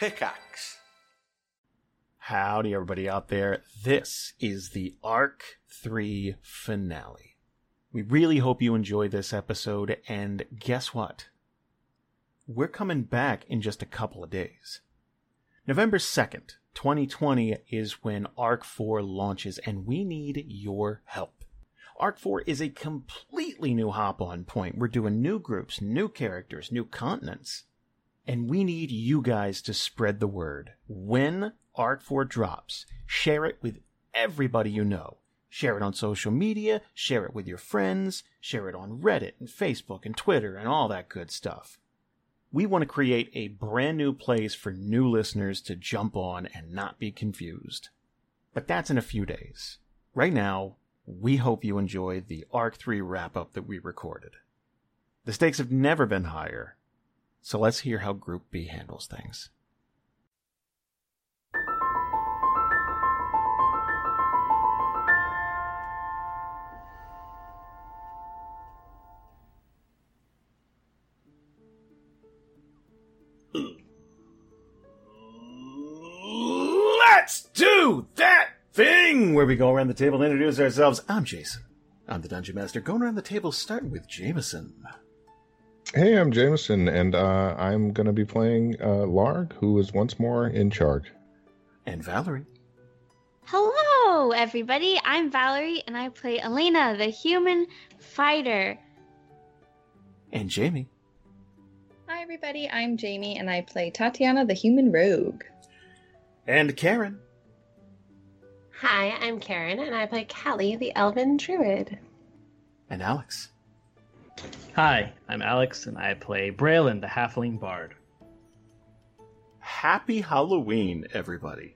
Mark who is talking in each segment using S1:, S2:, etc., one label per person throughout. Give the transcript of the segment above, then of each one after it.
S1: Pickaxe.
S2: Howdy, everybody out there. This is the Arc 3 finale. We really hope you enjoy this episode, and guess what? We're coming back in just a couple of days. November 2nd, 2020 is when Arc 4 launches, and we need your help. Arc 4 is a completely new hop on point. We're doing new groups, new characters, new continents. And we need you guys to spread the word. When Arc 4 drops, share it with everybody you know. Share it on social media, share it with your friends, share it on Reddit and Facebook and Twitter and all that good stuff. We want to create a brand new place for new listeners to jump on and not be confused. But that's in a few days. Right now, we hope you enjoy the Arc 3 wrap up that we recorded. The stakes have never been higher, so let's hear how Group B handles things. Let's do that thing where we go around the table and introduce ourselves. I'm Jason. I'm the Dungeon Master. Going around the table, starting with Jameson.
S3: Hey, I'm Jameson, and uh, I'm going to be playing uh, Larg, who is once more in charge.
S2: And Valerie.
S4: Hello, everybody. I'm Valerie, and I play Elena, the human fighter.
S2: And Jamie.
S5: Hi, everybody. I'm Jamie, and I play Tatiana, the human rogue.
S2: And Karen.
S6: Hi, I'm Karen, and I play Callie, the elven druid.
S2: And Alex.
S7: Hi, I'm Alex, and I play Braylon, the halfling bard.
S2: Happy Halloween, everybody.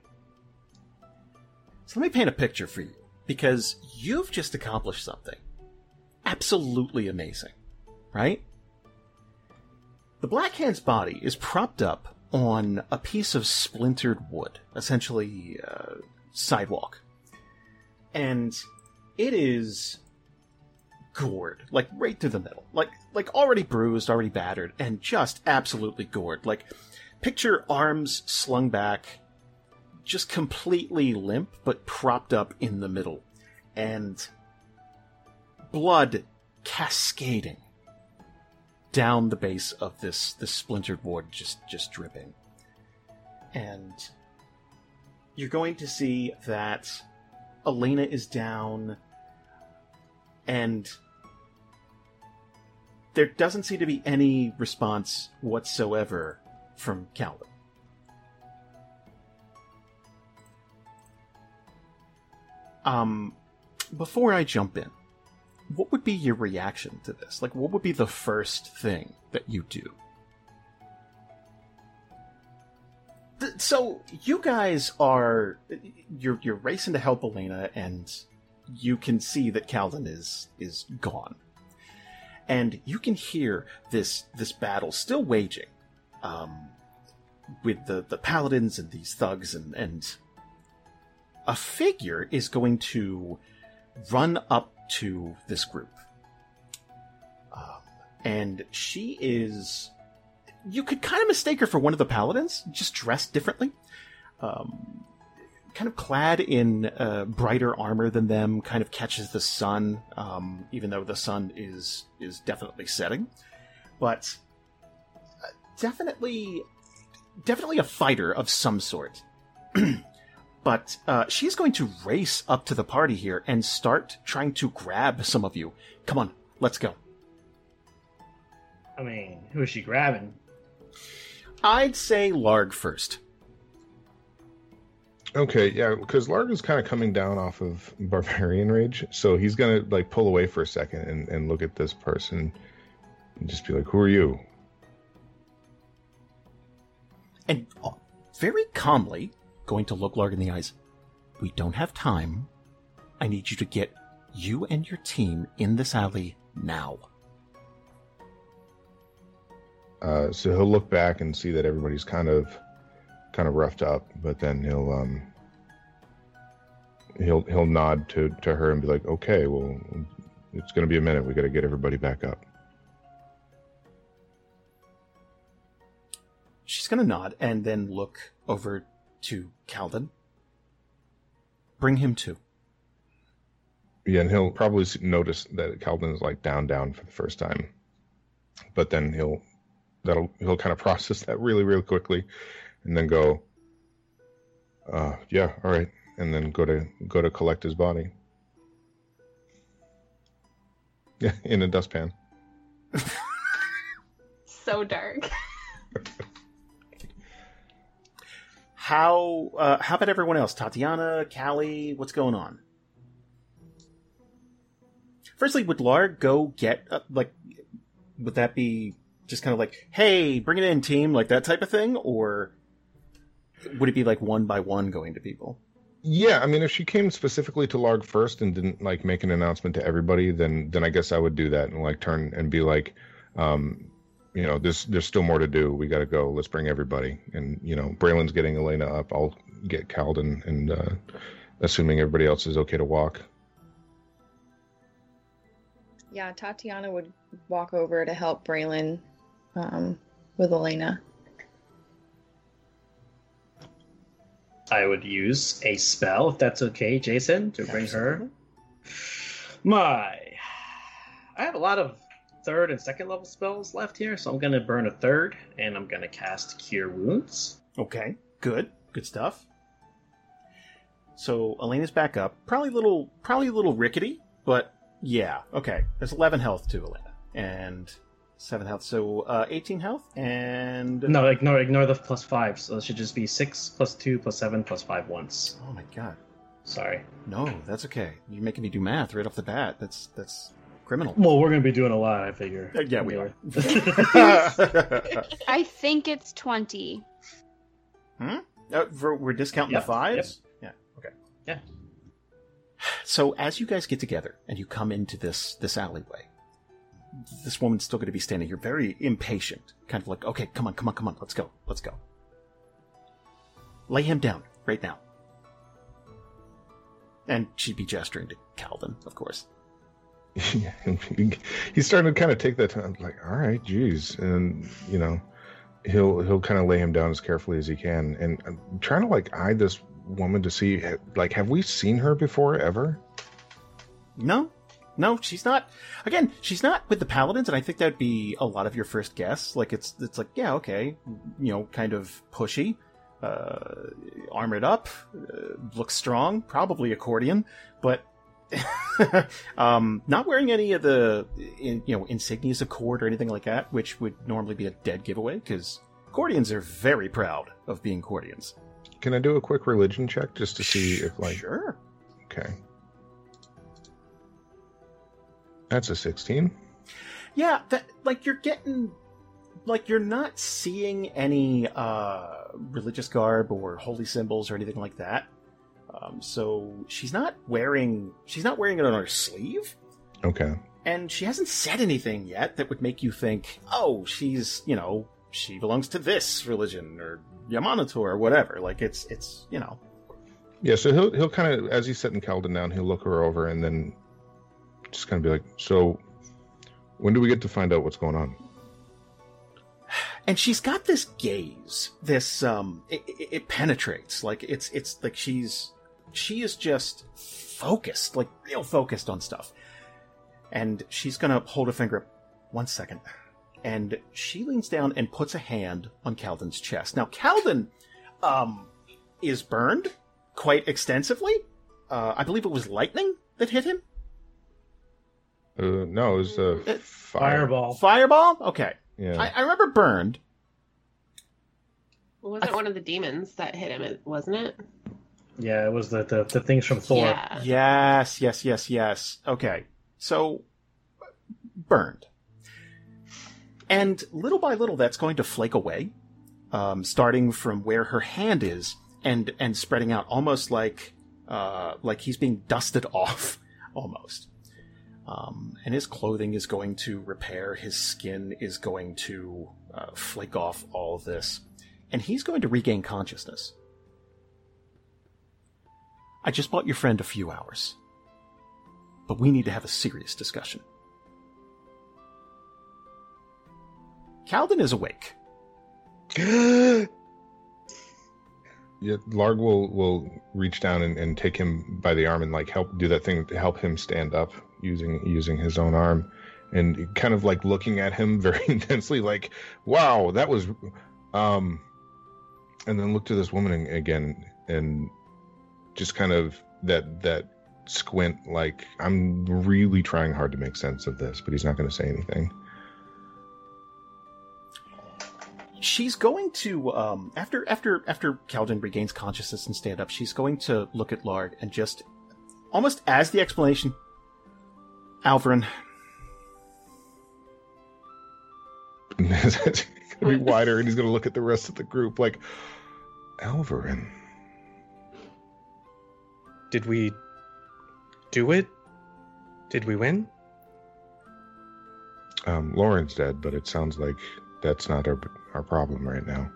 S2: So let me paint a picture for you, because you've just accomplished something absolutely amazing, right? The Black Hand's body is propped up on a piece of splintered wood, essentially uh, sidewalk, and it is gored, like right through the middle, like like already bruised, already battered, and just absolutely gored. Like picture arms slung back, just completely limp, but propped up in the middle, and blood cascading down the base of this this splintered wood, just just dripping. And you're going to see that Elena is down, and there doesn't seem to be any response whatsoever from Calvin. Um, before I jump in, what would be your reaction to this? Like, what would be the first thing that you do? So you guys are you're you're racing to help Elena, and you can see that Calvin is is gone, and you can hear this this battle still waging, um, with the the paladins and these thugs, and and a figure is going to run up to this group, um, and she is you could kind of mistake her for one of the paladins, just dressed differently. Um, kind of clad in uh, brighter armor than them, kind of catches the sun, um, even though the sun is is definitely setting. But uh, definitely, definitely a fighter of some sort. but uh, she's going to race up to the party here and start trying to grab some of you. Come on, let's go.
S7: I mean, who is she grabbing?
S2: I'd say Larg first.
S3: Okay, yeah, because Larg is kind of coming down off of Barbarian Rage, so he's gonna like pull away for a second and, and look at this person and just be like, "Who are you?"
S2: and uh, very calmly going to look Larg in the eyes. We don't have time. I need you to get you and your team in this alley now.
S3: Uh, so he'll look back and see that everybody's kind of kind of roughed up, but then he'll um he'll he'll nod to to her and be like, "Okay, well, it's going to be a minute. We got to get everybody back up."
S2: She's gonna nod and then look over to Calden. Bring him to.
S3: Yeah, and he'll probably notice that Calvin is like down, down for the first time, but then he'll that'll he'll kind of process that really, really quickly, and then go, uh, yeah, all right, and then go to go to collect his body. Yeah, in a dustpan.
S6: So dark.
S2: How uh, how about everyone else? Tatiana, Callie, what's going on? Firstly, would Larg go get uh, like? Would that be just kind of like, hey, bring it in, team, like that type of thing, or would it be like one by one going to people?
S3: Yeah, I mean, if she came specifically to Larg first and didn't like make an announcement to everybody, then then I guess I would do that and like turn and be like, um, you know, there's there's still more to do. We got to go. Let's bring everybody. And you know, Braylon's getting Elena up. I'll get Calden, and uh, assuming everybody else is okay to walk.
S5: Yeah, Tatiana would walk over to help Braylon um, with Elena.
S7: I would use a spell, if that's okay, Jason, to bring her. My. I have a lot of third and second level spells left here, so I'm going to burn a third, and I'm going to cast Cure Wounds.
S2: Okay, good, good stuff. So Elena's back up, probably a little, probably a little rickety, but yeah, okay. There's 11 health to Elena, and seven health, so uh, 18 health, and
S7: No, ignore ignore the plus five, so it should just be six plus two plus seven plus five once.
S2: Oh my god,
S7: Sorry.
S2: no, that's okay. You're making me do math right off the bat. That's that's criminal.
S7: Well, we're going to be doing a lot, I figure.
S2: Uh, yeah, we
S7: are.
S4: I think it's 20.
S2: Uh, for, we're discounting
S7: Yep,
S2: the fives. Yeah. Okay.
S7: Yeah.
S2: So as you guys get together and you come into this this alleyway, this woman's still going to be standing here, very impatient, kind of like, "Okay, come on, come on, come on, let's go, let's go." Lay him down right now. And she'd be gesturing to Calvin, of course.
S3: Yeah, he's starting to kind of take that time. Like, all right, geez, and you know, he'll he'll kind of lay him down as carefully as he can, and I'm trying to like eye this woman to see, like, have we seen her before ever?
S2: No, no, she's not. Again, she's not with the paladins, and I think that'd be a lot of your first guess. Like it's it's like yeah, okay, you know, kind of pushy, uh, armored up, uh, looks strong, probably accordion, but um, not wearing any of the in, you know insignias of court or anything like that, which would normally be a dead giveaway because accordions are very proud of being accordions.
S3: Can I do a quick religion check just to see if like
S2: sure.
S3: okay. That's a 16.
S2: Yeah, that like you're getting like you're not seeing any uh religious garb or holy symbols or anything like that. Um, so she's not wearing she's not wearing it on her sleeve,
S3: Okay.
S2: and she hasn't said anything yet that would make you think, oh, she's you know she belongs to this religion or Yamanator or whatever. Like it's it's you know
S3: Yeah, so he'll he'll kind of as he's setting Calden down, he'll look her over and then just kind of be like, "So, when do we get to find out what's going on?"
S2: and she's got this gaze this um it, it, penetrates like it's it's like she's she is just focused like real focused on stuff. And she's gonna hold a finger up one second and she leans down and puts a hand on Calden's chest. Now Calden um is burned quite extensively. Uh i believe it was lightning that hit him
S3: Uh, no, it was uh,
S2: Uh,
S3: fire.
S7: Fireball.
S2: fireball okay
S3: Yeah.
S2: I, I remember burned
S6: Was it one of the demons that hit him? Wasn't it?
S7: Yeah, it was the, the, the things from Thor.
S6: Yeah.
S2: Yes, yes, yes, yes. Okay. So, burned. And little by little, that's going to flake away, um, starting from where her hand is and, and spreading out almost like, uh, like he's being dusted off, almost. Um, and his clothing is going to repair, his skin is going to uh, flake off all of this, and he's going to regain consciousness. I just bought your friend a few hours. But we need to have a serious discussion. Calden is awake.
S3: Yeah, Larg will will reach down and, and take him by the arm and like help do that thing to help him stand up using using his own arm, and kind of like looking at him very intensely, like, "Wow, that was," um, and then look to this woman again and just kind of that that squint, like, "I'm really trying hard to make sense of this," but he's not going to say anything.
S2: she's going to um, after after after Calden regains consciousness and stand up. She's going to look at Larg and just almost as the explanation. Alvarin,
S3: it's gonna be wider, and he's gonna look at the rest of the group like, Alvarin.
S1: Did we do it? Did we win?
S3: Um, Lauren's dead, but it sounds like that's not our our problem right now.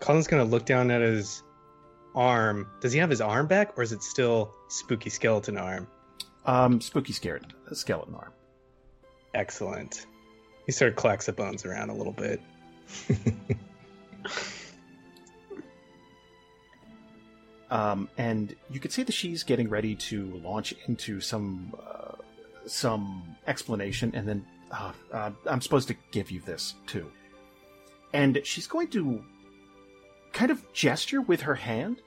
S1: Colin's gonna look down at his arm. Does he have his arm back, or is it still spooky skeleton arm?
S2: um, spooky scared skeleton arm.
S1: Excellent. He sort of clacks the bones around a little bit.
S2: Um, and you can see that she's getting ready to launch into some uh, some explanation, and then uh, uh, I'm supposed to give you this too. And she's going to kind of gesture with her hand,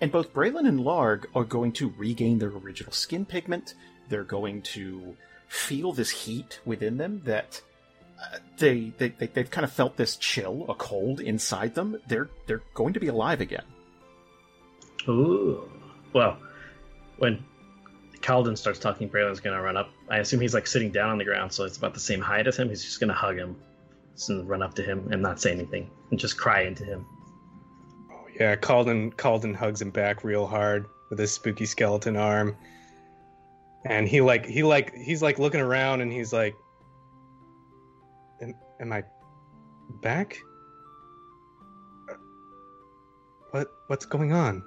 S2: and both Braylon and Larg are going to regain their original skin pigment. They're going to feel this heat within them that uh, they, they, they they've kind of felt this chill, a cold inside them. They're they're going to be alive again.
S7: Ooh. Well, when Calden starts talking, Braylon's gonna run up. I assume he's like sitting down on the ground, so it's about the same height as him. He's just gonna hug him, and run up to him and not say anything, and just cry into him.
S1: Yeah, Calden Calden hugs him back real hard with his spooky skeleton arm. And he like he like he's like looking around and he's like Am, am I back? What what's going on?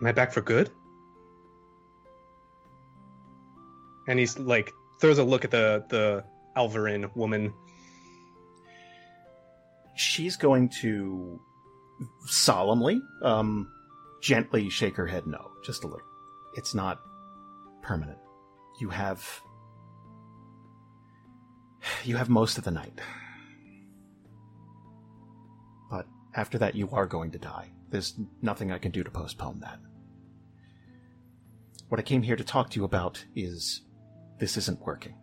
S1: Am I back for good? And he's like throws a look at the the Alvarin woman.
S2: she's going to solemnly, um, gently shake her head no, just a little. It's not permanent. You have. You have most of the night. But after that, you are going to die. There's nothing I can do to postpone that. What I came here to talk to you about is this isn't working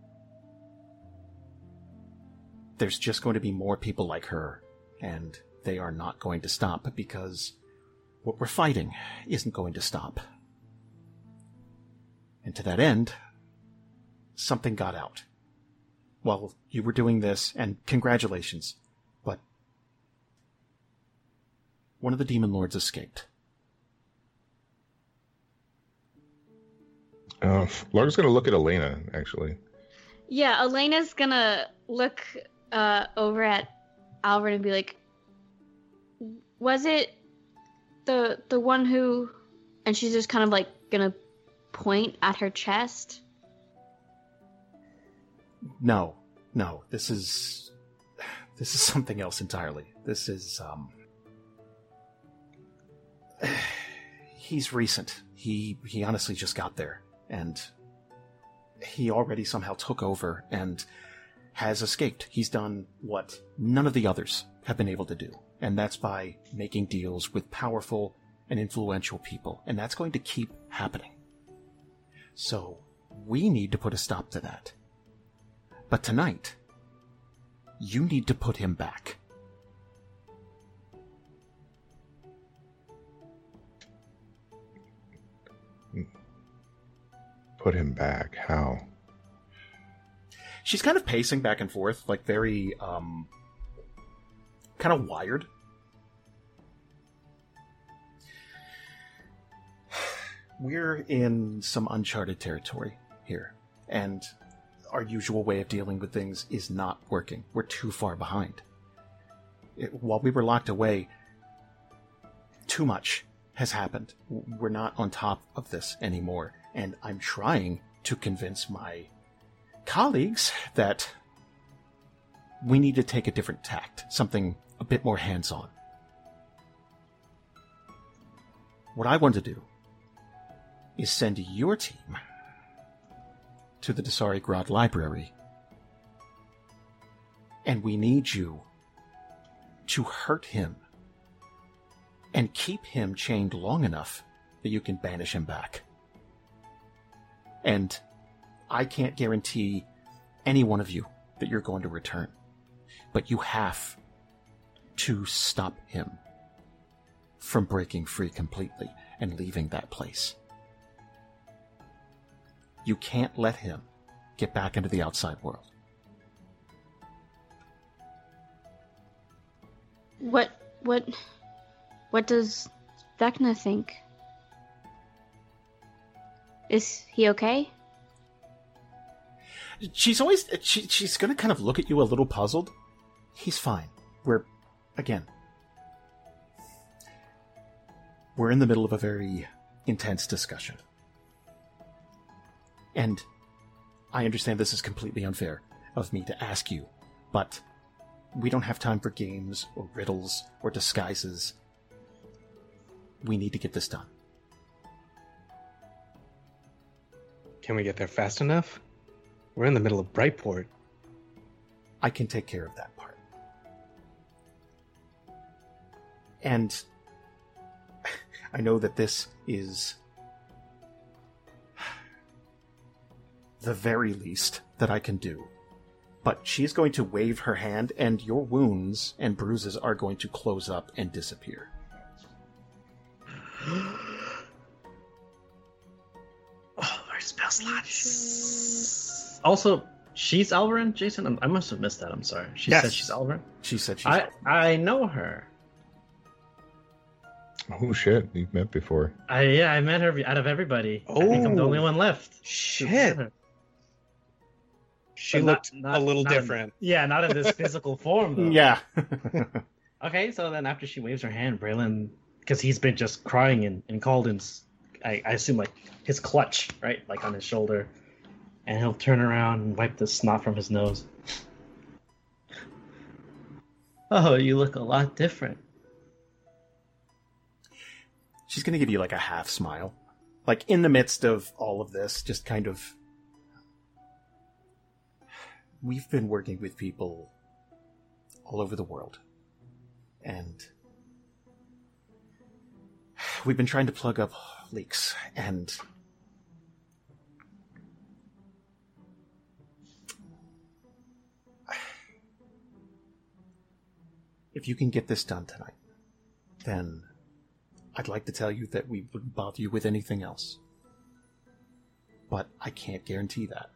S2: there's just going to be more people like her, and they are not going to stop because what we're fighting isn't going to stop. And to that end, something got out. While you were doing this, and congratulations, but one of the demon lords escaped.
S3: Uh, Larg's gonna look at Elena actually.
S4: Yeah, Elena's gonna look uh, over at Alvin and be like, "Was it the the one who?" And she's just kind of like gonna point at her chest.
S2: No, no, this is this is something else entirely. This is um he's recent. He he honestly just got there and he already somehow took over and has escaped. He's done what none of the others have been able to do, and that's by making deals with powerful and influential people, and that's going to keep happening. So, we need to put a stop to that. But tonight, you need to put him back.
S3: Put him back. How?
S2: She's kind of pacing back and forth, like very, um, kind of wired. We're in some uncharted territory here, and our usual way of dealing with things is not working. We're too far behind. It, while we were locked away, too much has happened. We're not on top of this anymore, and I'm trying to convince my colleagues that we need to take a different tact, something a bit more hands on. What I want to do is send your team to the Dasari Grad Library. And we need you to hurt him and keep him chained long enough that you can banish him back. And I can't guarantee any one of you that you're going to return, but you have to stop him from breaking free completely and leaving that place. You can't let him get back into the outside world.
S4: What what what does Vecna think? Is he okay?
S2: She's always she, she's going to kind of look at you a little puzzled. He's fine. We're again. We're in the middle of a very intense discussion. And I understand this is completely unfair of me to ask you, but we don't have time for games or riddles or disguises. We need to get this done.
S1: Can we get there fast enough? We're in the middle of Brightport.
S2: I can take care of that And I know that this is the very least that I can do. But she's going to wave her hand, and your wounds and bruises are going to close up and disappear.
S8: Oh, our spell slots. Also, she's Alvarin, Jason. I'm- must have missed that. I'm sorry. She
S2: Yes.
S8: said she's Alvarin.
S2: She said she's.
S8: I I know her.
S3: Oh shit, you've met before.
S8: I yeah, I met her out of everybody. I think I'm the
S1: Oh.
S8: only one left.
S1: Shit. She
S8: But
S1: looked
S8: not-
S1: a little
S8: not in-
S1: different.
S8: yeah, not in this physical form though.
S2: yeah.
S8: Okay, so then after she waves her hand, Braylon, because he's been just crying in, in Calden's, I, I assume like his clutch, right? Like on his shoulder. And he'll turn around and wipe the snot from his nose. Oh, you look a lot different.
S2: She's going to give you like a half smile. Like in the midst of all of this, just kind of. We've been working with people all over the world. And. We've been trying to plug up leaks, and. If you can get this done tonight, then I'd like to tell you that we wouldn't bother you with anything else. But I can't guarantee that.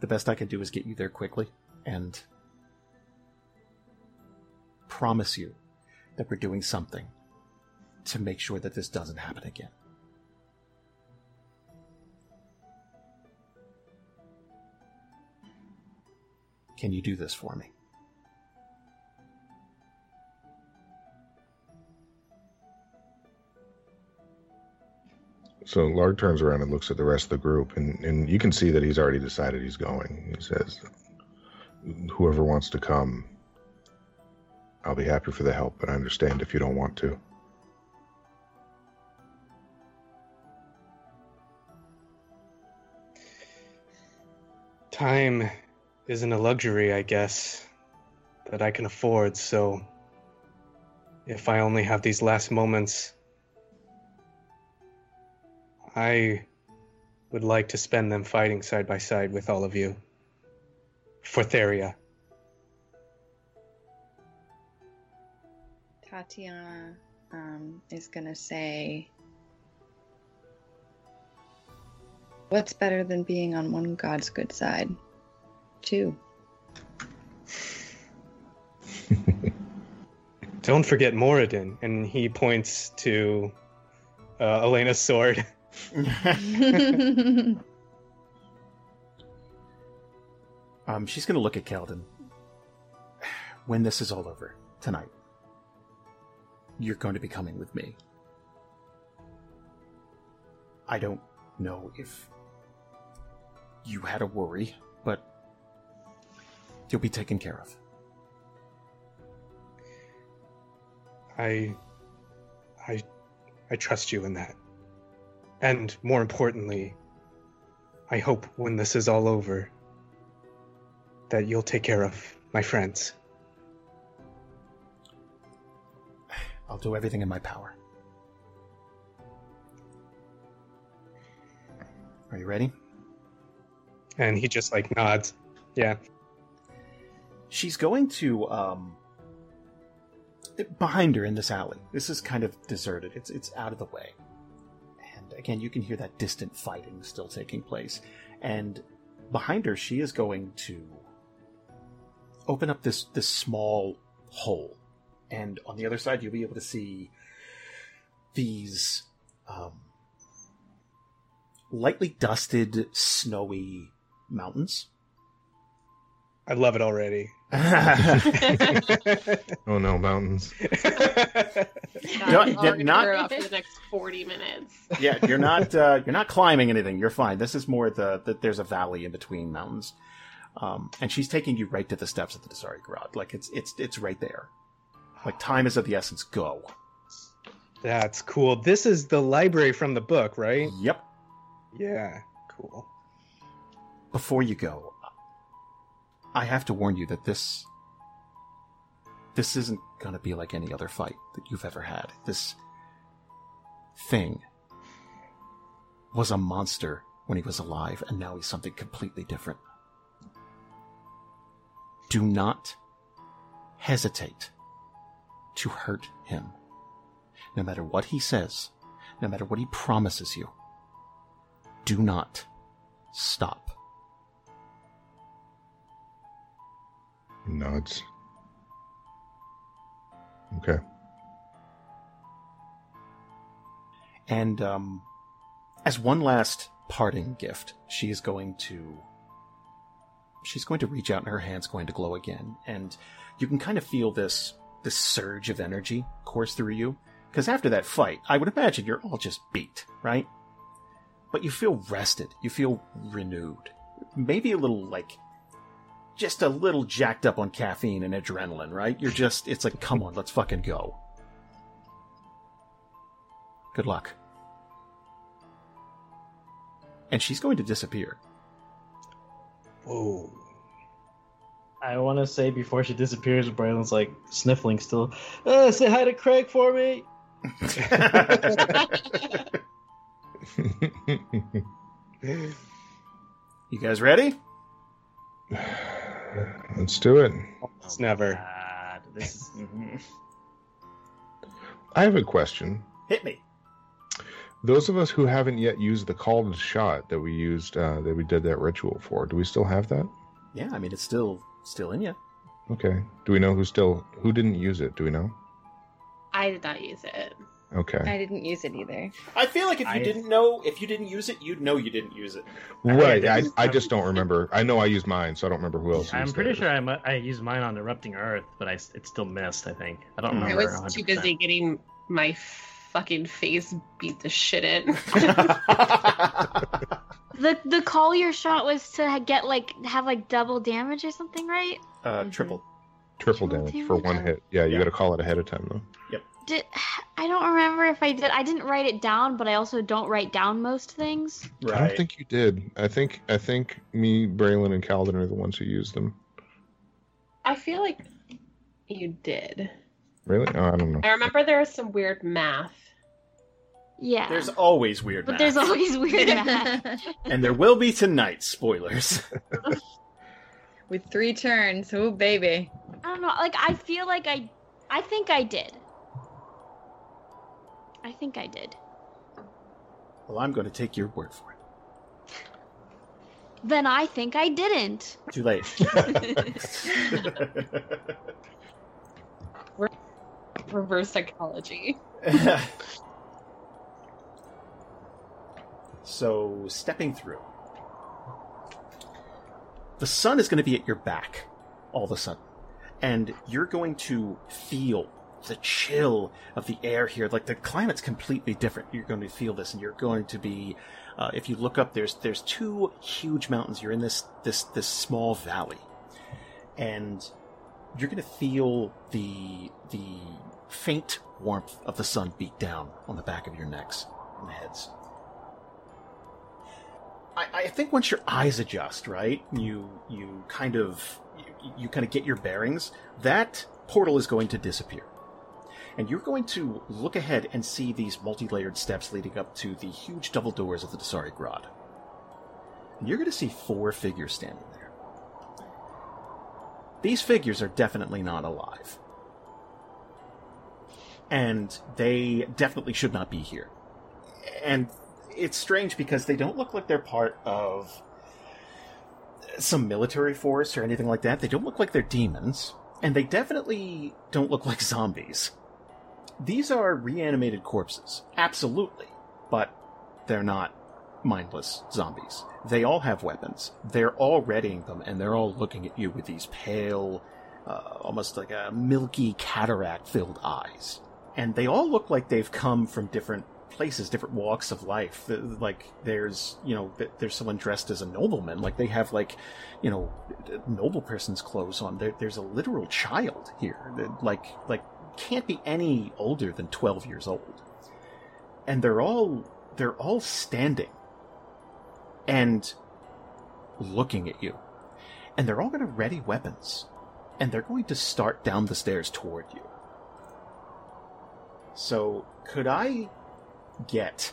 S2: The best I can do is get you there quickly and promise you that we're doing something to make sure that this doesn't happen again. Can you do this for me?
S3: So Larg turns around and looks at the rest of the group, and, and you can see that he's already decided he's going. He says, Whoever wants to come, I'll be happy for the help, but I understand if you don't want to.
S1: Time isn't a luxury, I guess, that I can afford, so if I only have these last moments, I would like to spend them fighting side by side with all of you. For Theria.
S5: Tatiana um, is gonna say, "What's better than being on one god's good side? Two."
S1: Don't forget Moradin, and he points to uh, Elena's sword.
S2: Um, she's going to look at Calden. When this is all over tonight, you're going to be coming with me. I don't know if you had a worry, but you'll be taken care of.
S1: I, I, I trust you in that. And more importantly, I hope when this is all over, that you'll take care of my friends.
S2: I'll do everything in my power. Are you ready?
S1: And he just like nods. Yeah.
S2: She's going to um behind her in this alley. This is kind of deserted. It's it's out of the way. Again, you can hear that distant fighting still taking place. And behind her, she is going to open up this this small hole. And on the other side, you'll be able to see these um, lightly dusted, snowy mountains.
S1: I love it already.
S3: Oh no, mountains.
S2: Don't-
S6: I'll
S2: not-
S6: clear it off for the next 40 minutes.
S2: yeah, you're not uh, you're not climbing anything. You're fine. This is more the that there's a valley in between mountains, um, and she's taking you right to the steps of the Dasari Garage. Like it's it's it's right there. Like time is of the essence. Go.
S1: That's cool. This is the library from the book, right?
S2: Yep.
S1: Yeah, cool.
S2: Before you go, I have to warn you that this this isn't going to be like any other fight that you've ever had. This thing was a monster when he was alive, and now he's something completely different. Do not hesitate to hurt him. No matter what he says, no matter what he promises you, do not stop.
S3: Nods. Okay.
S2: And um, as one last parting gift, she is going to she's going to reach out and her hand's going to glow again, and you can kind of feel this this surge of energy course through you. Because after that fight, I would imagine you're all just beat, right? But you feel rested. You feel renewed. Maybe a little like just a little jacked up on caffeine and adrenaline, right? You're just it's like, come on, let's fucking go. Good luck. And she's going to disappear.
S1: Whoa.
S7: I want to say before she disappears, Braylon's like sniffling still. Uh, say hi to Craig for me.
S2: You guys ready?
S3: Let's do it.
S1: It's never.
S7: God, this is. mhm.
S3: I have a question.
S2: Hit me.
S3: Those of us who haven't yet used the called shot that we used, uh, that we did that ritual for, do we still have that?
S2: Yeah, I mean it's still still in you.
S3: Okay. Do we know who still who didn't use it? Do we know?
S6: I did not use it.
S3: Okay.
S5: I didn't use it either.
S2: I feel like if you
S7: I-
S2: didn't know, if you didn't use it, you'd know you didn't use it.
S3: Right. I,
S7: didn't-
S3: I just don't remember. I know I used mine, so I don't remember who else.
S7: I'm
S3: used
S7: pretty
S3: theirs.
S7: sure I, mu- I used mine on erupting Earth, but I s- it still missed. I think I don't
S3: Hmm.
S6: I was too
S7: 100%.
S6: busy getting my fucking face beat the shit in.
S4: The the called shot was to get like have like double damage or something, right?
S2: uh,
S6: Mhm.
S2: triple.
S3: triple
S4: Triple
S3: damage for one hit. Yeah, you
S2: Yeah.
S3: got to call it ahead of time though.
S4: Did I don't remember if I did. I didn't write it down, but I also don't write down most things.
S3: I don't think you did. I think I think me, Braylon, and Calden are the ones who used them.
S6: I feel like you did.
S3: Really? Oh, I don't know.
S6: I remember there was some weird math.
S4: Yeah.
S2: There's always weird
S4: but
S2: math.
S4: there's always weird math.
S2: and there will be tonight. Spoilers.
S5: With three turns, oh baby.
S4: I don't know. Like I feel like I I think I did. I think I did.
S2: well, I'm going to take your word for it.
S4: Then I think I didn't.
S2: Too late.
S6: Reverse psychology.
S2: so, stepping through. The sun is going to be at your back all of a sudden. And you're going to feel the chill of the air here. Like the climate's completely different. You're going to feel this, and you're going to be. Uh, if you look up, there's there's two huge mountains. You're in this this this small valley, and you're going to feel the the faint warmth of the sun beat down on the back of your necks and heads. I, I think once your eyes adjust, right, you you kind of you, you kind of get your bearings. That portal is going to disappear, and you're going to look ahead and see these multi-layered steps leading up to the huge double doors of the Dasari Grot. And you're going to see four figures standing there. These figures are definitely not alive. And they definitely should not be here. And it's strange because they don't look like they're part of some military force or anything like that. They don't look like they're demons. And they definitely don't look like zombies. These are reanimated corpses. Absolutely. But they're not mindless zombies. They all have weapons. They're all readying them, and they're all looking at you with these pale, uh, almost like a milky cataract filled eyes. And they all look like they've come from different places, different walks of life. Like there's, you know, there's someone dressed as a nobleman. Like they have like, you know, noble person's clothes on. There, there's a literal child here. Like, like can't be any older than 12 years old. And they're all, they're all standing and looking at you. And they're all going to ready weapons. And they're going to start down the stairs toward you. So, could I get.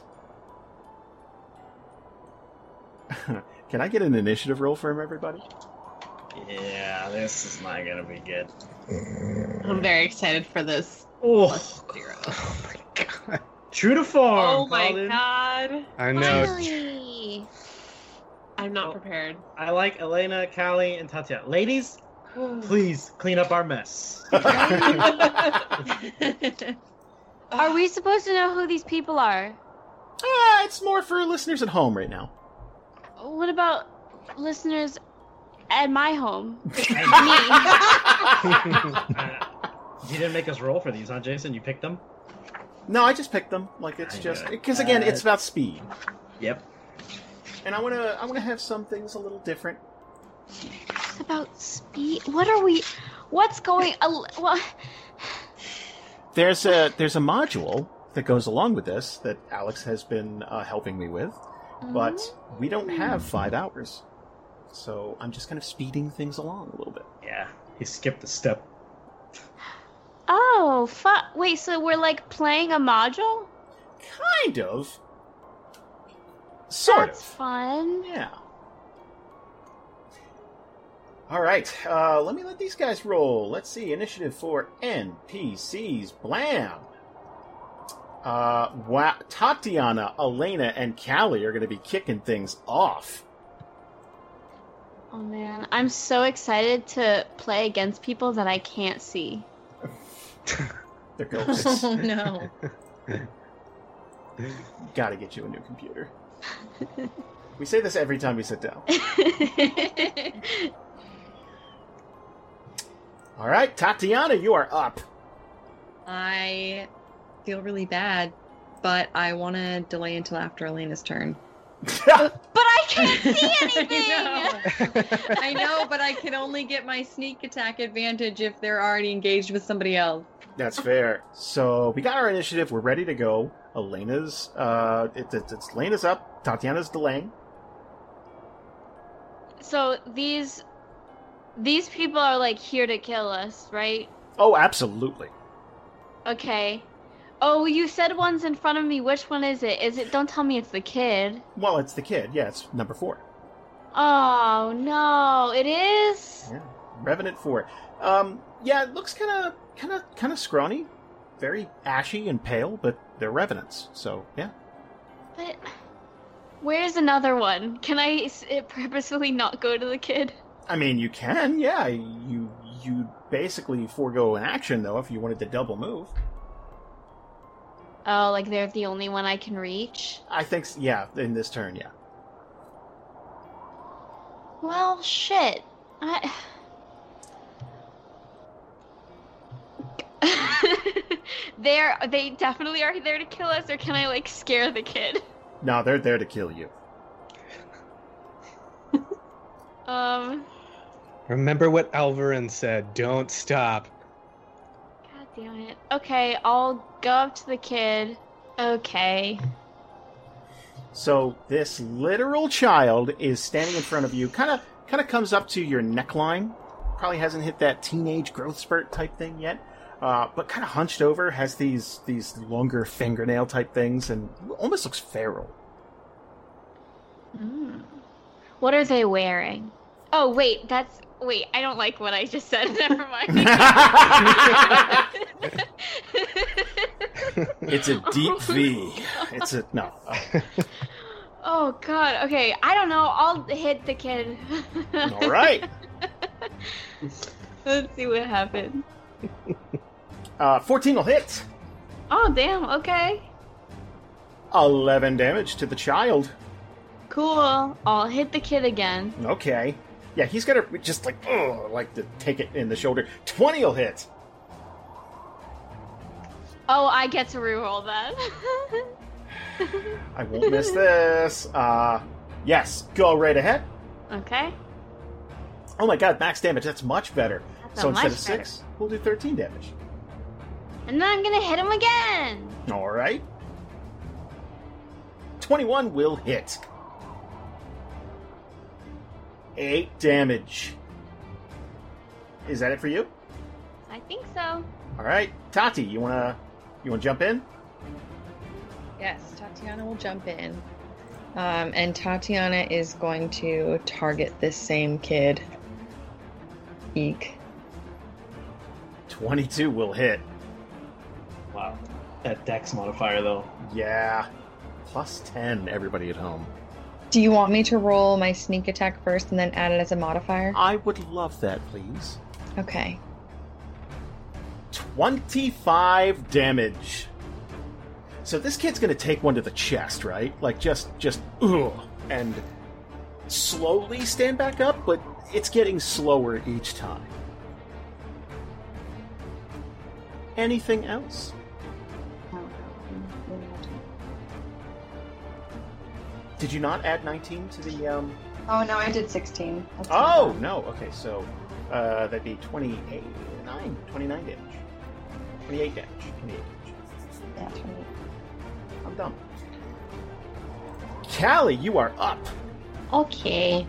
S2: Can I get an initiative roll from everybody?
S7: Yeah, this is not gonna be good.
S6: I'm very excited for this.
S7: Oh,
S6: Plus zero.
S1: Oh my god.
S7: true to form.
S6: Oh my
S7: Colin.
S6: god.
S1: I know.
S4: Finally.
S6: I'm
S7: Oh.
S6: not prepared.
S7: I like Elena, Callie, and Tatiana. Ladies, please clean up our mess.
S4: Are we supposed to know who these people are?
S2: Ah, it's more for listeners at home right now.
S4: What about listeners at my home?
S7: Uh, you didn't make us roll for these, huh, Jason? You picked them?
S2: No, I just picked them. Like it's
S7: I
S2: just
S7: know.
S2: because again, it's about speed,
S7: Yep.
S2: and I want to I want to have some things a little different.
S4: It's about speed. What are we? What's going? Uh, what?
S2: There's a there's a module that goes along with this that Alex has been uh, helping me with, but we don't have five hours, so I'm just kind of speeding things along a little bit.
S7: Yeah. He skipped a step.
S4: Oh, fu- wait. So we're like playing a module?
S2: Kind of. Sort
S4: That's
S2: of.
S4: fun.
S2: Yeah. All right. Uh, let me let these guys roll. Let's see. Initiative for NPCs. Blam. Uh, wa- Tatiana, Elena, and Callie are going to be kicking things off.
S4: Oh man, I'm so excited to play against people that I can't see.
S2: They're ghosts.
S5: Oh no.
S2: Got to get you a new computer. We say this every time we sit down. All right, Tatiana, you are up.
S5: I feel really bad, but I want to delay until after Elena's turn.
S4: but I can't see anything.
S5: I know. I know, but I can only get my sneak attack advantage if they're already engaged with somebody else.
S2: That's fair. So we got our initiative. We're ready to go. Elena's, uh, it, it, it's Elena's up. Tatiana's delaying.
S4: So these these people are like here to kill us, right?
S2: Oh, absolutely.
S4: Okay. Oh, you said one's in front of me. Which one is it? Is it? Don't tell me it's the kid.
S2: Well, it's the kid. Yeah, it's number four.
S4: Oh no, it is.
S2: Yeah, Revenant four. Um, yeah, it looks kind of, kind of, kind of scrawny, very ashy and pale, but they're revenants. So yeah.
S4: But where's another one? Can I s- it purposefully not go to the kid?
S2: I mean, you can. Yeah, you you basically forego an action though if you wanted to double move.
S4: Oh, like they're the only one I can reach.
S2: I think. s- Yeah, in this turn. Yeah.
S4: Well, shit. I. they're they definitely are there to kill us, or can I like scare the kid?
S2: No, they're there to kill you.
S4: Um.
S1: Remember what Alvarin said. Don't stop.
S4: Damn it. Okay, I'll go up to the kid. Okay.
S2: So this literal child is standing in front of you, kind of kind of comes up to your neckline. Probably hasn't hit that teenage growth spurt type thing yet, uh, but kind of hunched over, has these these longer fingernail type things, and almost looks feral.
S4: Mm. What are they wearing? Oh wait, that's wait. I don't like what I just said. Never mind.
S2: It's a deep V. It's a no.
S4: oh god. Okay, I don't know. I'll hit the kid.
S2: all right.
S4: Let's see what happens.
S2: Uh, Fourteen will hit.
S4: Oh damn. Okay.
S2: Eleven damage to the child.
S4: Cool. I'll hit the kid again.
S2: Okay. Yeah, he's gonna just like oh, like to take it in the shoulder. Twenty will hit.
S4: Oh, I get to reroll that.
S2: I won't miss this. Uh, yes, go right ahead.
S4: okay.
S2: Oh my god, max damage. That's much better.
S4: That's
S2: so instead of six, we'll do thirteen damage.
S4: And then I'm gonna hit him again.
S2: All right. Twenty-one will hit. Eight damage. Is that it for you?
S4: I think so.
S2: All right, Tati, you wanna you wanna jump in?
S5: Yes, Tatiana will jump in. Um, and Tatiana is going to target this same kid. Eek.
S2: Twenty-two will hit.
S7: Wow. That dex modifier, though.
S2: Yeah, plus ten. Everybody at home.
S5: Do you want me to roll my sneak attack first and then add it as a modifier?
S2: I would love that, please.
S5: Okay.
S2: 25 damage. So this kid's gonna take one to the chest, right? Like just just ugh, and slowly stand back up, but it's getting slower each time. Anything else? Did you not add 19 to the um
S5: Oh no, I did 16. That's
S2: Oh, no. Okay, so uh that'd be 28 9 29 damage. 28 damage. 28 damage.
S5: Yeah, 28.
S2: I'm dumb. Callie, you are up.
S6: Okay.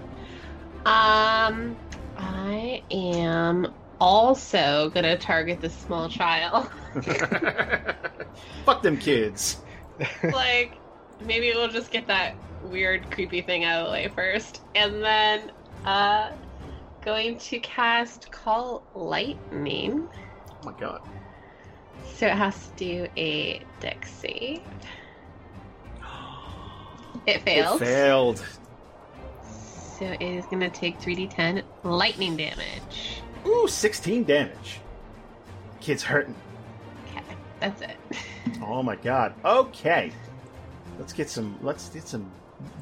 S6: Um, I am also gonna target the small child.
S2: Fuck them kids.
S6: like, maybe we'll just get that weird, creepy thing out of the way first, and then uh, going to cast Call Lightning.
S2: Oh my god.
S6: So it has to do a Dex save. It failed.
S2: It failed.
S6: So it is going to take 3d10 lightning damage.
S2: Ooh, 16 damage. Kid's hurting.
S6: Okay, that's it.
S2: Oh my god. Okay. Let's get some let's get some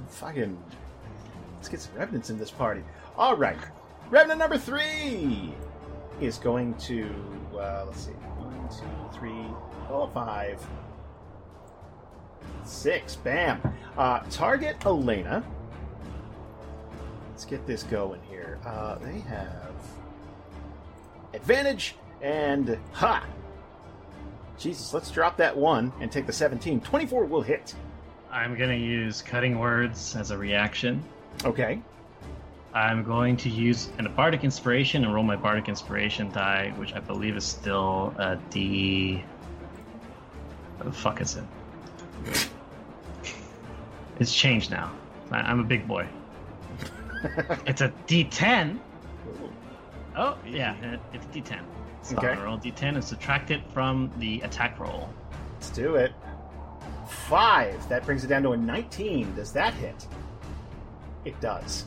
S2: fucking let's get some revenants in this party. Alright. Revenant number three is going to uh, let's see. One, two, three, four, five, six. Bam. Uh, target Elena. Let's get this going here. Uh, they have advantage and ha Jesus, let's drop that one and take the 17. 24 will hit.
S8: I'm gonna use cutting words as a reaction.
S2: Okay.
S8: I'm going to use an bardic inspiration and roll my bardic inspiration die, which I believe is still a D. What the fuck is it? It's changed now. I- I'm a big boy. It's a D10. Oh yeah, it's a D10. So
S2: Okay.
S8: I'm gonna roll D10 and subtract it from the attack roll.
S2: Let's do it. Five. That brings it down to a 19. Does that hit? It does.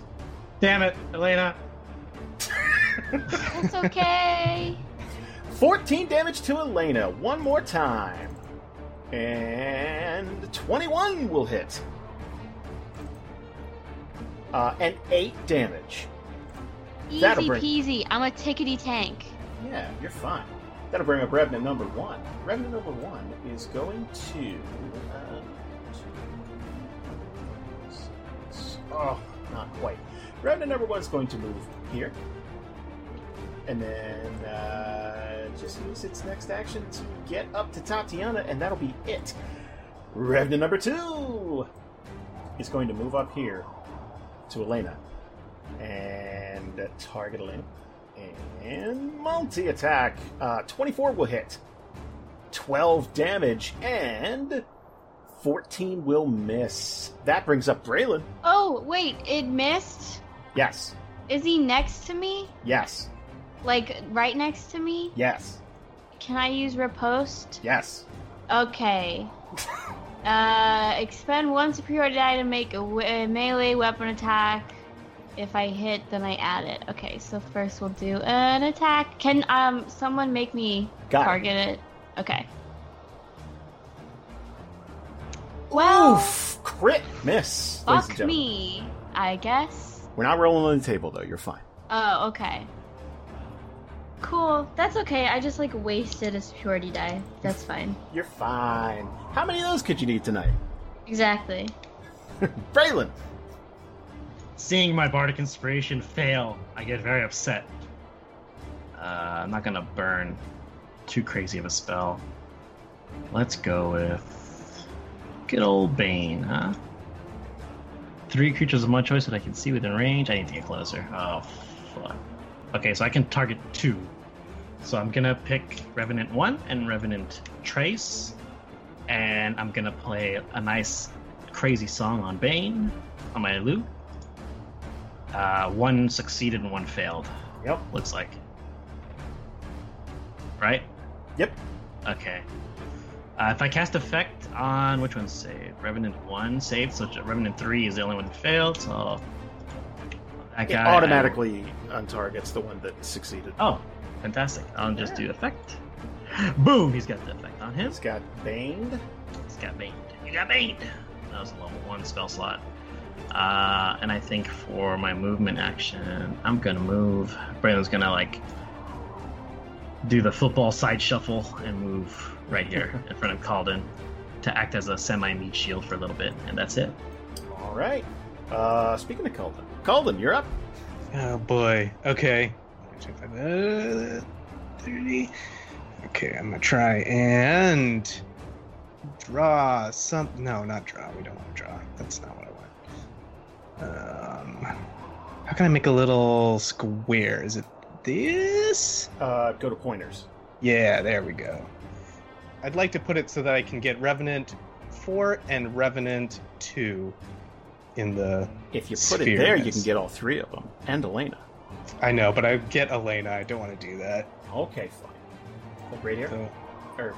S8: Damn it, Elena!
S4: It's okay.
S2: 14 damage to Elena. One more time. And 21 will hit. Uh, and 8 damage.
S4: Easy
S2: That'll bring-
S4: peasy. I'm a tickety tank.
S2: Yeah, you're fine. That'll bring up Revenant number one. Revenant number one is going to. Uh, oh, not quite. Revenant number one is going to move here. And then uh, just use its next action to get up to Tatiana, and that'll be it. Revenant number two is going to move up here to Elena and target Elena. And multi attack. Uh, 24 will hit. 12 damage and 14 will miss. That brings up Braylon.
S4: Oh, wait, it missed?
S2: Yes.
S4: Is he next to me?
S2: Yes.
S4: Like, right next to me?
S2: Yes.
S4: Can I use riposte?
S2: Yes.
S4: Okay. uh, expend one superiority die to make a, melee weapon attack. If I hit, then I add it. Okay, so first we'll do an attack. Can um someone make me
S2: Got
S4: target it? Okay. Well,
S2: Oof! Crit miss.
S4: fuck me, I guess.
S2: We're not rolling on the table though. You're fine.
S4: Oh, okay. Cool. That's okay. I just like wasted a superiority die. That's fine.
S2: You're fine. How many of those could you need tonight?
S4: Exactly.
S2: Braylon.
S8: Seeing my bardic inspiration fail, I get very upset. Uh, I'm not gonna burn too crazy of a spell. Let's go with good old Bane, huh? Three creatures of my choice that I can see within range. I need to get closer. Oh, fuck. Okay, so I can target two. So I'm gonna pick Revenant 1 and Revenant Trace. And I'm gonna play a nice, crazy song on Bane on my lute. Uh, one succeeded and one failed.
S2: Yep.
S8: Looks like. Right?
S2: Yep.
S8: Okay. Uh, if I cast effect on which one saved? Revenant one saved, so Revenant three is the only one that failed. So that
S2: It
S8: guy
S2: automatically untargets the one that succeeded.
S8: Oh, fantastic! I'll just do effect. Boom! He's got the effect on him.
S2: He's got Baned.
S8: He's got baned. You got baned. That was a level one spell slot. Uh, and I think for my movement action, I'm gonna move. Braylon's gonna like do the football side shuffle and move right here in front of Calden to act as a semi-meat shield for a little bit, and that's it.
S2: All right. Uh, speaking of Calden, Calden, you're up.
S1: Oh boy. Okay. 30. Okay, I'm gonna try and draw some. No, not draw. We don't want to draw. That's not what I want. Um, how can I make a little square? Is it this?
S2: Uh, go to pointers.
S1: Yeah, there we go. I'd like to put it so that I can get Revenant 4 and Revenant 2 in the.
S2: If you put it there, you can get all three of them and Elena.
S1: I know, but I get Elena. I don't want to do that.
S2: Okay, fine. Like right here.
S1: So,
S2: Or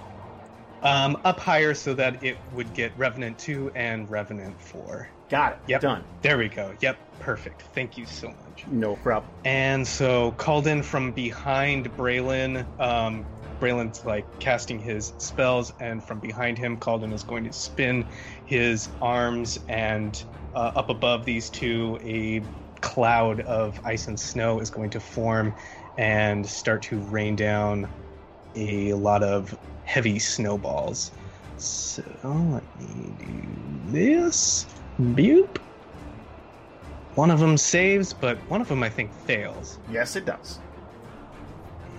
S1: um, up higher so that it would get Revenant 2 and Revenant 4.
S2: Got it.
S1: Yep.
S2: Done.
S1: There we go. Yep, perfect. Thank you so much.
S2: No problem.
S1: And so Calden from behind Braylon. Um, Braylon's like casting his spells, and from behind him, Calden is going to spin his arms, and uh, up above these two, a cloud of ice and snow is going to form and start to rain down a lot of heavy snowballs. So let me do this. Boop. One of them saves, but one of them I think fails.
S2: Yes, it does.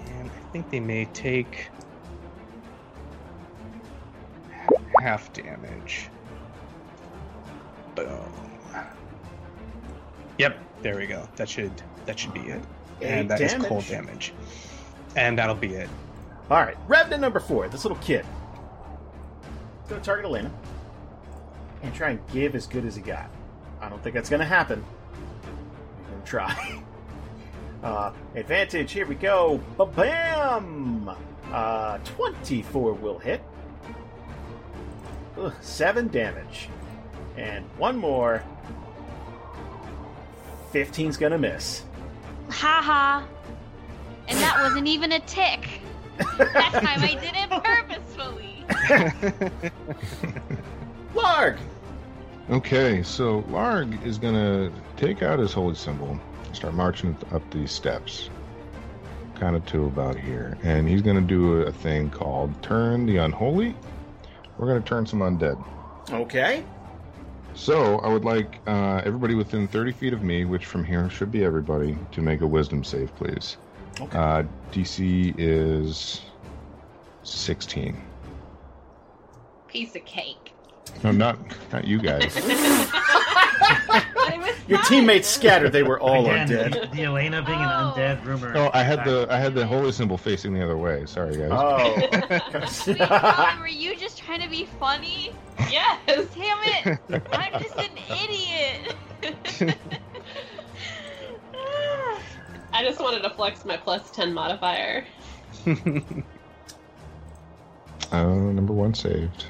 S1: And I think they may take half damage. Boom. Yep, there we go. That should that should be it. And that is
S2: damage.
S1: cold damage. And that'll be it.
S2: All right. Revenant number four. This little kid. Going to target Elena and try and give as good as he got. I don't think that's going to happen. He's going to try. Uh, advantage. Here we go. Ba-bam! Uh, 24 will hit. Ugh, seven damage. And one more. 15's gonna miss.
S4: Haha. And that wasn't even a tick. That time I did it purposefully.
S2: Larg!
S3: Okay, so Larg is gonna take out his holy symbol, and start marching up these steps. kind of to about here, and he's going to do a thing called Turn the Unholy. We're going to turn some undead.
S2: Okay.
S3: So I would like uh, everybody within 30 feet of me, which from here should be everybody, to make a Wisdom save, please.
S2: Okay.
S3: Uh, DC is 16.
S6: Piece of cake.
S3: No, not not you guys.
S6: But it was
S2: Your teammates scattered. They were all
S8: Again,
S2: undead.
S8: the, the Elena being
S6: Oh.
S8: an undead rumor.
S3: Oh, I had the I had the holy symbol facing the other way. Sorry, guys.
S2: Oh.
S4: Wait, Colin, were you just trying to be funny?
S6: Yes.
S4: Damn it! I'm just an idiot.
S6: I just wanted to flex my plus 10 modifier.
S3: Uh, number one saved.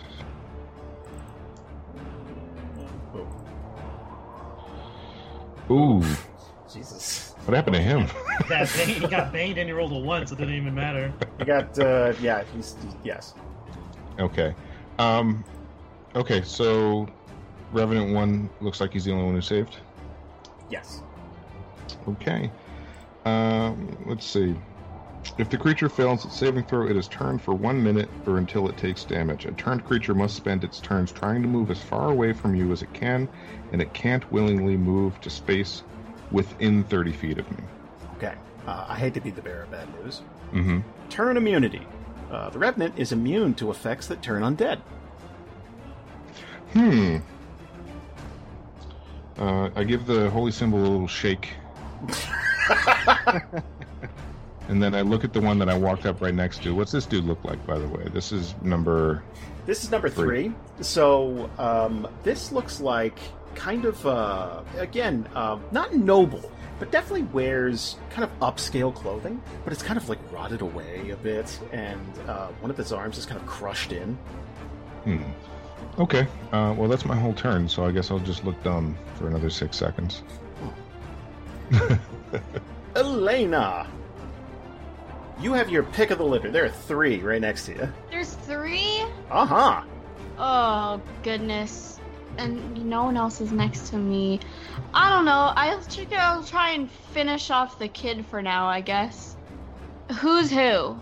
S3: Ooh,
S2: Jesus.
S3: what happened to him?
S8: That bang, he got banged and he rolled a one, so it didn't even matter.
S2: He got, uh, yeah, he's, he's yes.
S3: Okay. Um, okay, so Revenant one looks like he's the only one who saved.
S2: Yes.
S3: Okay. Um, let's see. If the creature fails its saving throw, it is turned for one minute or until it takes damage. A turned creature must spend its turns trying to move as far away from you as it can, and it can't willingly move to space within 30 feet of me.
S2: Okay. Uh, I hate to be the bearer of bad news.
S3: Mm-hmm.
S2: Turn immunity. Uh, the Revenant is immune to effects that turn undead.
S3: Hmm. Uh, I give the holy symbol a little shake. and then I look at the one that I walked up right next to. What's this dude look like, by the way? This is number.
S2: This is number three. So um, this looks like kind of uh, again um, not noble, but definitely wears kind of upscale clothing. But it's kind of like rotted away a bit, and uh, one of his arms is kind of crushed in.
S3: Hmm. Okay. Uh, well, that's my whole turn, so I guess I'll just look dumb for another six seconds.
S2: Elena, you have your pick of the litter. There are three right next to you.
S4: There's three.
S2: Uh huh.
S4: Oh goodness. And no one else is next to me. I don't know. I'll I'll try and finish off the kid for now. I guess. Who's who?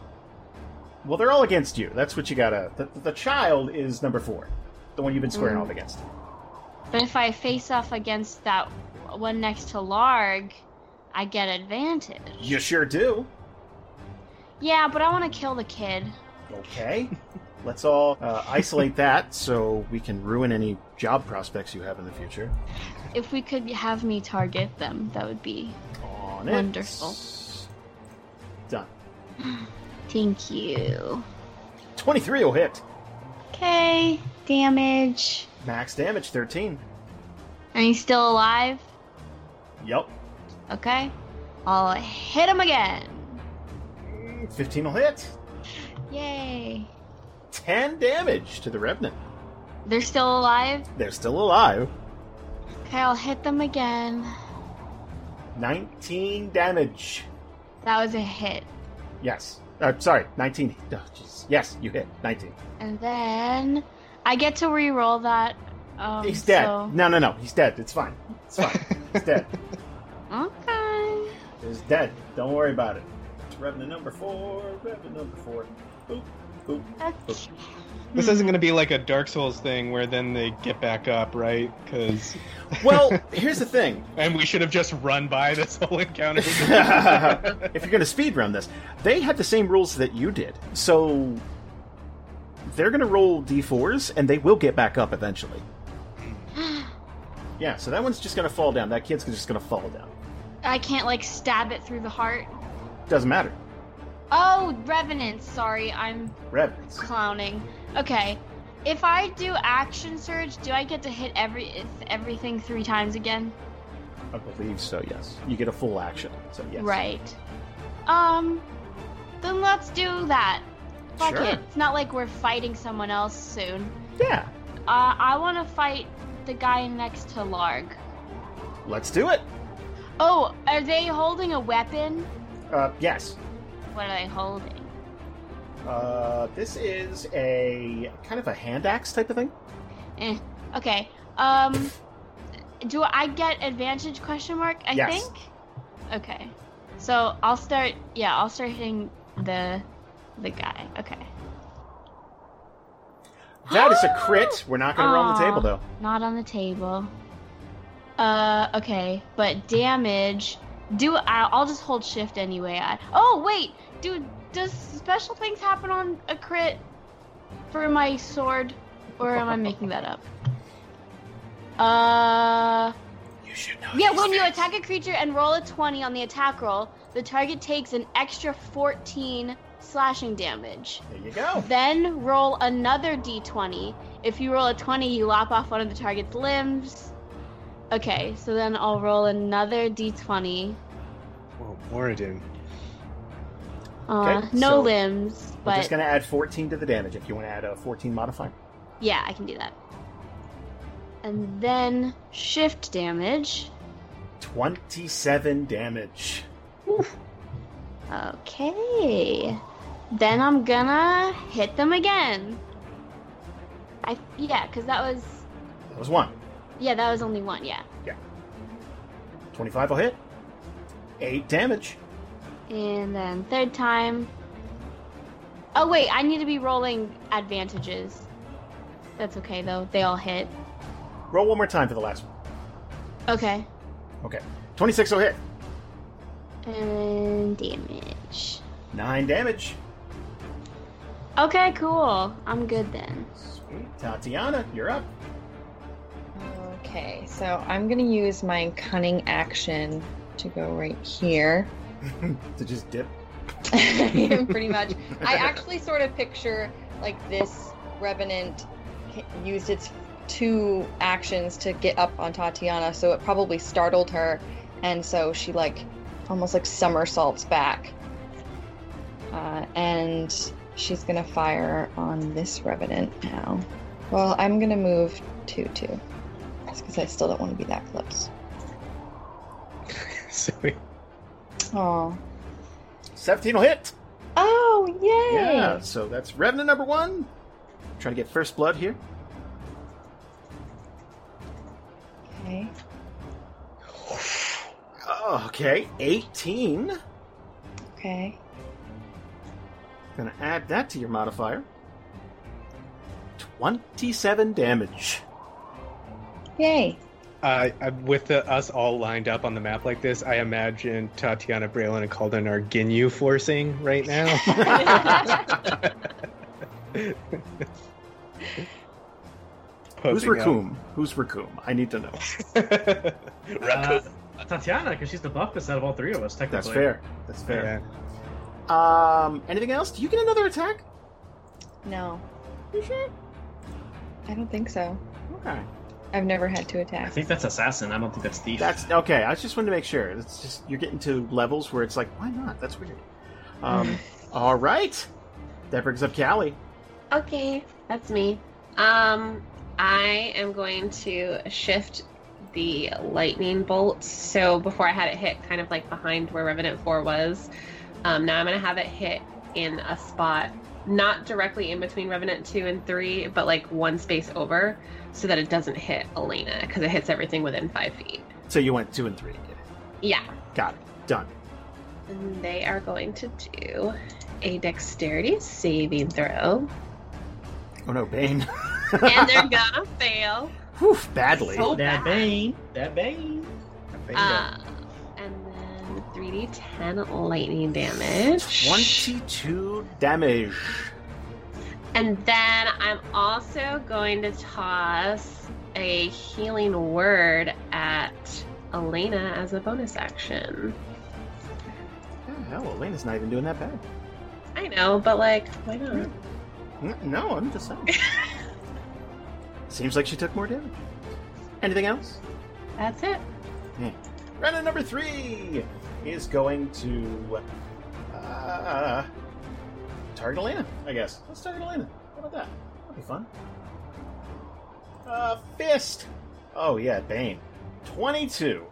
S2: Well, they're all against you. That's what you gotta. The, the child is number four, the one you've been squaring
S4: Mm.
S2: off against.
S4: But if I face off against that one next to Larg, I get advantage.
S2: You sure do.
S4: Yeah, but I want to kill the kid.
S2: Okay. Let's all uh, isolate that so we can ruin any job prospects you have in the future.
S4: If we could have me target them, that would be
S2: On it.
S4: Wonderful.
S2: Done.
S4: Thank you.
S2: 23 will hit.
S4: Okay, damage.
S2: Max damage 13.
S4: And he's still alive?
S2: Yep.
S4: Okay. I'll hit him again.
S2: 15 will hit.
S4: Yay.
S2: 10 damage to the Revenant.
S4: They're still alive?
S2: They're still alive.
S4: Okay, I'll hit them again.
S2: 19 damage.
S4: That was a hit.
S2: Yes. Uh, sorry, 19. Oh. Yes, you hit. 19.
S4: And then I get to re-roll that. Um,
S2: He's dead.
S4: so-
S2: No, no, no. He's dead. It's fine. It's fine. He's dead.
S4: Okay.
S2: He's dead. Don't worry about it. It's Revenant number four. Revenant number four. Boop, boop.
S4: Okay.
S1: This isn't going to be like a Dark Souls thing where then they get back up, right? Because
S2: Well, here's the thing.
S1: and we should have just run by this whole encounter.
S2: if you're going to speed run this, they had the same rules that you did. So they're going to roll d4s and they will get back up eventually. Yeah, so that one's just going to fall down. That kid's just going to fall down.
S4: I can't like stab it through the heart.
S2: Doesn't matter.
S4: Oh, Revenants. Sorry, I'm
S2: Revenants.
S4: clowning. Okay. If I do action surge, do I get to hit every everything three times again?
S2: I believe so, yes. You get a full action. So, yes.
S4: Right. Um. Then let's do that. Fuck
S2: Sure.
S4: it. It's not like we're fighting someone else soon.
S2: Yeah.
S4: Uh, I want to fight the guy next to Larg.
S2: Let's do it.
S4: Oh, are they holding a weapon?
S2: Uh, yes.
S4: What are they holding?
S2: Uh, this is a kind of a hand axe type of thing.
S4: Eh. Okay. Um. Do I get advantage? Question mark. I
S2: Yes.
S4: think. Okay. So I'll start. Yeah, I'll start hitting the the guy. Okay.
S2: That is a crit. We're not going to roll on the table, though.
S4: Not on the table. Uh, okay, but damage. Do I- I'll just hold shift anyway. I, oh wait, dude, does special things happen on a crit for my sword, or am I making that up? Uh,
S2: You should know.
S4: yeah. When you attack a creature and roll a twenty on the attack roll, the target takes an extra fourteen slashing damage.
S2: There you go.
S4: Then roll another d20. If you roll a 20, you lop off one of the target's limbs. Okay, so then I'll roll another d20.
S1: Whoa, Moradin.
S4: Uh,
S2: Okay,
S4: no
S2: so
S4: limbs, but
S2: just going to add 14 to the damage if you want to add a 14 modifier.
S4: yeah, I can do that. And then shift damage.
S2: 27 damage.
S4: Okay. Then I'm gonna hit them again. I yeah, cuz that was
S2: That was one.
S4: Yeah, that was only one, yeah. Yeah.
S2: 25 will hit. 8 damage.
S4: And then third time. Oh wait, I need to be rolling advantages. That's okay though. They all hit.
S2: Roll one more time for the last one.
S4: Okay.
S2: Okay. 26 will hit.
S4: And damage.
S2: 9 damage.
S4: Okay, cool. I'm good then.
S2: Sweet. Tatiana, you're up.
S5: Okay, so I'm gonna use my cunning action to go right here.
S2: to just dip.
S5: Pretty much. I actually sort of picture like this revenant used its two actions to get up on Tatiana, so it probably startled her, and so she like almost like somersaults back. Uh, and she's gonna fire on this revenant now. Well, I'm gonna move two two. That's because I still don't want to be that close.
S1: so we-
S5: Oh.
S2: 17 will hit.
S5: Oh, yay!
S2: Yeah, so that's Revenant number one. Trying to get first blood here.
S5: Okay.
S2: Oh, okay, 18.
S5: Okay.
S2: Gonna add that to your modifier. 27 damage.
S5: Yay.
S1: uh, with the, us all lined up on the map like this, I imagine Tatiana, Braylon, and Calden are Ginyu forcing right now.
S2: Who's
S1: Posing up.
S2: Recoome? Who's Recoome? I need to know.
S8: Uh, Tatiana, because she's the buffest out of all three of us, technically.
S2: That's fair. That's fair.
S1: Yeah.
S2: Um, anything else? Do you get another attack?
S5: No,
S2: You sure?
S5: I don't think so.
S2: Okay.
S5: I've never had to attack.
S8: I think that's assassin. I don't think that's thief.
S2: That's okay. I just wanted to make sure. It's just you're getting to levels where it's like, why not? That's weird. Um, all right. That brings up Callie.
S6: Okay, that's me. Um, I am going to shift the lightning bolt. So before I had it hit kind of like behind where Revenant 4 was, um, now I'm going to have it hit in a spot not directly in between Revenant 2 and 3, but like one space over so that it doesn't hit Elena because it hits everything within five feet.
S2: So you went two and three.
S6: Yeah.
S2: Got it. Done.
S6: And they are going to do a dexterity saving throw.
S2: Oh no, Bane.
S6: and they're gonna fail.
S2: Whew, badly.
S6: So
S8: that
S6: bad.
S8: bane. That bane.
S6: Uh, and then 3d10 lightning damage.
S2: 22 damage.
S6: And then I'm also going to toss a healing word at Elena as a bonus action.
S2: Oh, hell, Elena's not even doing that bad.
S6: I know, but like, why not?
S2: No, I'm just saying. Seems like she took more damage. Anything else?
S6: That's it.
S2: Round number three is going to uh, target Elena, I guess. Let's target Elena. How about that? That'll be fun. Uh, fist. Oh yeah, Bane. Twenty-two.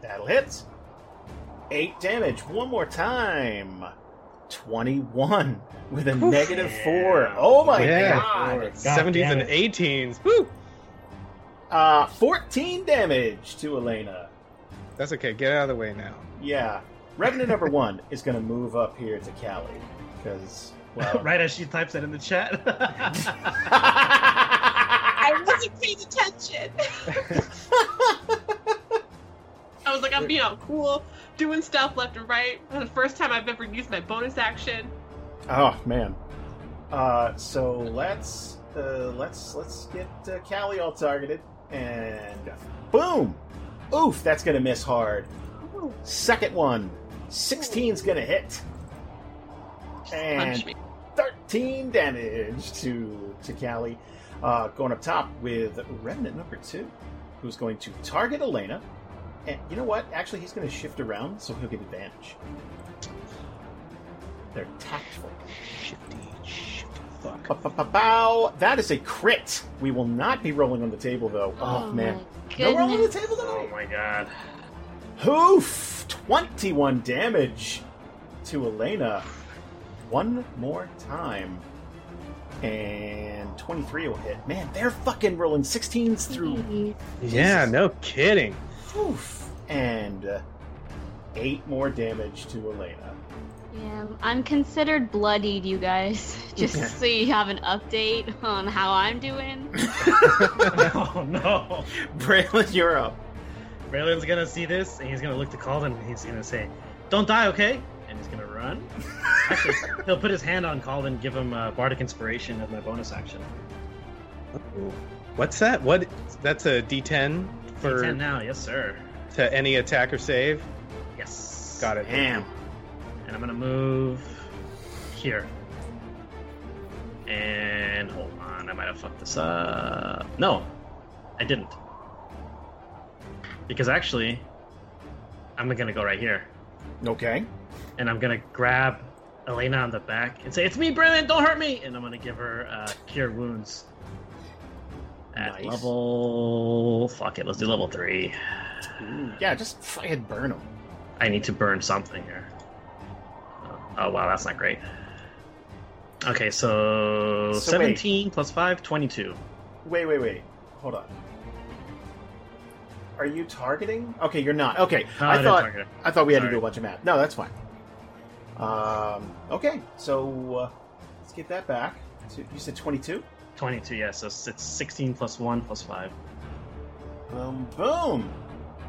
S2: That'll hit. Eight damage. One more time. Twenty-one with a negative four. Oh my
S1: Yeah.
S2: god!
S8: God
S1: 70s and 18s. Woo!
S2: Uh, 14 damage to Elena.
S1: That's okay. Get out of the way now.
S2: Yeah. Revenant number one is going to move up here to Cali because, well,
S8: right as she types that in the chat.
S6: I wasn't paying attention. I was like, I'm being all cool, doing stuff left and right. For the first time I've ever used my bonus action.
S2: oh man. Uh, so let's uh, let's let's get uh, Callie all targeted and boom, oof, that's going to miss hard. Second one, 16's going to hit. And 13 damage to to Callie. Uh, going up top with Remnant number two, who's going to target Elena. And you know what? Actually, he's going to shift around, so he'll get advantage. They're tactful.
S1: Shifty, shifty fuck.
S2: Ba-ba-ba-bow. That is a crit. We will not be rolling on the table, though. Oh, man.
S4: my
S2: No rolling on the
S4: goodness.
S2: table
S8: oh my god.
S2: Oof! 21 damage to Elena. One more time. And 23 will hit. Man, they're fucking rolling 16s through.
S1: Yeah, no kidding.
S2: Oof. And uh, eight more damage to Elena.
S4: Yeah, I'm considered bloodied, you guys. Just
S2: Okay.
S4: so you have an update on how I'm doing.
S8: oh no.
S2: Braylon, you're up.
S8: Braylon's gonna see this and he's gonna look to Calden and he's gonna say, Don't die, okay? And he's gonna run. Actually, he'll put his hand on Calden, give him uh, Bardic Inspiration as my bonus action.
S1: What's that? What? That's a D10 for
S8: 10 now, yes, sir.
S1: to any attack or save.
S8: Yes.
S1: Got it.
S2: Damn.
S8: And I'm gonna move here. And hold on, I might have fucked this up. No, I didn't. Because actually, I'm gonna go right here.
S2: Okay.
S8: And I'm gonna grab Elena on the back and say, It's me, Brilliant, don't hurt me! And I'm gonna give her uh, Cure Wounds. At
S2: Nice.
S8: level. Fuck it, let's do level 3.
S2: Ooh, yeah, just fucking burn them.
S8: I need to burn something here. Oh, wow, that's not great. Okay, so,
S2: So wait.
S8: 17 plus 5, 22.
S2: Wait, wait, wait. Hold on. Are you targeting? Okay, you're not. Okay,
S8: No,
S2: I
S8: didn't
S2: thought
S8: target.
S2: I thought we had to do a bunch of math. No, that's fine. Um. Okay, so uh, let's get that back. So you said twenty-two.
S8: 22, yeah, so it's 16 plus 1 plus 5.
S2: Boom, boom.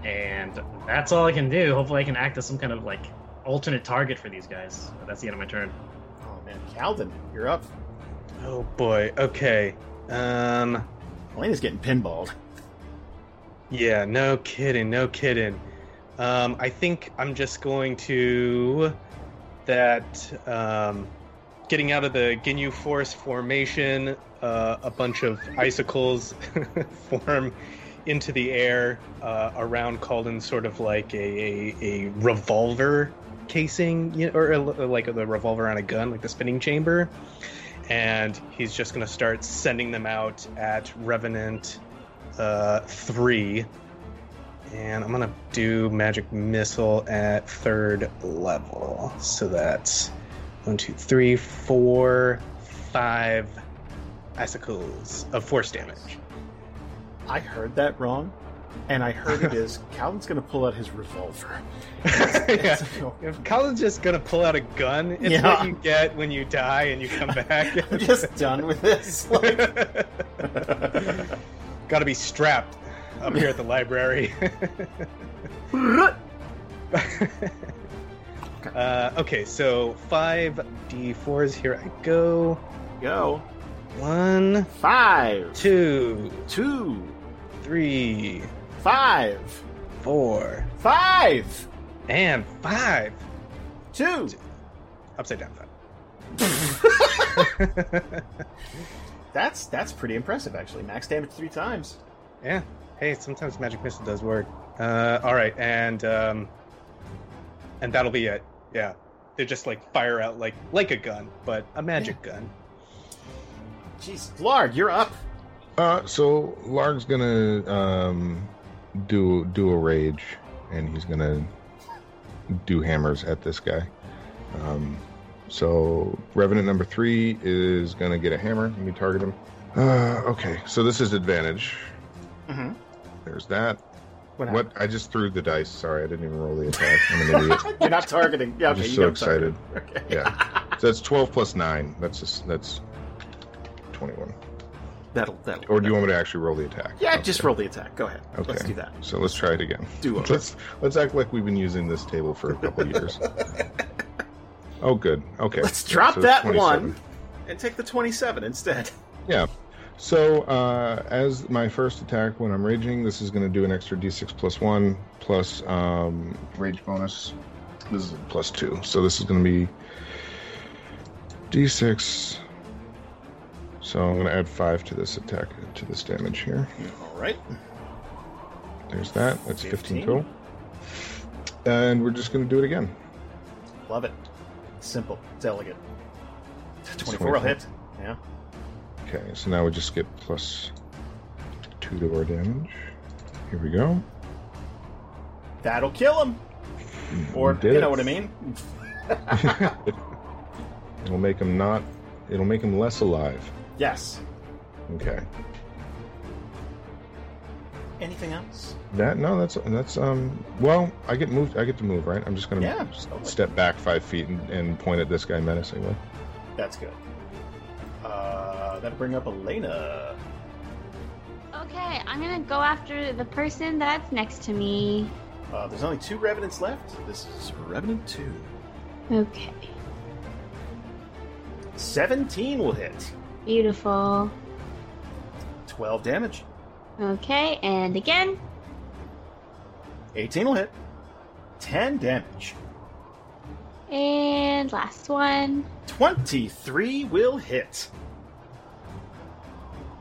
S8: And that's all I can do. Hopefully, I can act as some kind of like alternate target for these guys. But that's the end of my turn.
S2: Oh man, Calden, you're up.
S1: Oh boy. Okay. Um.
S2: Elena's getting pinballed.
S1: Yeah. No kidding. No kidding. Um. I think I'm just going to that. Um. Getting out of the Ginyu Force formation, uh, a bunch of icicles form into the air uh, around Calden, sort of like a, a, a revolver casing, you know, or, a, like the revolver on a gun, like the spinning chamber. And he's just going to start sending them out at Revenant uh, 3. And I'm going to do Magic Missile at third level. So that's one, two, three, four, five icicles of force damage.
S2: I heard that wrong, and I heard it is Calden's going to pull out his revolver.
S1: yeah. If Colin's just gonna pull out a gun, it's
S2: Yeah.
S1: what you get when you die and you come back.
S2: I'm just done with this. Like,
S1: Gotta be strapped up here at the library. uh, okay, so five d4s. Here I go.
S2: go.
S1: One,
S2: Five,
S1: two,
S2: two,
S1: three,
S2: five,
S1: four,
S2: five,
S1: and five.
S2: two.
S1: Upside down five.
S2: That's that's pretty impressive, actually. Max damage three times.
S1: Yeah. Hey, sometimes magic missile does work. Uh, all right, and um, and that'll be it. Yeah, they just like fire out like like a gun, but a magic gun.
S2: Jeez, Larg, you're up.
S3: Uh, so Larg's gonna um, do do a rage, and he's gonna do hammers at this guy. Um, so Revenant number three is gonna get a hammer. Let me target him. Uh, okay, so this is advantage.
S2: Mm-hmm.
S3: There's that.
S2: What?
S3: What? I just threw the dice. Sorry, I didn't even roll the attack. I'm an idiot.
S2: You're not targeting. Yeah,
S3: I'm
S2: okay,
S3: just
S2: you
S3: so excited.
S2: Okay.
S3: Yeah. So that's 12 plus 9. That's just, that's 21.
S2: That'll that'll.
S3: Or do you want me to actually roll the attack?
S2: Yeah,
S3: Okay.
S2: just roll the attack. Go ahead.
S3: Okay.
S2: Let's do that.
S3: So let's try it again.
S2: Do it.
S3: Let's let's act like we've been using this table for a couple years. Oh, good. Okay.
S2: Let's drop
S3: So
S2: that one and take the 27 instead.
S3: Yeah. So uh, as my first attack, when I'm raging, this is going to do an extra d6 plus one plus um, rage bonus. This is plus two. So this is going to be d6. So I'm going to add five to this attack to this damage here.
S2: All right.
S3: There's that. That's 15,
S2: 15.
S3: total. And we're just going to do it again.
S2: Love it. Simple. It's elegant. 24 will hit. Yeah.
S3: Okay, so now we just get plus two to our damage. Here we go.
S2: That'll kill him. Mm, or,
S3: We did
S2: you
S3: it.
S2: know what I mean?
S3: it'll make him not. It'll make him less alive.
S2: Yes.
S3: Okay.
S2: Anything else?
S3: That no, that's that's um. Well, I get moved. I get to move, right? I'm just gonna
S2: Yeah, totally.
S3: step back five feet and, and point at this guy menacingly.
S2: That's good. Uh, that'll bring up Elena.
S4: Okay, I'm gonna go after the person that's next to me.
S2: Uh, there's only two Revenants left. This is Revenant 2.
S4: Okay,
S2: 17 will hit.
S4: beautiful.
S2: 12 damage.
S4: Okay, and again.
S2: 18 will hit. 10 damage.
S4: And last one.
S2: 23 will hit.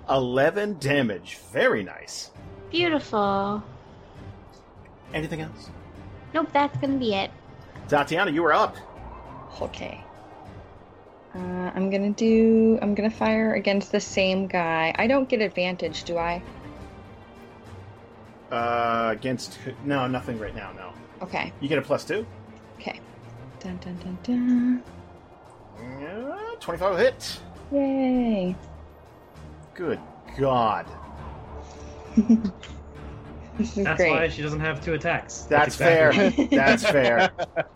S2: 11 damage. Very nice.
S4: Beautiful.
S2: Anything else?
S4: Nope, that's gonna be it.
S2: Tatiana, you are up.
S5: Okay. Uh, I'm gonna do. I'm gonna fire against the same guy. I don't get advantage, do I?
S2: Uh, against. No, nothing right now, no.
S5: Okay.
S2: You get a plus two.
S5: Okay. Dun dun dun dun.
S2: Yeah, 25 will hit.
S5: Yay!
S2: Good God.
S5: This is
S8: That's
S5: great.
S8: why she doesn't have two attacks.
S2: That's
S8: exactly-
S2: fair. That's fair.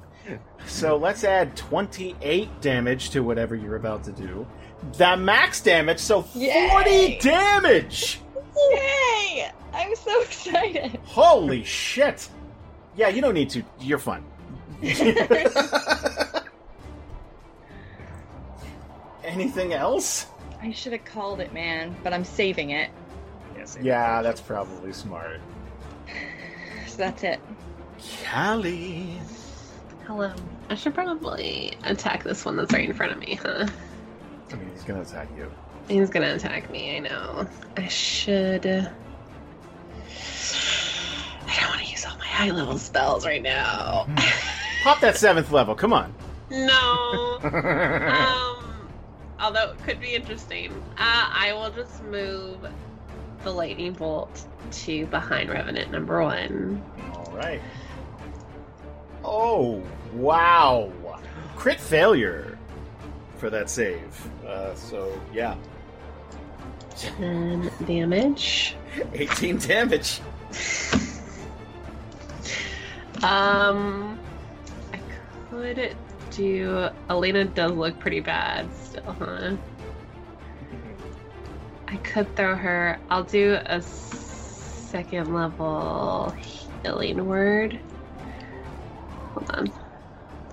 S2: So let's add 28 damage to whatever you're about to do. The max damage, so 40
S5: Yay!
S2: damage!
S5: Yay! I'm so excited.
S2: Holy shit! Yeah, you don't need to. You're fine. Anything else?
S5: I should have called it, man, but I'm saving it.
S8: Yeah, same.
S2: Yeah, that's probably smart.
S5: So that's it.
S2: Callie.
S6: Hello. I should probably attack this one that's right in front of me, huh?
S2: I mean, he's gonna attack you.
S6: He's gonna attack me, I know. I should. I don't want to use all my high level spells right now.
S2: Pop that seventh level, come on.
S6: no. um, although it could be interesting. Uh, I will just move the lightning bolt to behind Revenant number one.
S2: Alright. Oh, wow. Crit failure for that save. Uh, so, yeah.
S6: 10 damage.
S2: 18 damage.
S6: Um, I could do. Elena does look pretty bad still, huh? I could throw her. I'll do a second level healing word. Hold on.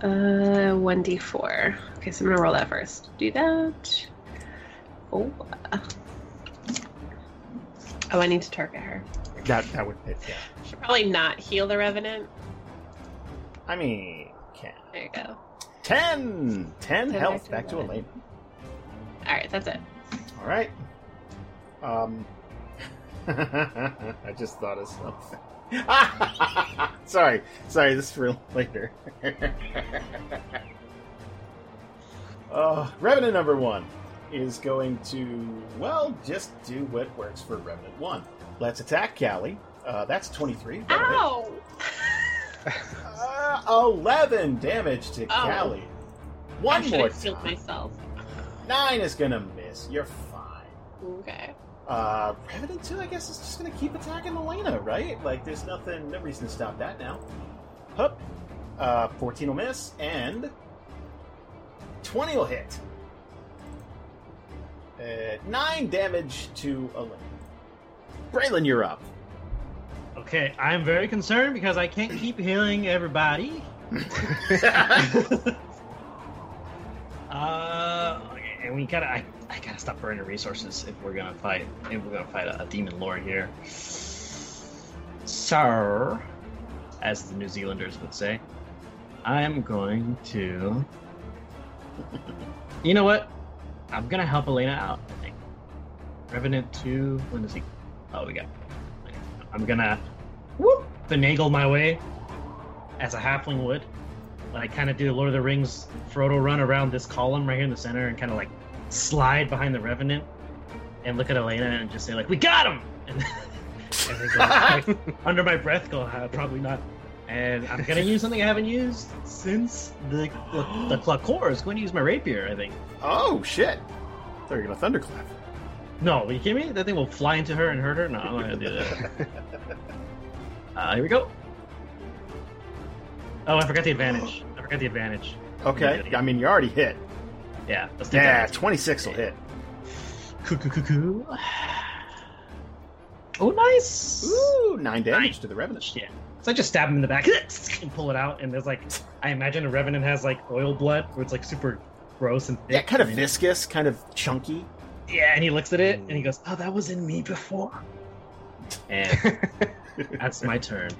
S6: Uh, 1d4. Okay, so I'm gonna roll that first. Do that. Oh. Oh, I need to target her.
S2: That, that would hit, yeah.
S6: Should probably not heal the Revenant.
S2: I mean, can.
S6: There you go.
S2: 10! 10
S6: Ten
S2: health.
S6: back
S2: Back
S6: to
S2: to
S6: eleven.
S2: Elena.
S6: Alright, that's it.
S2: Alright. Um. I just thought of something. sorry, sorry, this is for later. uh, Revenant number one is going to, well, just do what works for Remnant one. Let's attack Callie. Uh, that's 23. That'll hit.
S6: Ow!
S2: Uh, 11 damage to
S6: Oh.
S2: Callie. One
S6: should
S2: more time.
S6: myself.
S2: Nine is gonna miss. You're fine.
S6: Okay.
S2: Uh, Revenant 2, I guess, is just gonna keep attacking Elena, right? Like, there's nothing, no reason to stop that now. Hup. Uh, 14 will miss, and 20 will hit. Uh, 9 damage to Elena. Braylon, you're up.
S8: Okay, I'm very concerned because I can't keep healing everybody. uh, and we gotta, I, I gotta stop burning resources if we're gonna fight, if we're gonna fight a, a demon lord here. So, as the New Zealanders would say, I'm going to. You know what? I'm gonna help Elena out. I think. Revenant two. When does he? Oh, we got. I'm gonna whoop finagle my way as a halfling would. Like kind of do Lord of the Rings Frodo run around this column right here in the center and kind of like slide behind the Revenant and look at Elena and just say like, "We got him!" And, and then go, like, under my breath, go, uh, "Probably not." And I'm gonna use something I haven't used since the the, the Clacor is going to use my rapier. I think.
S2: Oh, shit. I thought you were gonna thunderclap.
S8: No, are you kidding me? That thing will fly into her and hurt her. No, I'm not gonna do that. Uh, here we go. Oh, I forgot the advantage. I forgot the advantage.
S2: Okay, I mean, you already hit.
S8: Yeah, let's do
S2: Yeah, 26 will hit.
S8: Coo, coo, coo. Oh, nice.
S2: Ooh, 9 damage to the Revenant.
S8: Yeah. So I just stab him in the back and pull it out, and there's like, I imagine a revenant has like oil blood, where it's like super gross and thick.
S2: Yeah, kind of
S8: and-
S2: viscous, kind of chunky.
S8: Yeah, and he looks at it and he goes, "Oh, that was in me before." And that's my turn.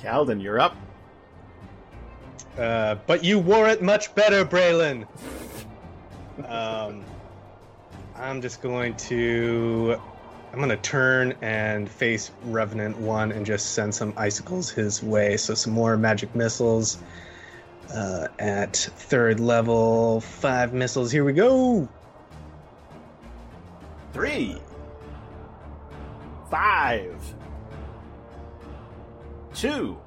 S2: Calden, you're up.
S1: Uh, but you wore it much better, Braylon. Um, I'm just going to. I'm going to turn and face Revenant 1 and just send some icicles his way. So, some more magic missiles uh, at third level. Five missiles. Here we go.
S2: Three. Five. Two.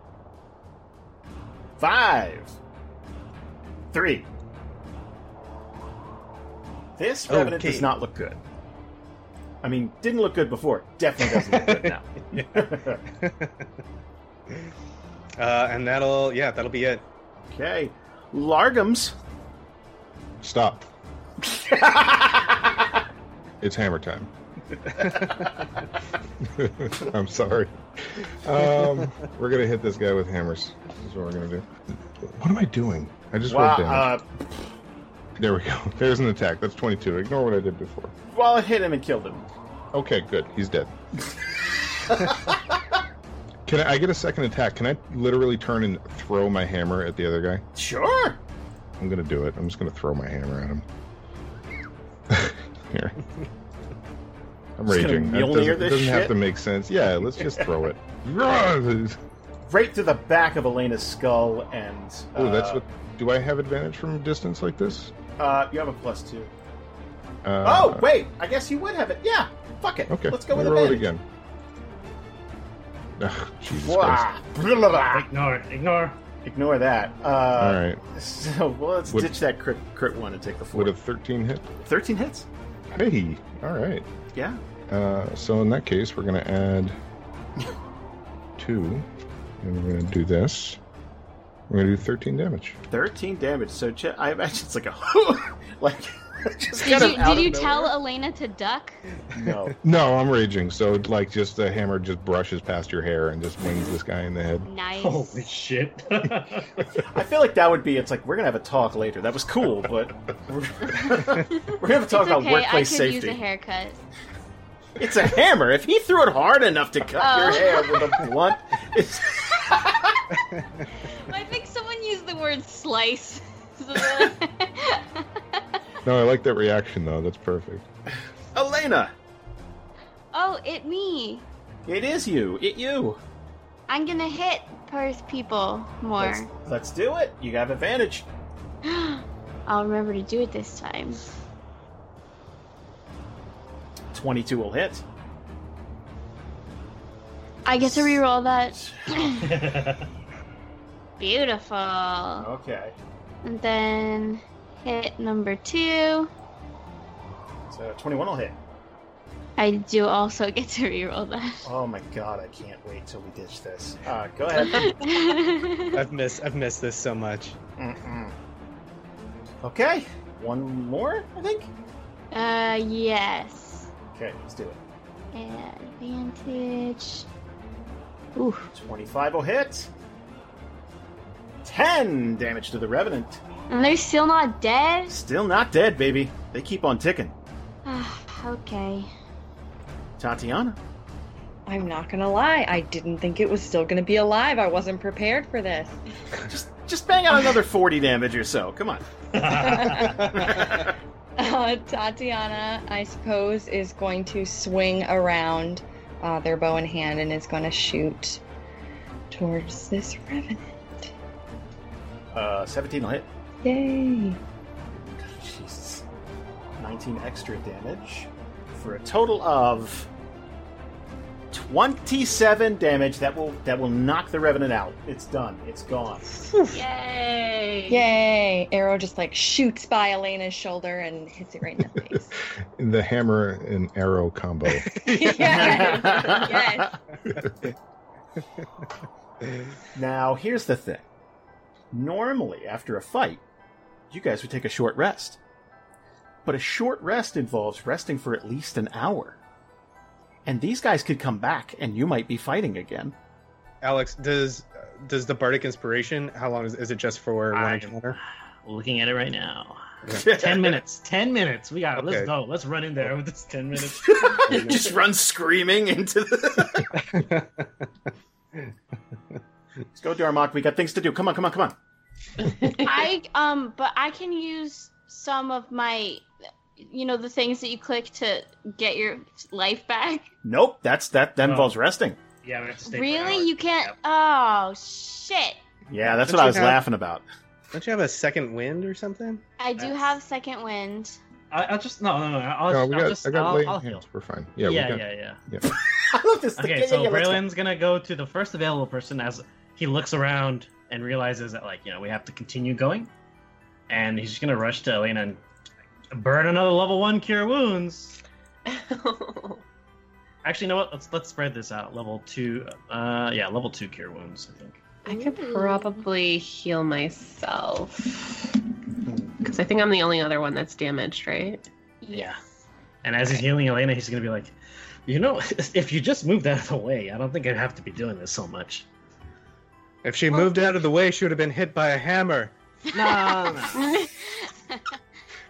S2: Five. Three. This Revenant
S1: Okay.
S2: does not look good. I mean, didn't look good before. Definitely doesn't look good now.
S1: Uh, and that'll, yeah, that'll be it.
S2: Okay. Largums.
S3: Stop. It's hammer time. I'm sorry. Um, we're gonna hit this guy with hammers. This is what we're gonna do. What am I doing? I just
S2: wow.
S3: wrote down.
S2: Uh,
S3: there we go. There's an attack. That's 22. Ignore what I did before.
S2: well, it hit him and killed him.
S3: Okay, good. He's dead. Can I, I get a second attack? Can I literally turn and throw my hammer at the other guy?
S2: Sure.
S3: I'm gonna do it. I'm just gonna throw my hammer at him. Here. I'm
S2: Just
S3: raging. That doesn't, it doesn't have to make sense. Yeah, let's just throw it.
S2: Right to the back of Elena's skull, and
S3: oh, that's
S2: uh,
S3: what. Do I have advantage from distance like this?
S2: Uh, you have a plus two.
S3: Uh,
S2: oh, wait. I guess you would have it. Yeah. Fuck it.
S3: Okay.
S2: Let's go with
S3: roll it again. Ugh, Jesus Christ.
S2: Wah. Blah, blah, blah.
S8: Ignore, ignore.
S2: Ignore that. Uh,
S3: All right.
S2: So well, let's
S3: Would-
S2: ditch that crit, crit one and take the four.
S3: Would a 13 hit?
S2: Thirteen hits.
S3: Hey. All right.
S2: Yeah.
S3: Uh, so in that case, we're going to add two, and we're going to do this. We're going to do 13 damage.
S2: Thirteen damage. So Ch- I imagine it's like a like just
S4: Did you did you tell
S2: nowhere.
S4: Elena to duck?
S2: No.
S3: No, I'm raging. So like, just the hammer just brushes past your hair and just wings this guy in the head.
S4: Nice.
S8: Holy shit.
S2: I feel like that would be. It's like we're gonna have a talk later. That was cool, but we're, we're gonna have a talk
S4: it's
S2: about
S4: okay.
S2: workplace
S4: I could
S2: safety.
S4: use a haircut.
S2: It's a hammer. If he threw it hard enough to cut
S4: Oh.
S2: your hair with a blunt, it's...
S4: I think someone used the word slice.
S3: No, I like that reaction though. That's perfect.
S2: Elena,
S4: oh, it me.
S2: it is you. It you.
S4: I'm gonna hit Perth people more.
S2: Let's, let's do it. You have advantage.
S4: I'll remember to do it this time.
S2: Twenty-two will hit.
S4: I get to reroll that. Beautiful.
S2: Okay.
S4: And then hit number two.
S2: So twenty-one will hit.
S4: I do also get to reroll that.
S2: Oh my god, I can't wait till we ditch this. Uh, go ahead.
S1: I've missed I've missed this so much.
S2: Mm-mm. Okay, one more, I think.
S4: uh, yes.
S2: Okay, let's do it.
S4: Advantage. Ooh.
S2: 25 will hit. 10 damage to the Revenant.
S4: And they're still not dead?
S2: Still not dead, baby. They keep on ticking.
S4: okay.
S2: Tatiana.
S5: I'm not gonna lie, I didn't think it was still gonna be alive. I wasn't prepared for this.
S2: Just just bang out another 40 damage or so. Come on.
S5: Uh, Tatiana, I suppose, is going to swing around uh, their bow in hand and is going to shoot towards this revenant.
S2: Uh, 17 will hit.
S5: Yay!
S2: Jesus. 19 extra damage for a total of 27 damage that will that will knock the revenant out. It's done. It's gone.
S6: Yay!
S5: Yay! Arrow just like shoots by Elena's shoulder and hits it right in the face.
S3: The hammer and arrow combo.
S5: yes. yes.
S2: Now, here's the thing. Normally, after a fight, you guys would take a short rest. But a short rest involves resting for at least an hour. And these guys could come back and you might be fighting again.
S1: Alex, does does the bardic inspiration? How long is, is it? Just for one
S8: I-
S1: encounter?
S8: Looking at it right now. Ten minutes. Ten minutes. We got it. Let's go. Let's run in there with this ten minutes.
S2: Just run screaming into the. Let's go, Darmok. We got things to do. Come on, come on, come on.
S4: I um but I can use some of my you know the things that you click to get your life back.
S2: Nope, that's that. That
S8: No.
S2: involves resting.
S8: yeah, we have to stay.
S4: Really? You can't
S8: Yep.
S4: Oh shit.
S2: Yeah, that's
S1: Don't
S2: what I
S1: you
S2: was
S1: have-
S2: laughing about.
S1: Don't you have a second wind or something?
S4: I do
S8: That's-
S4: have second wind.
S8: I, I'll just no, no, no. I'll,
S3: no,
S8: I'll
S3: we got.
S8: just
S3: I got
S8: I'll, I'll
S3: hands.
S8: heal.
S3: We're fine. Yeah,
S8: Yeah,
S3: we got.
S8: yeah, yeah.
S2: I love this.
S8: Okay,
S2: Yeah,
S8: so
S2: yeah, yeah, let's go.
S8: Braylon's gonna go to the first available person as he looks around and realizes that like you know we have to continue going, and he's just gonna rush to Elena and burn another level one cure wounds. Actually, you know what? Let's let's spread this out. Level two, uh, yeah, level two cure wounds. I think.
S6: I could probably heal myself. Because I think I'm the only other one that's damaged, right?
S8: Yeah. And as he's healing Elena, he's gonna be like, you know, if you just moved out of the way, I don't think I'd have to be doing this so much.
S1: If she moved out of the way, she would have been hit by a hammer.
S8: No, no.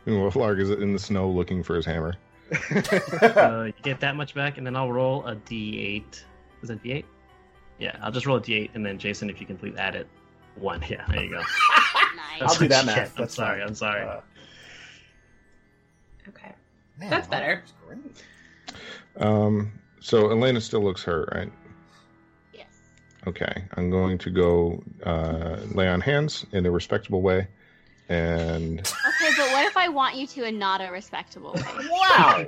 S3: Wolflarg is in the snow looking for his hammer.
S8: uh, you get that much back, and then I'll roll a d8. Is that d8? Yeah, I'll just roll a d8, and then Jason, if you can please add it, one. Yeah, there you go.
S4: nice.
S2: I'll do that
S8: Shit,
S2: math.
S8: I'm sorry.
S2: fine.
S8: I'm sorry.
S2: Uh,
S6: Okay.
S2: man,
S6: That's better.
S2: that's great.
S3: Um, so Elena still looks hurt, right?
S4: Yes.
S3: Okay, I'm going to go uh, lay on hands in a respectable way, and
S4: Okay, but what if I want you to in not a respectable way?
S2: Wow.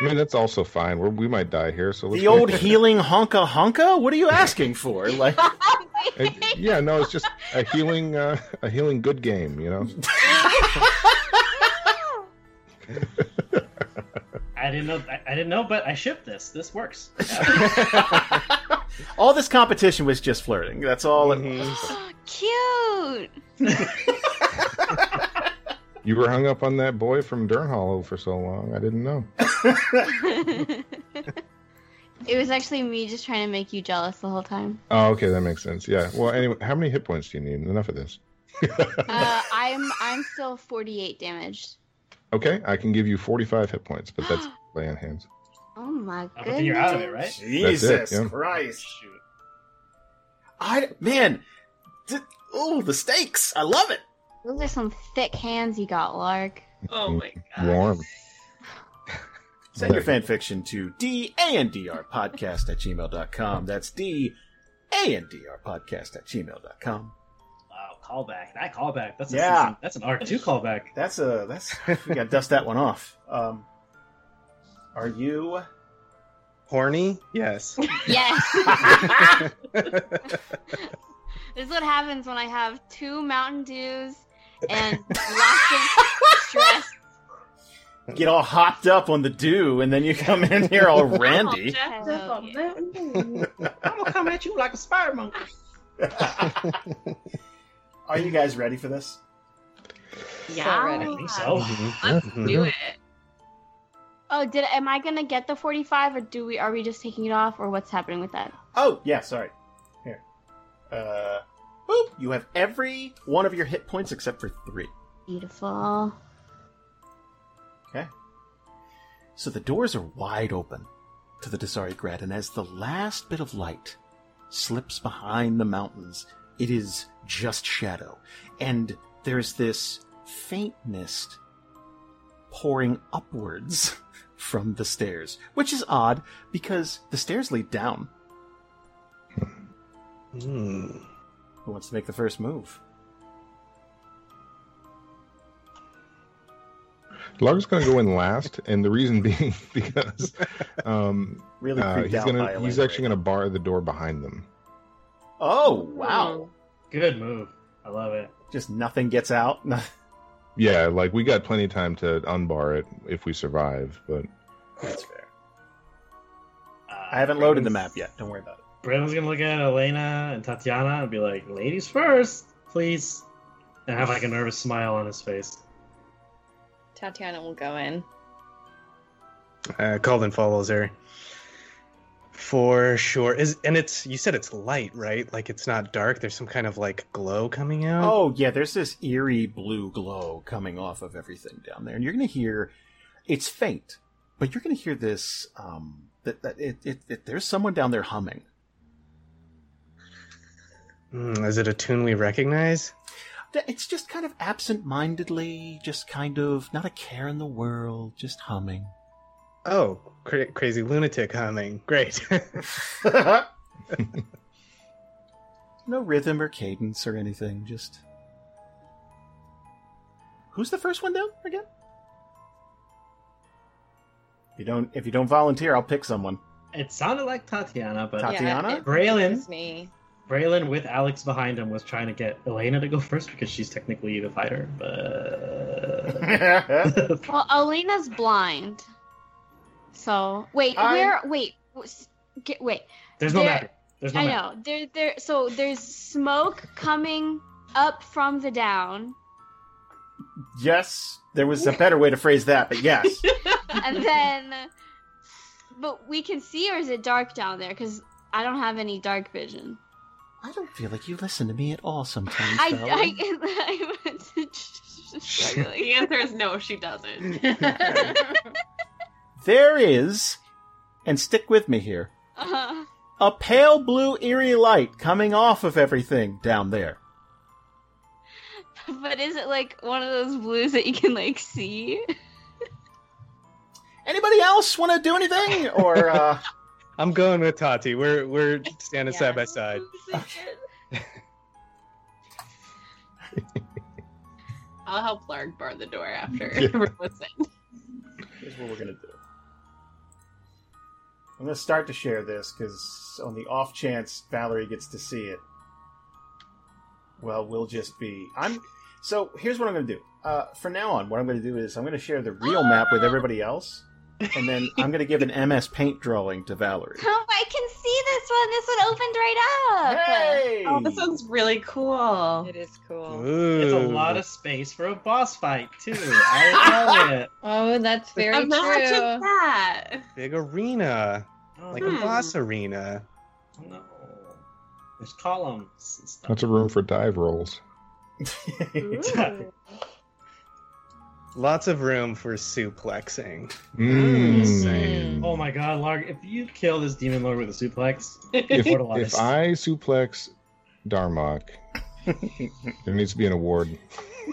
S3: I mean that's also fine. We're, we might die here, so let's
S2: the old healing honka honka? What are you asking for? Like,
S3: It- yeah, no, it's just a healing, uh, a healing good game, you know.
S8: I didn't know. I, I didn't know, but I shipped this. This works.
S2: All this competition was just flirting. That's all it
S1: Mhm.
S2: was.
S4: Cute.
S3: You were hung up on that boy from Durnhollow for so long. I didn't know.
S4: it was actually me just trying to make you jealous the whole time.
S3: Oh, okay, that makes sense. Yeah. Well, anyway, how many hit points do you need? Enough of this.
S4: Uh, I'm I'm still 48 damaged.
S3: Okay, I can give you 45 hit points, but that's lay on hands.
S4: Oh my
S8: Uh, but
S4: goodness.
S8: then you're out of it, right?
S2: Jesus
S3: yeah.
S2: Christ.
S8: Shoot.
S2: I man, oh the stakes! I love it.
S4: Those are some thick hands you got, Larg.
S6: Oh my god.
S3: Warm.
S2: Send your fan fiction to dandr podcast at gmail.com. That's d a n d r podcast at gmail.com.
S8: Wow, callback. That callback. That's a
S2: Yeah.
S8: season, that's an arc two callback.
S2: That's a that's we got to dust that one off. Um, are you?
S1: Horny? Yes.
S4: Yes. this is what happens when I have two Mountain Dews and lots of stress.
S2: get all hopped up on the dew, and then you come in here all randy.
S6: Jacked up on that.
S7: I'm gonna come at you like a spider monkey.
S2: Are you guys ready for this?
S6: Yeah,
S5: ready.
S7: I think so.
S6: Let's do it.
S4: Oh, did am I gonna get the forty-five, or do we? Are we just taking it off, or what's happening with that?
S2: Oh, yeah, sorry. Here. Uh, boop. You have every one of your hit points except for three.
S4: Beautiful.
S2: Okay. So the doors are wide open to the Desari Grad, and as the last bit of light slips behind the mountains, it is just shadow. And there's this faint mist pouring upwards from the stairs, which is odd because the stairs lead down.
S1: Hmm.
S2: Who wants to make the first move?
S3: Larg's gonna go in last, and the reason being because um,
S2: Really
S3: uh, he's gonna he's actually
S2: right
S3: gonna bar the door behind them.
S2: Oh, wow.
S7: Good move. I love it.
S2: Just nothing gets out. No-
S3: Yeah, like we got plenty of time to unbar it if we survive, but
S2: That's fair.
S7: Uh,
S2: I haven't loaded the map yet. Don't worry about it.
S7: Brandon's gonna look at Elena and Tatiana and be like, "Ladies first, please," and have like a nervous smile on his face.
S5: Tatiana will go in.
S1: Uh, Calden follows her. For sure. Is and it's you said it's light, right? Like it's not dark. There's some kind of like glow coming out.
S2: Oh, yeah, there's this eerie blue glow coming off of everything down there. And you're going to hear, it's faint, but you're going to hear this, um, that, that it, it, it, there's someone down there humming.
S1: Hmm, is it a tune we recognize?
S2: It's just kind of absent mindedly, just kind of not a care in the world, just humming.
S1: Oh, cra- crazy lunatic humming. Great.
S2: no rhythm or cadence or anything, just. Who's the first one down again? If you don't, if you don't volunteer, I'll pick someone.
S7: It sounded like Tatiana, but
S2: Tatiana?
S5: Yeah, it,
S7: Braylon,
S5: it's me.
S7: Braylon with Alex behind him was trying to get Elena to go first because she's technically the fighter, but
S4: Well, Elena's blind. So wait,
S2: I-
S4: where? Wait, get, wait.
S7: there's no
S4: There-
S7: mapping. There's no
S4: I
S7: mapping.
S4: know. There, there. So there's smoke coming up from the down,
S2: yes, there was a better way to phrase that, but yes.
S4: and then, but we can see, or is it dark down there? Because I don't have any dark vision.
S2: I don't feel like you listen to me at all sometimes.
S4: I,
S2: Valerie.
S4: I, I struggling.
S6: The answer is no, she doesn't.
S2: There is, and stick with me here,
S4: Uh,
S2: a pale blue eerie light coming off of everything down there.
S4: but is it like one of those blues that you can like see?
S2: Anybody else want to do anything? Or, uh,
S1: I'm going with Tati. We're we're standing
S5: Yeah.
S1: side by side.
S6: I'll help Larg bar the door after
S3: Yeah.
S6: everyone's in.
S2: here's what we're going to do. I'm going to start to share this because on the off chance Valerie gets to see it, well, we'll just be. I'm. So here's what I'm going to do. Uh, from now on, what I'm going to do is I'm going to share the real map with everybody else, and then I'm going to give an MS Paint drawing to Valerie.
S4: Oh, I can see this one. This one opened right up.
S2: Hey!
S6: Oh, this one's really cool.
S5: It is cool.
S1: Ooh.
S7: It's a lot of space for a boss fight too. I love it.
S5: Oh, that's very
S6: Imagine
S5: true.
S6: that.
S1: big arena,
S7: Oh,
S1: like
S6: Hmm.
S1: a boss arena.
S7: no. There's columns and stuff.
S3: that's a room for dive rolls.
S7: Exactly.
S1: Lots of room for suplexing.
S3: Mm.
S7: Oh my god, Larg, if you kill this demon lord with a suplex,
S3: If,
S7: immortalized.
S3: if I suplex Darmok, there needs to be an award.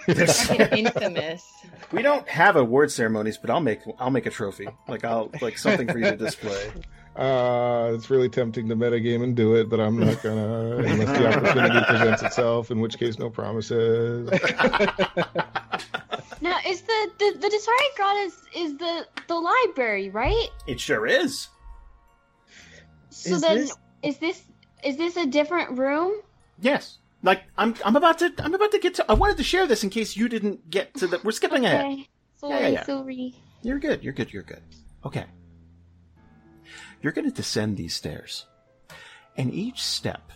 S5: Fucking infamous.
S2: We don't have award ceremonies, but I'll make I'll make a trophy. Like I'll like something for you to display.
S3: Uh, it's really tempting to metagame and do it, but I'm not gonna unless the opportunity presents itself. In which case, no promises.
S4: Now, is the the, the Desari Grot is is the the library, right?
S2: It sure is.
S4: So
S1: Is
S4: then,
S1: this-
S4: is this is this a different room?
S2: Yes. Like I'm I'm about to I'm about to get to I wanted to share this in case you didn't get to the we're skipping ahead.
S4: Sorry,
S2: Yeah, yeah, yeah.
S4: sorry.
S2: You're good. You're good. You're good. Okay. You're going to descend these stairs, and each step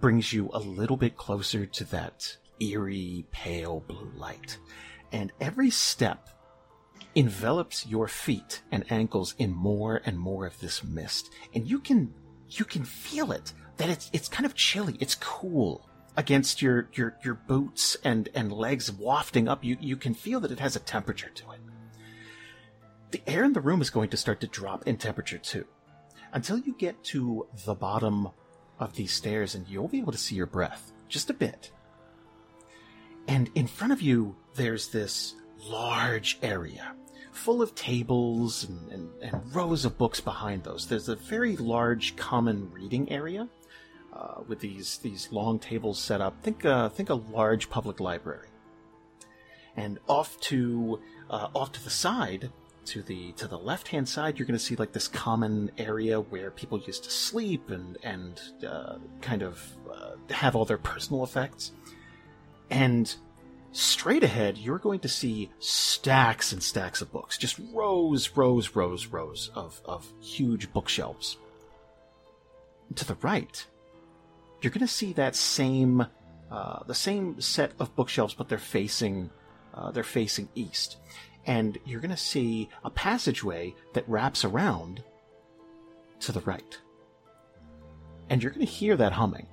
S2: brings you a little bit closer to that eerie, pale blue light. And every step envelops your feet and ankles in more and more of this mist. And you can you can feel it that it's it's kind of chilly. It's cool against your your your boots and and legs wafting up. You you can feel that it has a temperature to it. The air in the room is going to start to drop in temperature too, until you get to the bottom of these stairs, and you'll be able to see your breath just a bit. And in front of you, there's this large area full of tables and, and, and rows of books behind those. There's a very large common reading area uh, with these these long tables set up. Think uh, think a large public library. And off to uh, off to the side, to the to the left hand side, you're going to see like this common area where people used to sleep and and uh, kind of uh, have all their personal effects. And straight ahead, you're going to see stacks and stacks of books, just rows, rows, rows, rows of of huge bookshelves. To the right, you're going to see that same uh, the same set of bookshelves, but they're facing uh, they're facing east, and you're going to see a passageway that wraps around to the right, and you're going to hear that humming,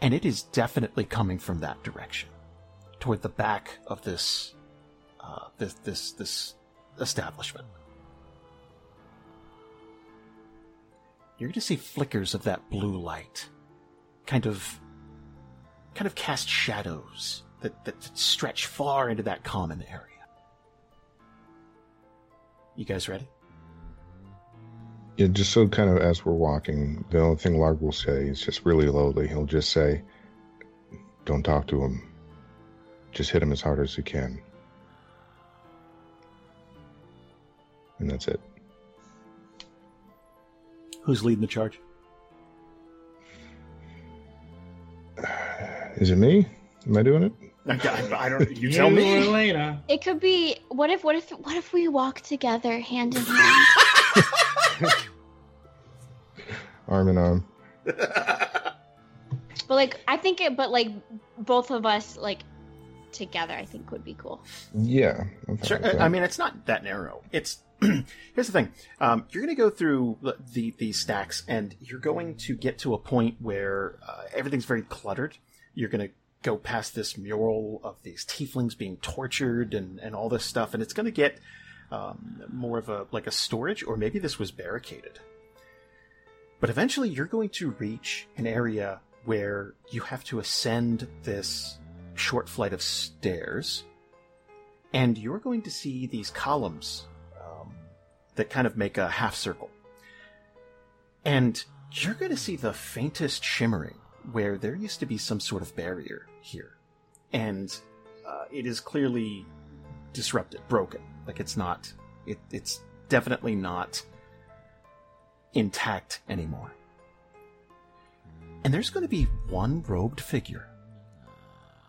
S2: and it is definitely coming from that direction, toward the back of this uh, this this this establishment. you're going to see flickers of that blue light, kind of, kind of cast shadows that, that stretch far into that common area. You guys ready?
S3: Yeah, just so kind of as we're walking, the only thing Larg will say is just really lowly. He'll just say, "Don't talk to him. Just hit him as hard as you can." And that's it.
S2: Who's leading the charge?
S3: Is it me? Am I doing it?
S2: I, I don't. You
S8: You
S2: tell me.
S8: or Elena.
S4: It could be. What if? What if? What if we walk together, hand in hand?
S3: Arm in arm.
S4: but like, I think it. But like, both of us like together, I think would be cool.
S3: Yeah. I'm
S2: Sure.
S3: with that.
S2: I mean, it's not that narrow. It's here's the thing. Um, you're going to go through the, the these stacks, and you're going to get to a point where uh, everything's very cluttered. You're going to go past this mural of these tieflings being tortured and and all this stuff, and it's going to get um, more of a like a storage, or maybe this was barricaded. But eventually, you're going to reach an area where you have to ascend this short flight of stairs and you're going to see these columns um, that kind of make a half circle. And you're going to see the faintest shimmering where there used to be some sort of barrier here. And uh, it is clearly disrupted, broken. Like it's not, it, it's definitely not intact anymore. And there's going to be one robed figure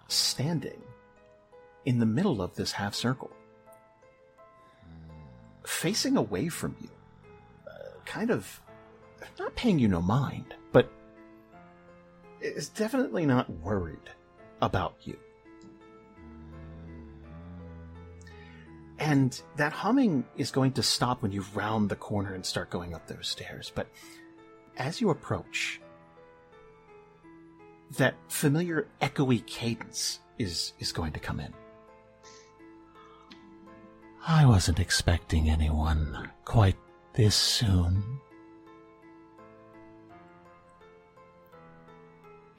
S2: standing in the middle of this half circle, facing away from you, uh, kind of not paying you no mind, but is definitely not worried about you. And that humming is going to stop when you round the corner and start going up those stairs. But as you approach, that familiar echoey cadence is, is going to come in. I wasn't expecting anyone quite this soon.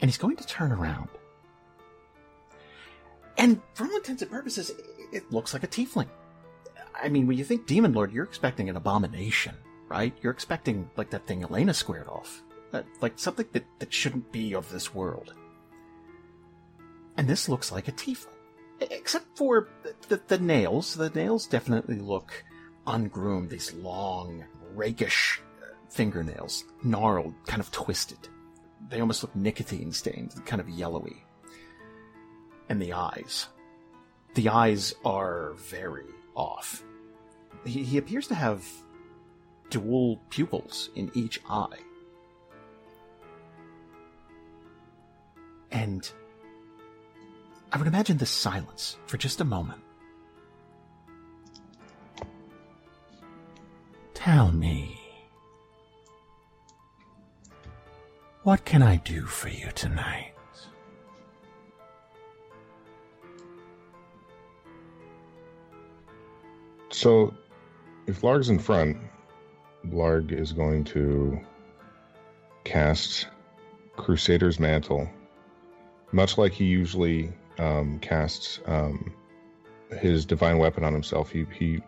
S2: And he's going to turn around. And for all intents and purposes, it- looks like a tiefling. I mean, when you think Demon Lord, you're expecting an abomination, right? You're expecting, like, that thing Elena squared off. That, like, something that, that shouldn't be of this world. And this looks like a tiefling. Except for the, the, the nails. The nails definitely look ungroomed. These long, rakish uh, fingernails. Gnarled, kind of twisted. They almost look nicotine stained, kind of yellowy. And the eyes. The eyes are very off. He, he appears to have dual pupils in each eye. And I would imagine this silence for just a moment. Tell me, what can I do for you tonight?
S3: So, if Larg's in front, Larg is going to cast Crusader's Mantle, much like he usually um, casts um, his divine weapon on himself. He he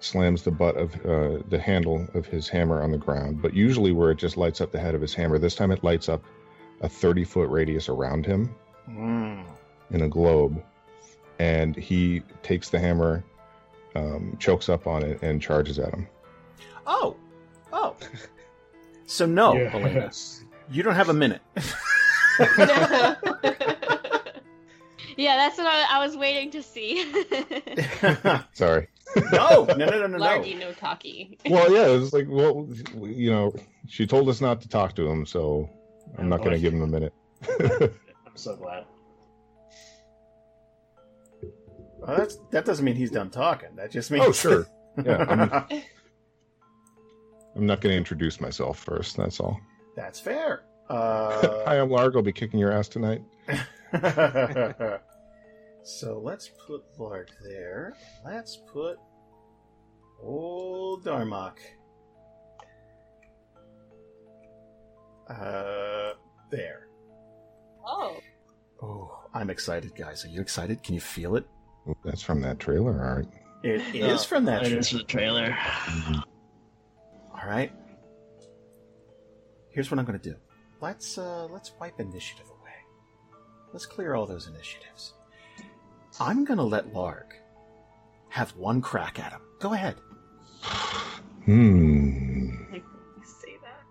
S3: slams the butt of uh, the handle of his hammer on the ground, but usually where it just lights up the head of his hammer, this time it lights up a 30 foot radius around him in a globe, and he takes the hammer, um, chokes up on it, and charges at him.
S2: Oh, oh. So no, Elena,
S7: Yes.
S2: you don't have a minute.
S4: Yeah, that's what I, I was waiting to see.
S3: Sorry.
S2: no, no, no, no, no, no.
S6: Largy no talkie.
S3: Well, yeah, it's like, well, you know, she told us not to talk to him, so I'm not going to give him a minute.
S7: I'm so glad.
S2: Well, that's, that doesn't mean he's done talking. That just means.
S3: oh, sure. Yeah, I'm, I'm not going to introduce myself first. That's all.
S2: that's fair. Uh,
S3: Hi, I'm Larg. I'll be kicking your ass tonight.
S2: so let's put Larg there. Let's put old Darmok. Uh, there.
S6: Oh.
S2: Oh, I'm excited, guys. Are you excited? Can you feel it?
S3: Ooh, That's from that trailer art.
S2: It is from that.
S8: It
S2: trailer.
S8: is the trailer.
S2: All right. Here's what I'm going to do. Let's uh, let's wipe initiative away. Let's clear all those initiatives. I'm going to let Larg have one crack at him. Go ahead.
S3: Hmm.
S6: Say that.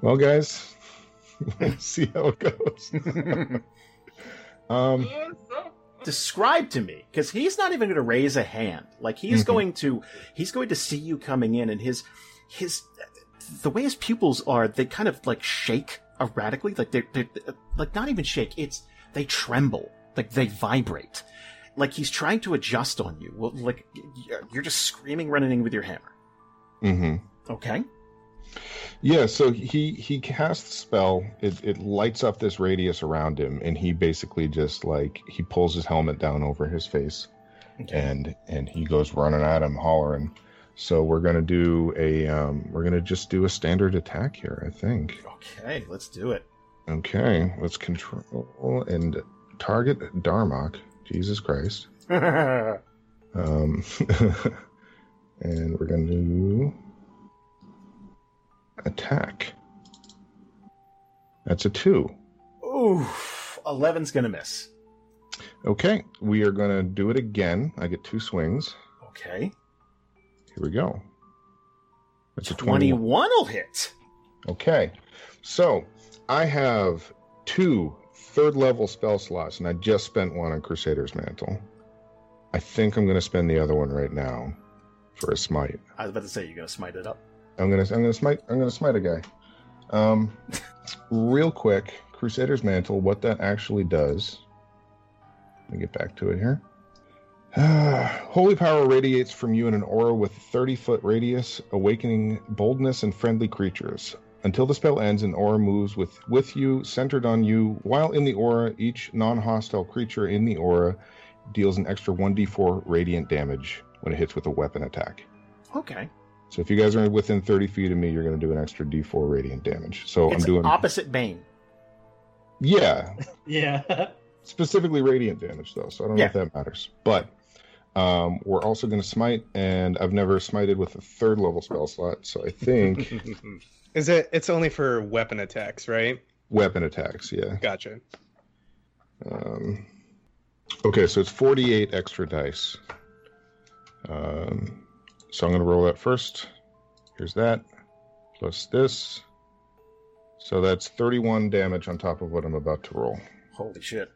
S3: Well, guys, let's see how it goes. um,
S2: Describe to me, because he's not even going to raise a hand. Like he's
S3: Mhm.
S2: going to, he's going to see you coming in, and his, his, the way his pupils are, they kind of like shake erratically. Like they're, they're like not even shake. It's they tremble, like they vibrate. Like he's trying to adjust on you. Well, like you're- you're just screaming, running in with your hammer.
S3: Mm-hmm.
S2: Okay.
S3: Yeah, so he he casts the spell. It it lights up this radius around him, and he basically just like he pulls his helmet down over his face,
S2: Okay.
S3: and and he goes running at him, hollering. So we're gonna do a um, we're gonna just do a standard attack here, I think.
S2: Okay. Let's do it.
S3: Okay, let's control and target Darmok. Jesus Christ. Um, and we're gonna do attack. That's a two.
S2: Oof. 11's gonna miss.
S3: Okay, we are gonna do it again. I get two swings.
S2: Okay.
S3: Here we go. That's a 21.
S2: 21 will hit.
S3: Okay, so I have two third level spell slots, and I just spent one on Crusader's Mantle. I think I'm gonna spend the other one right now for a smite.
S2: I was about to say you're gonna smite it up.
S3: I'm gonna I'm gonna smite I'm gonna smite a guy. Um, real quick, Crusader's Mantle. What that actually does. Let me get back to it here. Holy power radiates from you in an aura with 30 foot radius, awakening boldness and friendly creatures. Until the spell ends, an aura moves with, with you, centered on you. While in the aura, each non hostile creature in the aura deals an extra 1d4 radiant damage when it hits with a weapon attack.
S2: Okay.
S3: So if you guys are within 30 feet of me, you're going to do an extra d4 radiant damage. So
S2: it's
S3: I'm doing.
S2: opposite Bane.
S3: Yeah,
S7: Yeah.
S3: specifically radiant damage, though. So I don't
S2: Yeah.
S3: know if that matters. But um, we're also going to smite, and I've never smited with a third level spell slot. So I think
S1: Is it? It's only for weapon attacks, right?
S3: weapon attacks, yeah.
S1: Gotcha.
S3: Um, okay, so it's 48 extra dice. Um, so I'm going to roll that first. Here's that, plus this. So that's 31 damage on top of what I'm about to roll.
S2: Holy shit.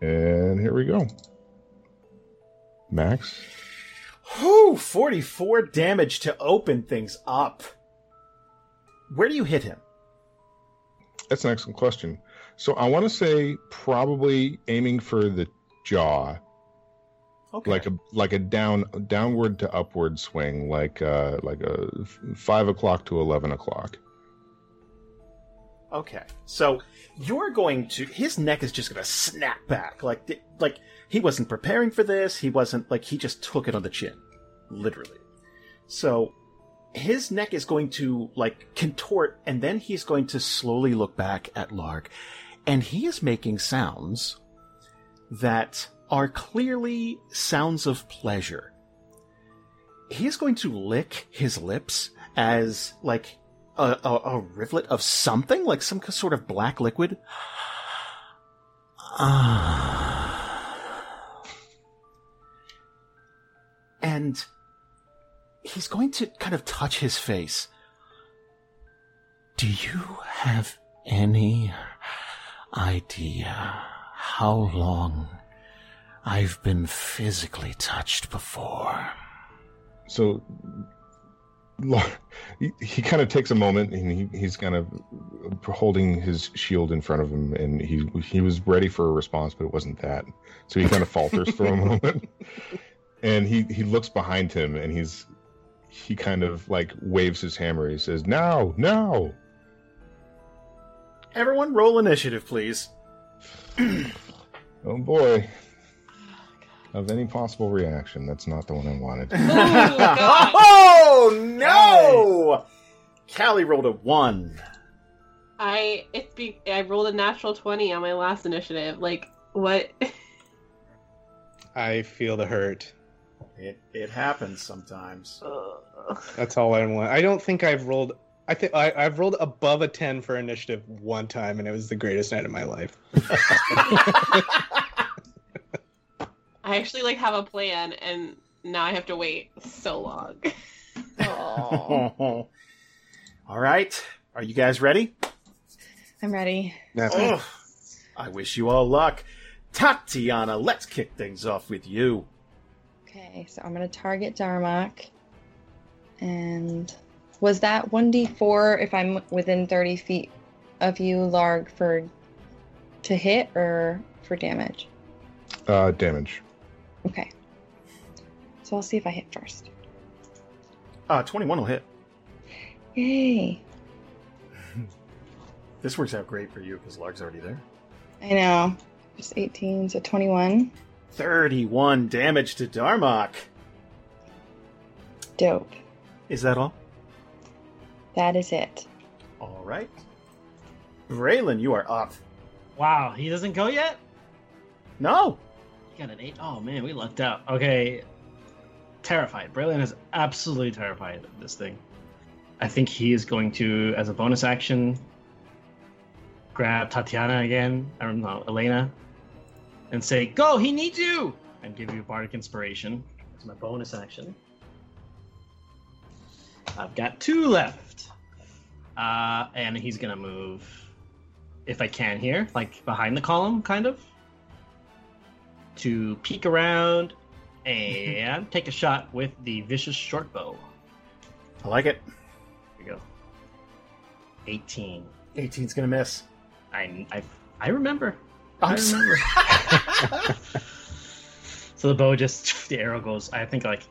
S3: And here we go. Max?
S2: Whew, 44 damage to open things up. Where do you hit him?
S3: That's an excellent question. So I want to say probably aiming for the jaw,
S2: Okay.
S3: like a like a down downward to upward swing, like uh like a five o'clock to eleven o'clock.
S2: Okay, so you're going to his neck is just going to snap back like like he wasn't preparing for this. He wasn't like he just took it on the chin, literally. So his neck is going to like contort, and then he's going to slowly look back at Larg and he is making sounds that are clearly sounds of pleasure. He is going to lick his lips as like a, a, a rivulet of something, like some sort of black liquid. and he's going to kind of touch his face. Do you have any idea how long I've been physically touched before?
S3: So Lo- he, he kind of takes a moment and he, he's kind of holding his shield in front of him and he he was ready for a response but it wasn't that. So he kind of falters for a moment. And he he looks behind him and he's he kind of like waves his hammer. He says now now!
S2: Everyone roll initiative, please.
S3: oh boy of any possible reaction that's not the one i wanted
S2: oh, oh no! Callie rolled a one.
S6: I it's be I rolled a natural twenty on my last initiative. Like what?
S1: I feel the hurt.
S2: It it happens sometimes.
S1: That's all I want. I don't think I've rolled. I think I, I've rolled above a ten for initiative one time, and it was the greatest night of my life.
S6: I actually like have a plan, and now I have to wait so long.
S2: All right, are you guys ready?
S5: I'm ready.
S2: Ugh. I wish you all luck. Tatiana, let's kick things off with you.
S5: Okay, so I'm gonna target Darmok. And was that 1d4 if I'm within 30 feet of you, Larg, for to hit or for damage?
S3: uh damage
S5: Okay. So I'll see if I hit first.
S2: Uh, 21 will hit.
S5: Yay!
S2: This works out great for you because Larg's already there.
S5: I know. Just 18, so 21.
S2: 31 damage to Darmok.
S5: Dope.
S2: Is that all?
S5: That is it.
S2: All right. Braylon, you are up.
S8: Wow, he doesn't go yet?
S2: No.
S8: Got an eight. Oh man, we lucked out. Okay. Terrified. Braylon is absolutely terrified of this thing. I think he is going to, as a bonus action, grab Tatiana again, don't know, Elena, and say, Go, he needs you! And give you a Bardic Inspiration. That's my bonus action. I've got two left. Uh, and he's gonna move, if I can here, like behind the column, kind of to peek around and take a shot with the vicious short bow.
S2: I like it.
S8: Here we go. 18.
S2: 18's gonna miss.
S8: I I, I remember.
S2: I'm
S8: I remember. so the bow just the arrow goes. I think like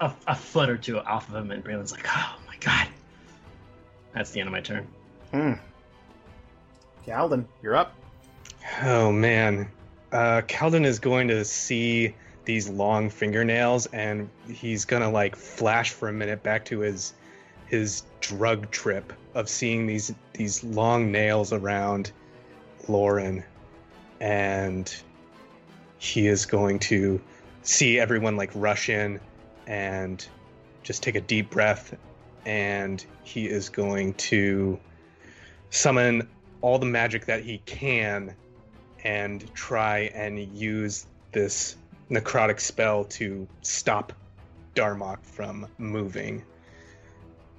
S8: a, a foot or two off of him, and Braylon's like, "Oh my god!" That's the end of my turn.
S2: Hmm. Calden, you're up.
S1: Oh man, uh, Calden is going to see these long fingernails, and he's gonna like flash for a minute back to his his drug trip of seeing these these long nails around Lauren, and he is going to see everyone like rush in and just take a deep breath, and he is going to summon all the magic that he can and try and use this necrotic spell to stop Darmok from moving.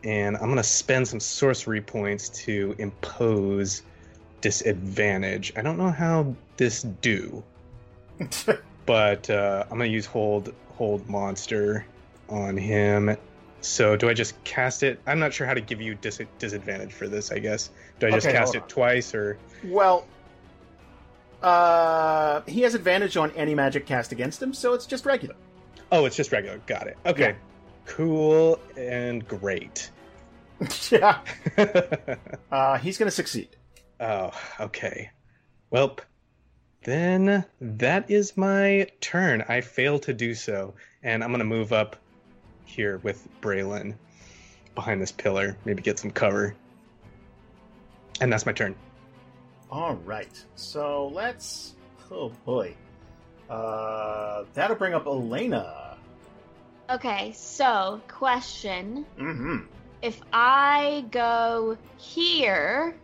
S1: And I'm going to spend some sorcery points to impose disadvantage. I don't know how this do. but uh, I'm gonna use hold hold monster on him. So do I just cast it? I'm not sure how to give you dis- disadvantage for this. I guess do I just
S2: Okay,
S1: cast it
S2: on.
S1: twice or?
S2: Well, uh, he has advantage on any magic cast against him, so it's just regular.
S1: Oh, it's just regular. Got it. Okay,
S2: Yeah.
S1: cool and great.
S2: yeah. Uh, he's going to succeed.
S1: oh, okay. Well, then that is my turn. I fail to do so, and I'm gonna move up here with Braylon behind this pillar, maybe get some cover. And that's my turn.
S2: All right. So let's. Oh boy. Uh, that'll bring up Elena.
S4: Okay, so question:
S2: Mm-hmm.
S4: If I go here,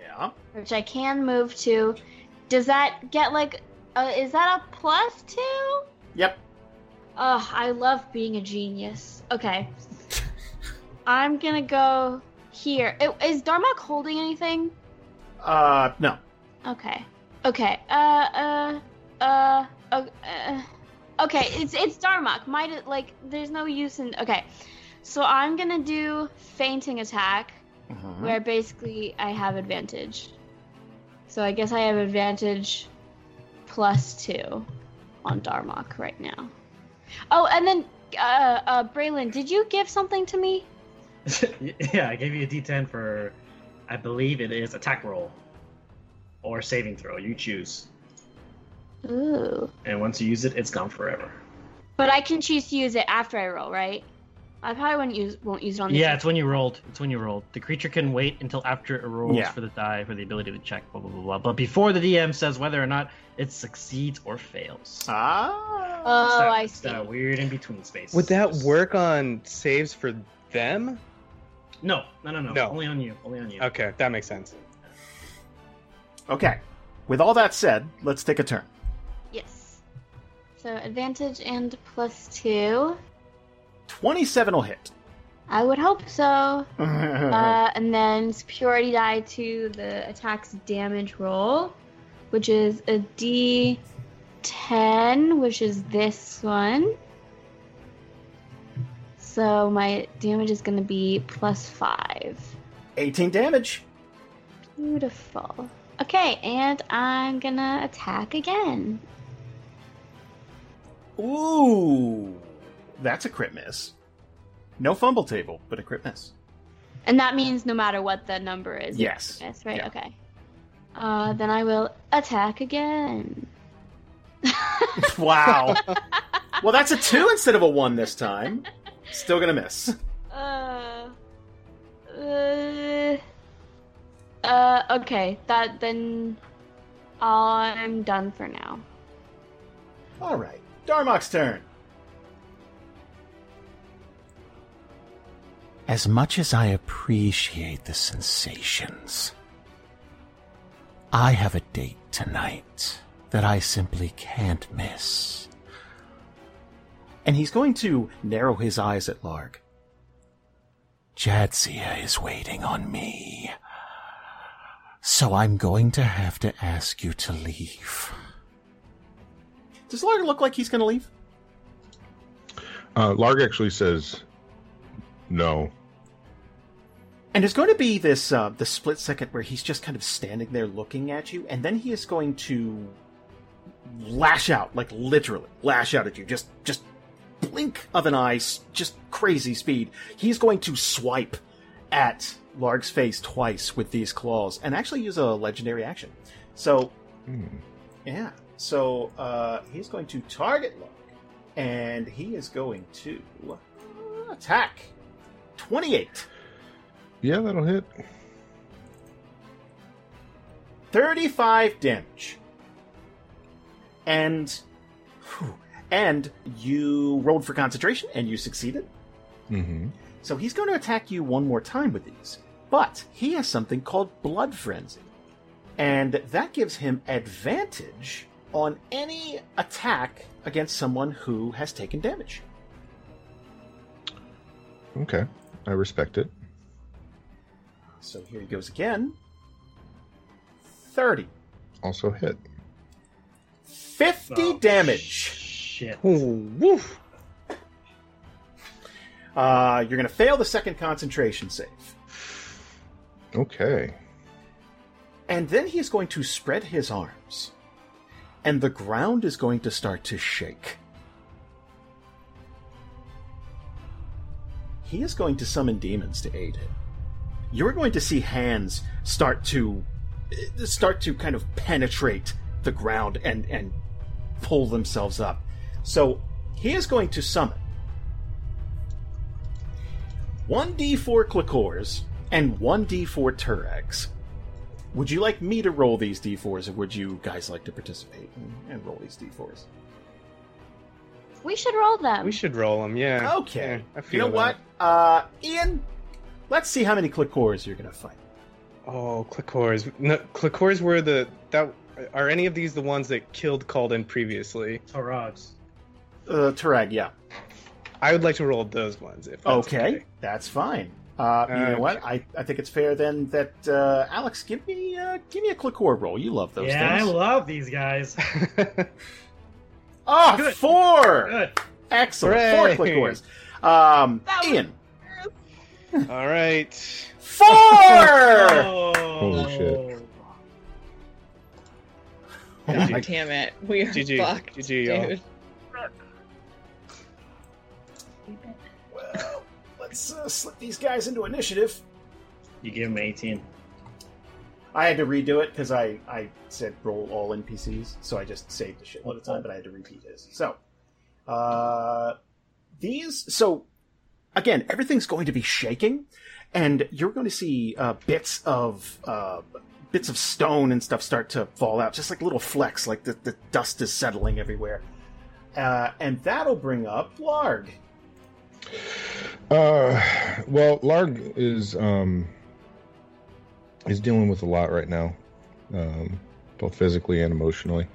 S2: Yeah.
S4: which I can move to, does that get like? Uh, is that a plus two?
S2: Yep.
S4: Oh, I love being a genius. Okay. I'm gonna go here. I- Darmok holding anything?
S2: Uh, no.
S4: Okay. Okay. Uh. Uh. Uh. uh, uh okay. It's it's Darmok. Might like? There's no use in. Okay. So I'm gonna do feinting attack,
S2: Mhm.
S4: where basically I have advantage. So I guess I have advantage plus two on Darmok right now. Oh, and then uh, uh, Braylon, did you give something to me?
S7: yeah, I gave you a D10 for, I believe it is attack roll, or saving throw. You choose.
S4: Ooh.
S7: And once you use it, it's gone forever.
S4: But I can choose to use it after I roll, right? I probably won't use won't use it on the
S8: Yeah, it's when you rolled. It's when you rolled. The creature can wait until after it rolls
S2: Yeah.
S8: for the die for the ability to check. Blah blah blah blah. But before the DM says whether or not it succeeds or fails.
S2: Ah.
S4: Oh,
S7: that-
S4: I see.
S7: that weird in between space.
S1: Would that work on saves for them?
S7: No, no, no, no.
S1: No.
S7: Only on you. Only on you.
S1: Okay, that makes sense.
S2: Okay. With all that said, let's take a turn.
S4: Yes. So advantage and plus two.
S2: Twenty-seven will hit.
S4: I would hope so. Uh, and then superiority die to the attack's damage roll, which is a D10, which is this one. So my damage is going to be plus five.
S2: 18 damage.
S4: Beautiful. Okay, and I'm gonna attack again.
S2: Ooh. That's a crit miss. No fumble table, but a crit miss.
S4: And that means no matter what the number is.
S2: Yes.
S4: miss, right?
S2: Yeah.
S4: Okay. Uh, then I will attack again.
S2: Wow. well, that's a two instead of a one this time. Still gonna miss.
S4: Uh, uh, uh, okay. That then I'm done for now.
S2: All right. Darmok's turn.
S9: As much as I appreciate the sensations, I have a date tonight that I simply can't miss.
S2: And he's going to narrow his eyes at Larg.
S9: Jadzia is waiting on me. So I'm going to have to ask you to leave.
S2: Does Larg look like he's gonna leave?
S3: Uh, Larg actually says no.
S2: And there's going to be this uh, the split second where he's just kind of standing there looking at you, and then he is going to lash out, like literally lash out at you, just just blink of an eye, just crazy speed. He's going to swipe at Larg's face twice with these claws, and actually use a legendary action. So
S3: Hmm.
S2: yeah, so uh, he's going to target Larg, and he is going to attack. Twenty-eight.
S3: Yeah, that'll hit.
S2: 35 damage. And whew, and you rolled for concentration and you succeeded.
S3: Mm-hmm.
S2: So he's going to attack you one more time with these. But he has something called Blood Frenzy. And that gives him advantage on any attack against someone who has taken damage.
S3: Okay, I respect it.
S2: So here he goes again. 30.
S3: Also hit.
S2: 50
S7: Oh,
S2: damage.
S7: Shit.
S1: Ooh, woof.
S2: Uh, you're going to fail the second concentration save.
S3: Okay.
S2: And then he's going to spread his arms. And the ground is going to start to shake. He is going to summon demons to aid him. You're going to see hands start to uh, start to kind of penetrate the ground and and pull themselves up. So he is going to summon 1d4 Clickors and 1d4 Turags. Would you like me to roll these d4s, or would you guys like to participate and, and roll these d4s?
S4: We should roll them.
S1: We should roll them. Yeah.
S2: Okay.
S1: Yeah, I
S2: you
S1: feel
S2: know what? Uh, Ian, let's see how many Clickors you're going to fight.
S1: Oh, Clickors. No, Clickors were the that. Are any of these the ones that killed Calden previously?
S7: Turags.
S2: Uh, Turag, yeah.
S1: I would like to roll those ones. If that's
S2: Okay, that's fine. Uh, you know
S1: Uh,
S2: what? I, I think it's fair then that uh, Alex, give me uh, give me a Clickor roll. You love those
S7: yeah,
S2: things.
S7: I love these guys.
S1: okay.
S2: Ah,
S7: Good.
S2: four!
S7: Good.
S2: Excellent.
S1: Hooray.
S2: Four Clickors. Um,
S4: That was-
S2: Ian.
S1: All right.
S2: Four!
S7: Oh.
S3: Holy shit.
S5: God damn it. We are
S1: GG.
S5: fucked,
S1: GG, y'all.
S5: dude.
S2: Let's uh, slip these guys into initiative.
S7: You give them 18.
S2: I had to redo it because I, I said roll all NPCs, so I just saved the shit all the time, but I had to repeat his. So, uh, these, so again, everything's going to be shaking, and you're going to see uh, bits of uh, bits of stone and stuff start to fall out, just like little flecks, like the, the dust is settling everywhere. Uh, and that'll bring up Larg.
S3: Uh, well, Larg is um is dealing with a lot right now, um, both physically and emotionally.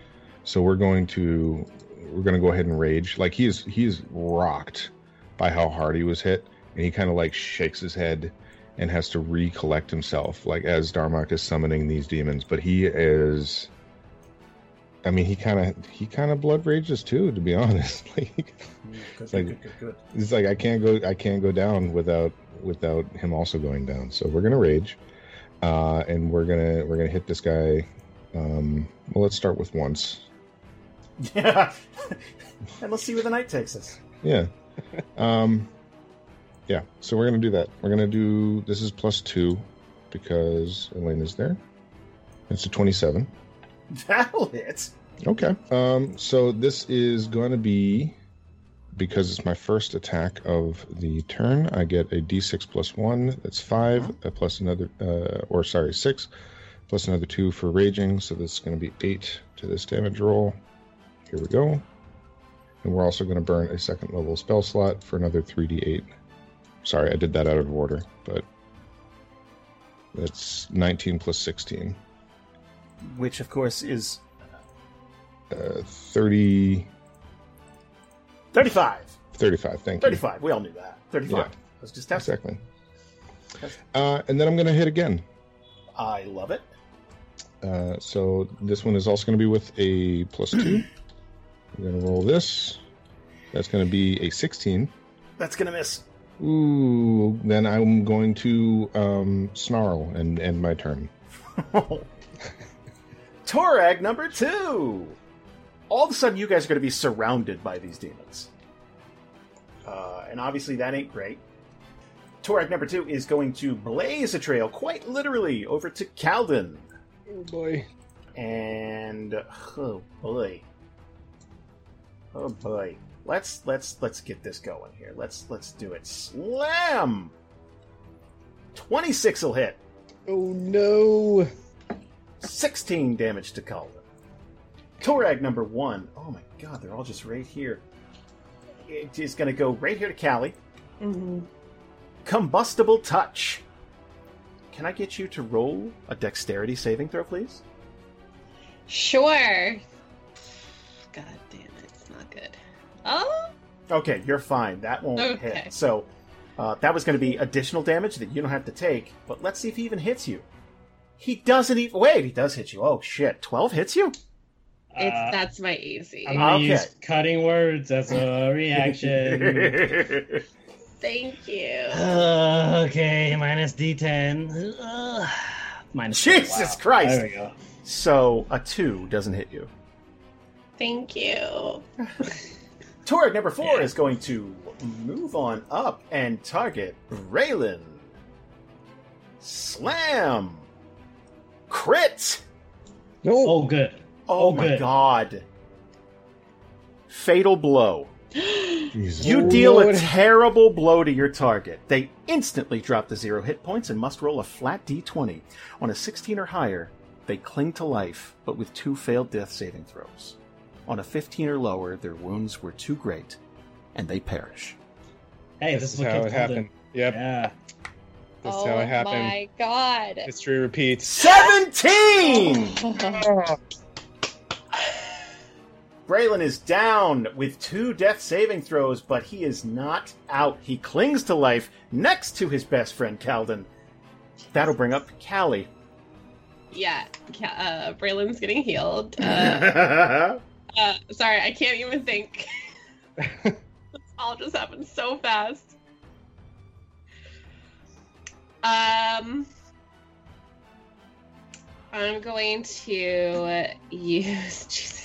S3: So we're going to we're going to go ahead and rage. Like he's he's rocked by how hard he was hit, and he kind of like shakes his head and has to recollect himself, like as Darmok is summoning these demons. But he is. I mean, he kind of he kind of blood rages too, to be honest. like,
S2: Good,
S3: Like-
S2: good, good, good.
S3: it's like I can't go I can't go down without without him also going down. So we're gonna rage. Uh and we're gonna we're gonna hit this guy. Um well let's start with once.
S2: Yeah. and let's see where the night takes us.
S3: Yeah. um yeah, so we're gonna do that. We're gonna do this is plus two because Elaine is there. It's a twenty-seven.
S2: That'll hit.
S3: Okay. Um, so this is going to be because it's my first attack of the turn. I get a d6 plus one. That's five. Uh, plus another, uh, or sorry, six. Plus another two for raging. So this is going to be eight to this damage roll. Here we go. And we're also going to burn a second level spell slot for another 3d8. Sorry, I did that out of order, but that's 19 plus 16.
S2: Which, of course, is
S3: Uh, 30.
S2: 35.
S3: 35, thank you.
S2: 35. We all knew that. 35.
S3: Yeah.
S2: I was just testing.
S3: Exactly. Uh, and then I'm going to hit again.
S2: I love it.
S3: Uh, so this one is also going to be with a plus two. I'm going to roll this. That's going to be a 16.
S2: That's going to miss.
S3: Ooh, then I'm going to um, snarl and end my turn.
S2: Turag number two. All of a sudden, you guys are going to be surrounded by these demons. Uh, and obviously, that ain't great. Turag number two is going to blaze a trail, quite literally, over to Calden.
S1: Oh boy.
S2: And oh boy, oh boy. Let's let's let's get this going here. Let's let's do it. Slam. Twenty six will hit.
S1: Oh no.
S2: 16 damage to Calden. Turag number one. Oh my god, they're all just right here. It is going to go right here to Callie. Combustible touch. Can I get you to roll a dexterity saving throw, please?
S6: Sure. God damn it, it's not good. Oh,
S2: Okay, you're fine. That won't
S6: Okay.
S2: hit. So uh, that was going to be additional damage that you don't have to take. But let's see if he even hits you. He doesn't even. Wait, he does hit you. Oh shit! Twelve hits you.
S6: It's
S7: Uh,
S6: that's my AC.
S7: I'm gonna
S2: Okay.
S7: use cutting words as a reaction.
S6: Thank you.
S7: Uh, okay, minus D10. Uh, minus.
S2: Jesus
S7: wow.
S2: Christ.
S7: There we go.
S2: so a two doesn't hit you.
S6: Thank you.
S2: Turag number four
S7: Yeah.
S2: is going to move on up and target Braylon. Slam. Crit.
S1: No.
S7: Oh, good.
S2: Oh,
S7: Oh,
S2: my
S7: good.
S2: god. Fatal blow.
S3: Jesus.
S2: You
S1: Oh,
S2: deal a terrible blow to your target. They instantly drop to zero hit points and must roll a flat d20. On a 16 or higher, they cling to life, but with two failed death saving throws. On a 15 or lower, their wounds were too great, and they perish.
S7: Hey,
S1: this, is how
S7: killed
S1: it happened. Yep,
S7: Yeah.
S1: this is
S5: oh
S1: how it oh happened.
S5: my god.
S1: History repeats.
S2: 17! Braylon is down with two death saving throws, but he is not out. He clings to life next to his best friend, Calden. That'll bring up Callie.
S6: Yeah, uh, Braylon's getting healed. Uh, uh, sorry, I can't even think. this all just happened so fast. Um, I'm going to use Jesus.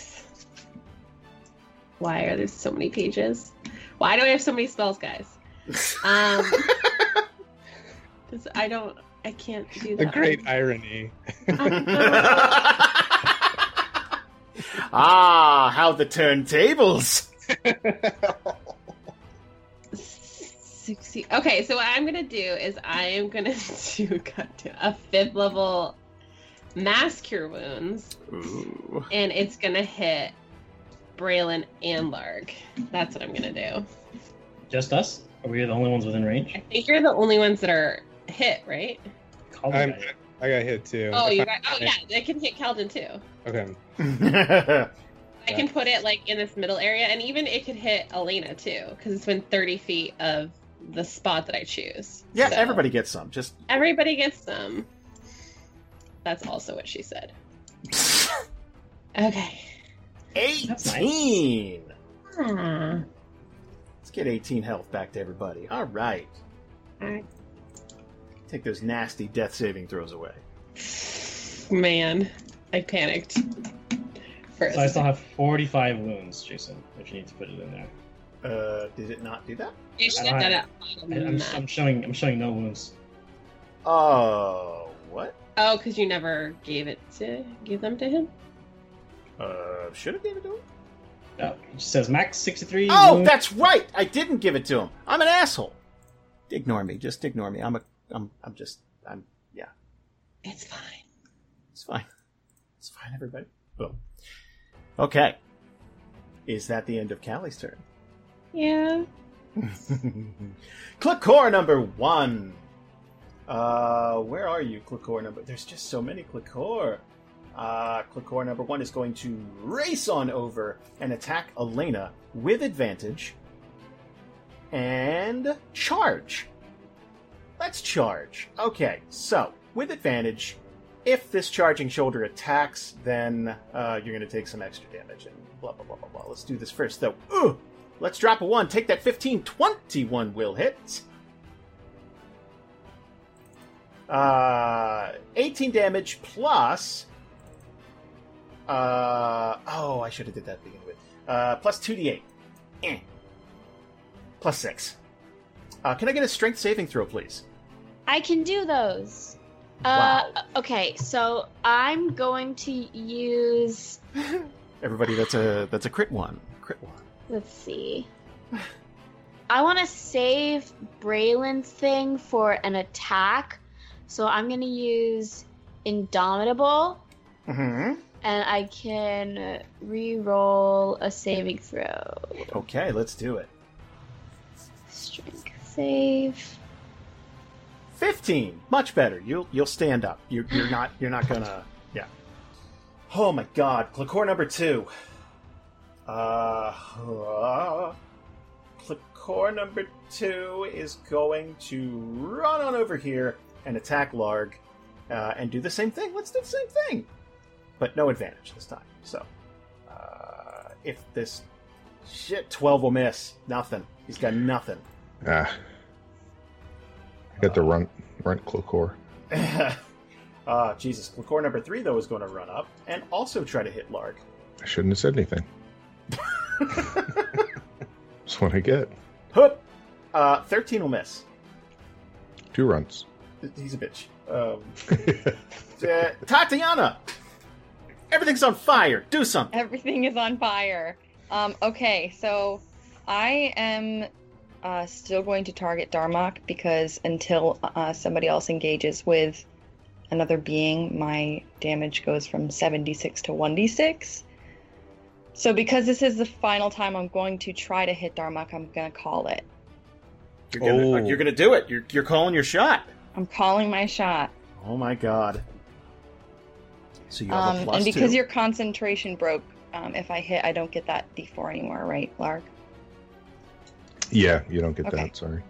S6: Why are there so many pages? Why do I have so many spells, guys? Um, 'cause I don't. I can't do that.
S1: The
S6: that.
S1: great irony.
S2: ah, how the turntables!
S6: 60. Okay, so what I'm gonna do is I am gonna do cut to a fifth level mass cure wounds,
S2: Ooh.
S6: and it's gonna hit Braylon and Larg. That's what I'm gonna do.
S7: Just us? Are we the only ones within range?
S6: I think you're the only ones that are hit, right?
S1: I'm. I got hit too.
S6: Oh, you got. Oh, yeah, they can hit Calden too.
S1: Okay.
S6: I can put it like in this middle area, and even it could hit Elena too, because it's been 30 feet of the spot that I choose.
S2: yeah,
S6: So,
S2: everybody gets some. Just
S6: Everybody gets some. That's also what she said. Okay.
S7: That's nice.
S2: 18.
S6: Ah.
S2: Let's get 18 health back to everybody. All right.
S6: Alright.
S2: Take those nasty death saving throws away.
S6: Man, I panicked. First.
S7: So I still have 45 wounds, Jason, if you need to put it in there.
S2: Uh, did it not do that?
S6: You should have done it.
S7: I, I'm, I'm showing I'm showing no wounds.
S2: Oh, what?
S6: Oh, because you never gave it to give them to him.
S2: Uh, should have gave it to him.
S7: No, it just says max 63
S2: Oh,
S7: wounds.
S2: that's right. I didn't give it to him. I'm an asshole. Ignore me. Just ignore me. I'm a. I'm. I'm just. I'm. Yeah.
S6: It's fine.
S2: It's fine. It's fine, everybody. Boom. Okay. Is that the end of Callie's turn?
S6: Yeah.
S2: Clickor number one. Uh, where are you, Clickor number? There's just so many Clickor. Uh, Clickor number one is going to race on over and attack Elena with advantage and charge. Let's charge. Okay, so with advantage, if this charging shoulder attacks, then uh, you're going to take some extra damage and blah blah blah blah blah. Let's do this first, though. Ugh. Let's drop a one. Take that 15. 21 will hit. Uh, 18 damage plus. Uh, oh, I should have did that to begin with. Uh, plus 2d8. Eh. Plus 6. Uh, can I get a strength saving throw, please?
S4: I can do those.
S2: Wow.
S4: Uh, okay, so I'm going to use.
S2: Everybody, that's a that's a crit one. Crit one.
S4: Let's see. I want to save Braylon's thing for an attack, so I'm going to use Indomitable,
S2: Mm-hmm.
S4: And I can re-roll a saving throw.
S2: Okay, let's do it.
S4: Strength save.
S2: 15 much better. You'll you'll stand up. You're, you're not you're not gonna yeah. Oh my god Clickor number two. Uh, uh Clickor number two is going to run on over here and attack larg uh, and do the same thing. Let's do the same thing but no advantage this time so Uh, if this shit, twelve will miss. Nothing. He's got nothing.
S3: Ah. I got the runt, runt Clocor.
S2: uh, Jesus. Core number three, though, is going to run up and also try to hit Larg.
S3: I shouldn't have said anything. That's what I get.
S2: Hoop! Uh, 13 will miss.
S3: Two runs.
S2: He's a bitch. Um, uh, Tatiana! Everything's on fire. Do something.
S5: Everything is on fire. Um, okay, so I am uh, still going to target Darmok because until uh, somebody else engages with another being, my damage goes from 76 to 1d6. So because this is the final time I'm going to try to hit Darmok, I'm going to call it.
S2: You're gonna,
S1: Oh.
S2: you're gonna do it. You're, you're calling your shot.
S5: I'm calling my shot.
S2: Oh my god. So you have a
S5: Um,
S2: plus
S5: and because
S2: two.
S5: your concentration broke, um, if I hit, I don't get that d4 anymore, right, Larg?
S3: Yeah, you don't get
S5: Okay.
S3: that. Sorry.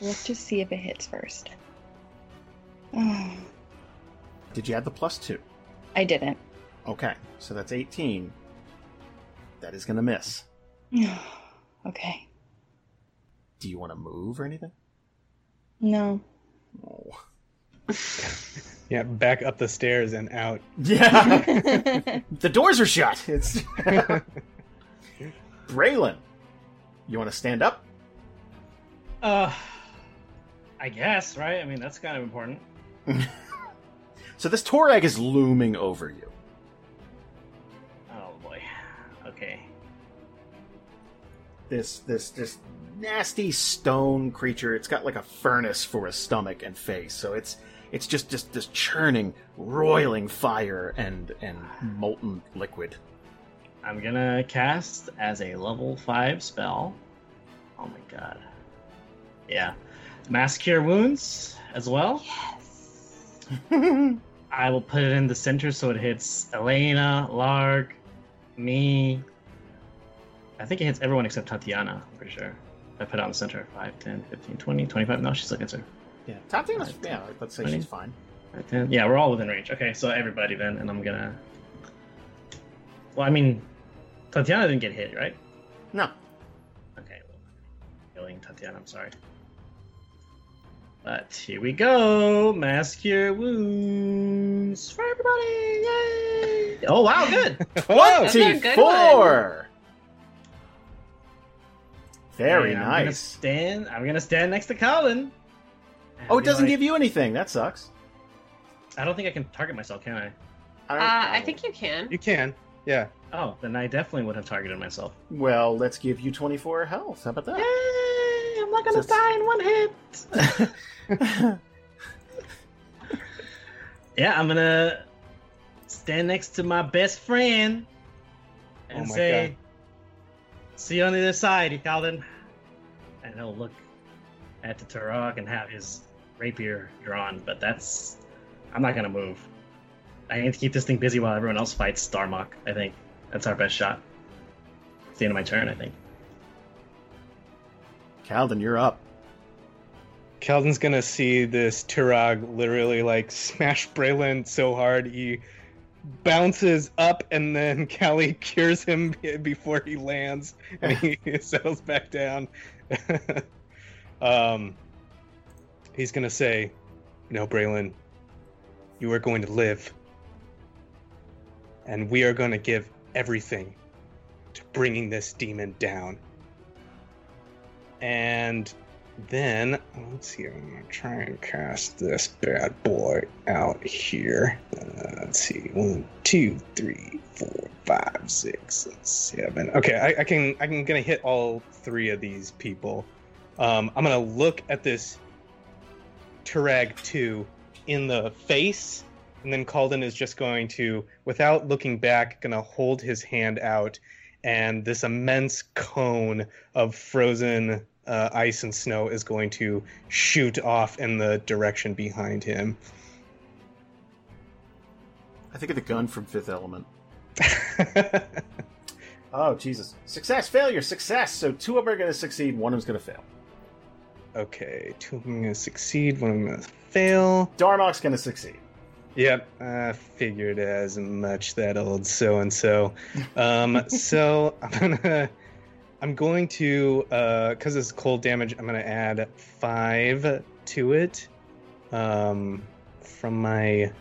S5: Let's just see if it hits first. Oh,
S2: Did you add the plus two?
S5: I didn't.
S2: Okay, so that's 18. That is gonna miss.
S5: okay.
S2: Do you want to move or anything?
S5: No.
S2: Oh.
S1: Yeah, back up the stairs and out.
S2: Yeah. the doors are shut. It's Braylon. You want to stand up?
S8: Uh, I guess, right? I mean, that's kind of important.
S2: So this Turag is looming over you.
S8: Oh boy. Okay.
S2: This this this nasty stone creature. It's got like a furnace for a stomach and face. So it's it's just just this churning, roiling fire and and molten liquid.
S8: I'm gonna cast as a level five spell. Oh my god. Yeah. Mass Cure Wounds as well.
S5: Yes.
S8: I will put it in the center so it hits Elena, Larg, me. I think it hits everyone except Tatiana, I'm pretty sure. I put it on the center. 5, 10, 15, 20, 25. No, she's looking at her.
S2: Yeah, Tatiana's yeah. Let's say
S8: Twenty.
S2: she's fine.
S8: 5, 10. Yeah, we're all within range. Okay, so everybody then, and I'm gonna. Well, I mean, Tatiana didn't get hit, right?
S2: No,
S8: Okay, well, killing Tatiana, I'm sorry. But here we go. Mass cure wounds for everybody. Yay! Oh wow, good.
S1: Whoa!
S6: Those are good
S2: twenty-four. Very
S8: And I'm gonna
S2: nice.
S8: stand. I'm gonna stand next to Calden.
S2: Oh, it doesn't give you anything. That sucks.
S8: I don't think I can target myself, can I?
S2: I
S6: Uh, I think you can.
S1: You can. Yeah.
S8: Oh, then I definitely would have targeted myself.
S2: Well, let's give you twenty-four health. How about that?
S8: Yay! I'm not gonna
S2: So-
S8: die in one hit. Yeah, I'm gonna stand next to my best friend and
S1: Oh
S8: say,
S1: God.
S8: "See you on the other side, Calden." And he'll look at the Turag and have his rapier drawn, but that's I'm not gonna move. I need to keep this thing busy while everyone else fights Starmok. I think that's our best shot. It's the end of my turn. I think.
S2: Calden, you're up.
S1: Calden's gonna see this Turag literally like smash Braylon so hard he bounces up and then Callie cures him before he lands and he settles back down. um, he's gonna say, "No, Braylon, you are going to live, and we are going to give everything to bringing this demon down." And then let's see. I'm gonna try and cast this bad boy out here. Uh, let's see. One, two, three, four, five, six, seven. Okay, I, I can. I can gonna hit all three of these people. Um, I'm gonna look at this Turag two in the face, and then Calden is just going to, without looking back, gonna hold his hand out, and this immense cone of frozen uh, ice and snow is going to shoot off in the direction behind him.
S2: I think of the gun from Fifth Element. Oh Jesus! Success, failure, success. So two of them are going to succeed. One of them's going to fail.
S1: Okay, two of them are to succeed, one of them to fail.
S2: Darmok's going to succeed.
S1: Yep, I figured as much. That old so and so. Um, so I'm gonna, I'm going to, uh, cause it's cold damage. I'm gonna add five to it, um, from my,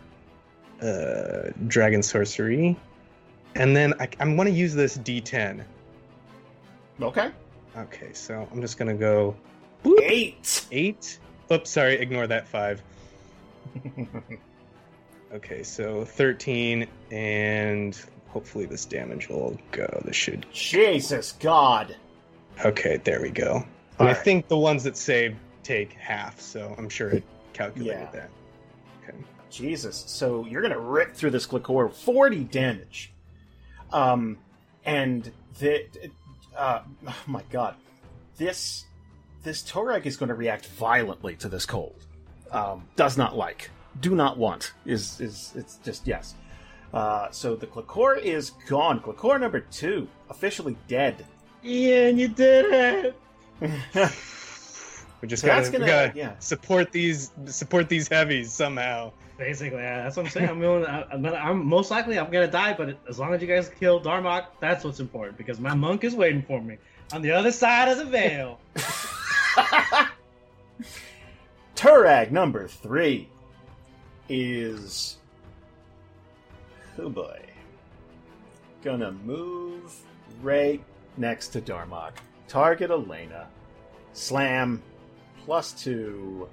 S1: uh, dragon sorcery, and then I, I'm gonna use this D10.
S2: Okay.
S1: Okay, so I'm just gonna go
S2: Eight.
S1: eight. Oops, sorry, ignore that five. Okay, so 13, and hopefully this damage will go. This should.
S2: Jesus God.
S1: Okay, there we go. And I think the ones that save take half, so I'm sure it calculated
S2: Yeah.
S1: that. Okay.
S2: Jesus. So you're gonna rip through this Clickor, forty damage. Um, and the, uh, oh my God, this this Turag is going to react violently to this cold. Um, does not like, do not want. Is is it's just yes. Uh, so the Clickor is gone. Clickor number two officially dead.
S7: Ian, you did it.
S1: We just
S2: So
S1: gotta,
S2: gonna-
S1: we gotta
S2: yeah.
S1: support these support these heavies somehow.
S7: Basically, yeah, that's what I'm saying. I'm going. I'm, gonna, I'm most likely I'm gonna die, but as long as you guys kill Darmok, that's what's important because my monk is waiting for me on the other side of the veil.
S2: Turag number three is. Oh boy. Gonna move right next to Darmok. Target Elena. Slam. Plus two.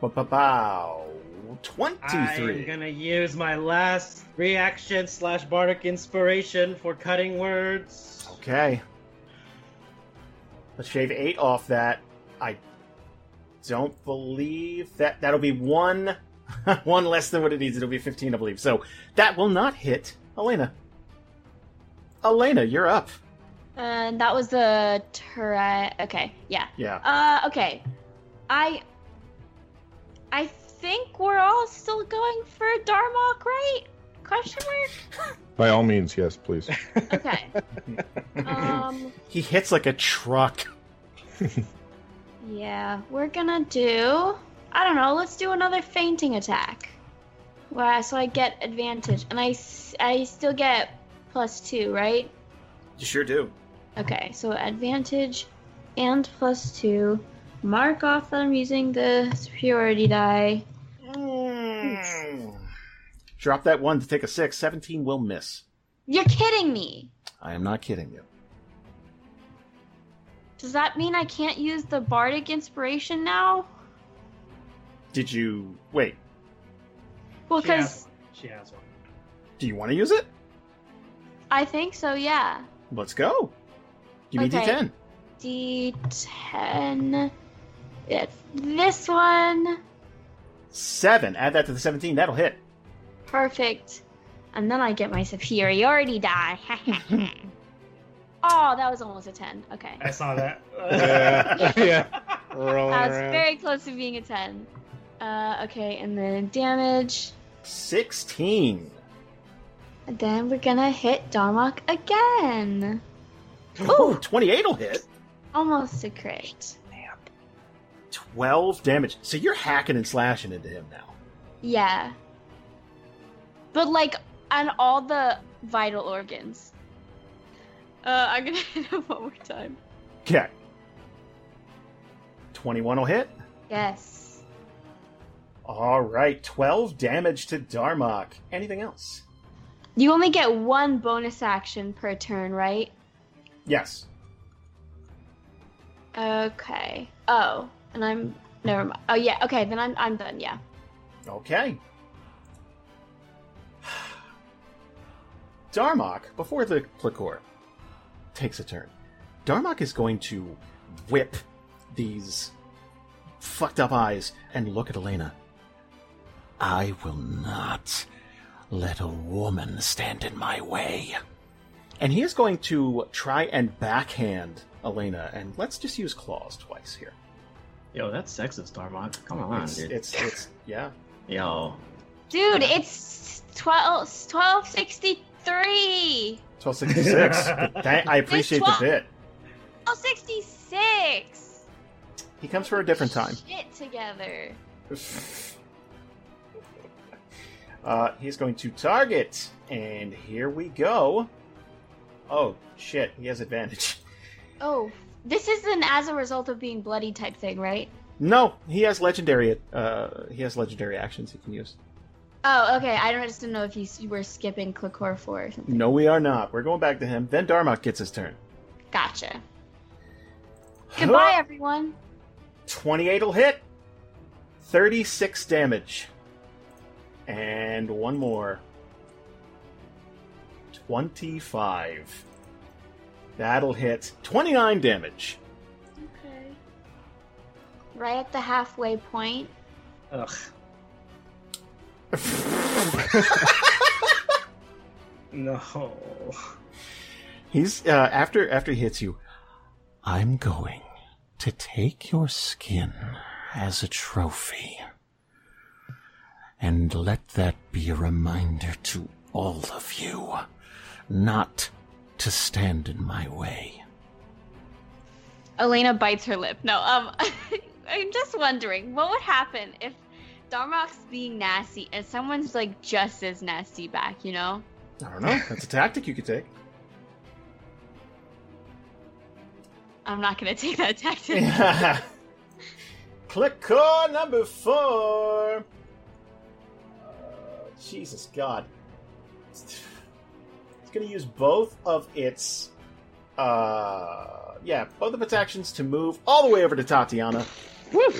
S2: Ba-ba-bow.
S7: I'm gonna use my last reaction slash bardic inspiration for cutting words.
S2: Okay. Let's shave eight off that. I don't believe that that'll be one one less than what it needs. It'll be fifteen, I believe. So that will not hit Elena. Elena, you're up.
S4: And that was the turret. Okay, yeah.
S2: Yeah.
S4: Uh, okay. I. I think we're all still going for Darmok, right? Question mark.
S3: By all means, yes, please.
S4: Okay. um.
S2: He hits like a truck.
S4: Yeah, we're gonna do. I don't know. Let's do another feinting attack. Well, so I get advantage, and I I still get plus two, right?
S2: You sure do.
S4: Okay, so advantage and plus two. Mark off that I'm using the superiority die.
S2: Mm. Drop that one to take a six. 17 will miss.
S4: You're kidding me!
S2: I am not kidding you.
S4: Does that mean I can't use the bardic inspiration now?
S2: Did you. Wait,
S4: Well, because
S7: one. She has one.
S2: do you want to use it?
S4: I think so. Yeah.
S2: Let's go. Give me
S4: Okay.
S2: D10.
S4: D10. It's this one.
S2: Seven. Add that to the 17. That'll hit.
S4: Perfect. And then I get my superiority die. oh, that was almost a 10. Okay.
S7: I saw that.
S1: Yeah, yeah. Rolling
S4: That was
S1: around.
S4: very close to being a 10. Uh, okay, and then damage.
S2: 16.
S4: And then we're gonna hit Darmok again.
S2: Ooh, 28 will hit.
S4: Almost a crit.
S2: 12 damage. So you're hacking and slashing into him now.
S4: Yeah. But like on all the vital organs. Uh, I'm gonna hit him one more time.
S2: Okay. 21 will hit.
S4: Yes.
S2: All right, 12 damage to Darmok. Anything else?
S4: You only get one bonus action per turn, right?
S2: Yes.
S4: Okay. Oh, and I'm never mind. Oh yeah. Okay, then I'm I'm done. Yeah.
S2: Okay. Darmok, before the Clickor takes a turn, Darmok is going to whip these fucked up eyes and look at Elena.
S9: I will not let a woman stand in my way.
S2: And he is going to try and backhand Elena, and let's just use claws twice here.
S8: Yo, that's sexist, Darmok. Come on,
S2: It's,
S8: dude.
S2: it's, it's, yeah.
S8: Yo.
S4: Dude, it's 12 1263.
S2: 1266. But I appreciate the
S4: twelve-
S2: bit.
S4: 1266.
S2: He comes for a different time.
S4: Shit together.
S2: Uh, he's going to target, and here we go. Oh shit, he has advantage.
S4: Oh, this isn't as a result of being bloody type thing, right?
S2: No, he has legendary. Uh, he has legendary actions he can use.
S4: Oh, okay. I just didn't know if you, you were skipping Clickor 4 or something.
S2: No, we are not. We're going back to him. Then Darmok gets his turn.
S4: Gotcha. Goodbye, everyone.
S2: 28 will hit. 36 damage. And one more. 25. That'll hit 29 damage.
S4: Okay. Right at the halfway point.
S7: Ugh. No.
S2: He's uh, after after he hits you.
S9: I'm going to take your skin as a trophy. And let that be a reminder to all of you not to stand in my way.
S4: Elena bites her lip. No, um, I'm just wondering what would happen if Darmok's being nasty and someone's like just as nasty back, you know?
S2: I don't know. That's a tactic you could take.
S4: I'm not gonna take that tactic.
S2: Clickor number four. Uh, Jesus God. It's going to use both of its. Uh, yeah, both of its actions to move all the way over to Tatiana.
S7: Woo!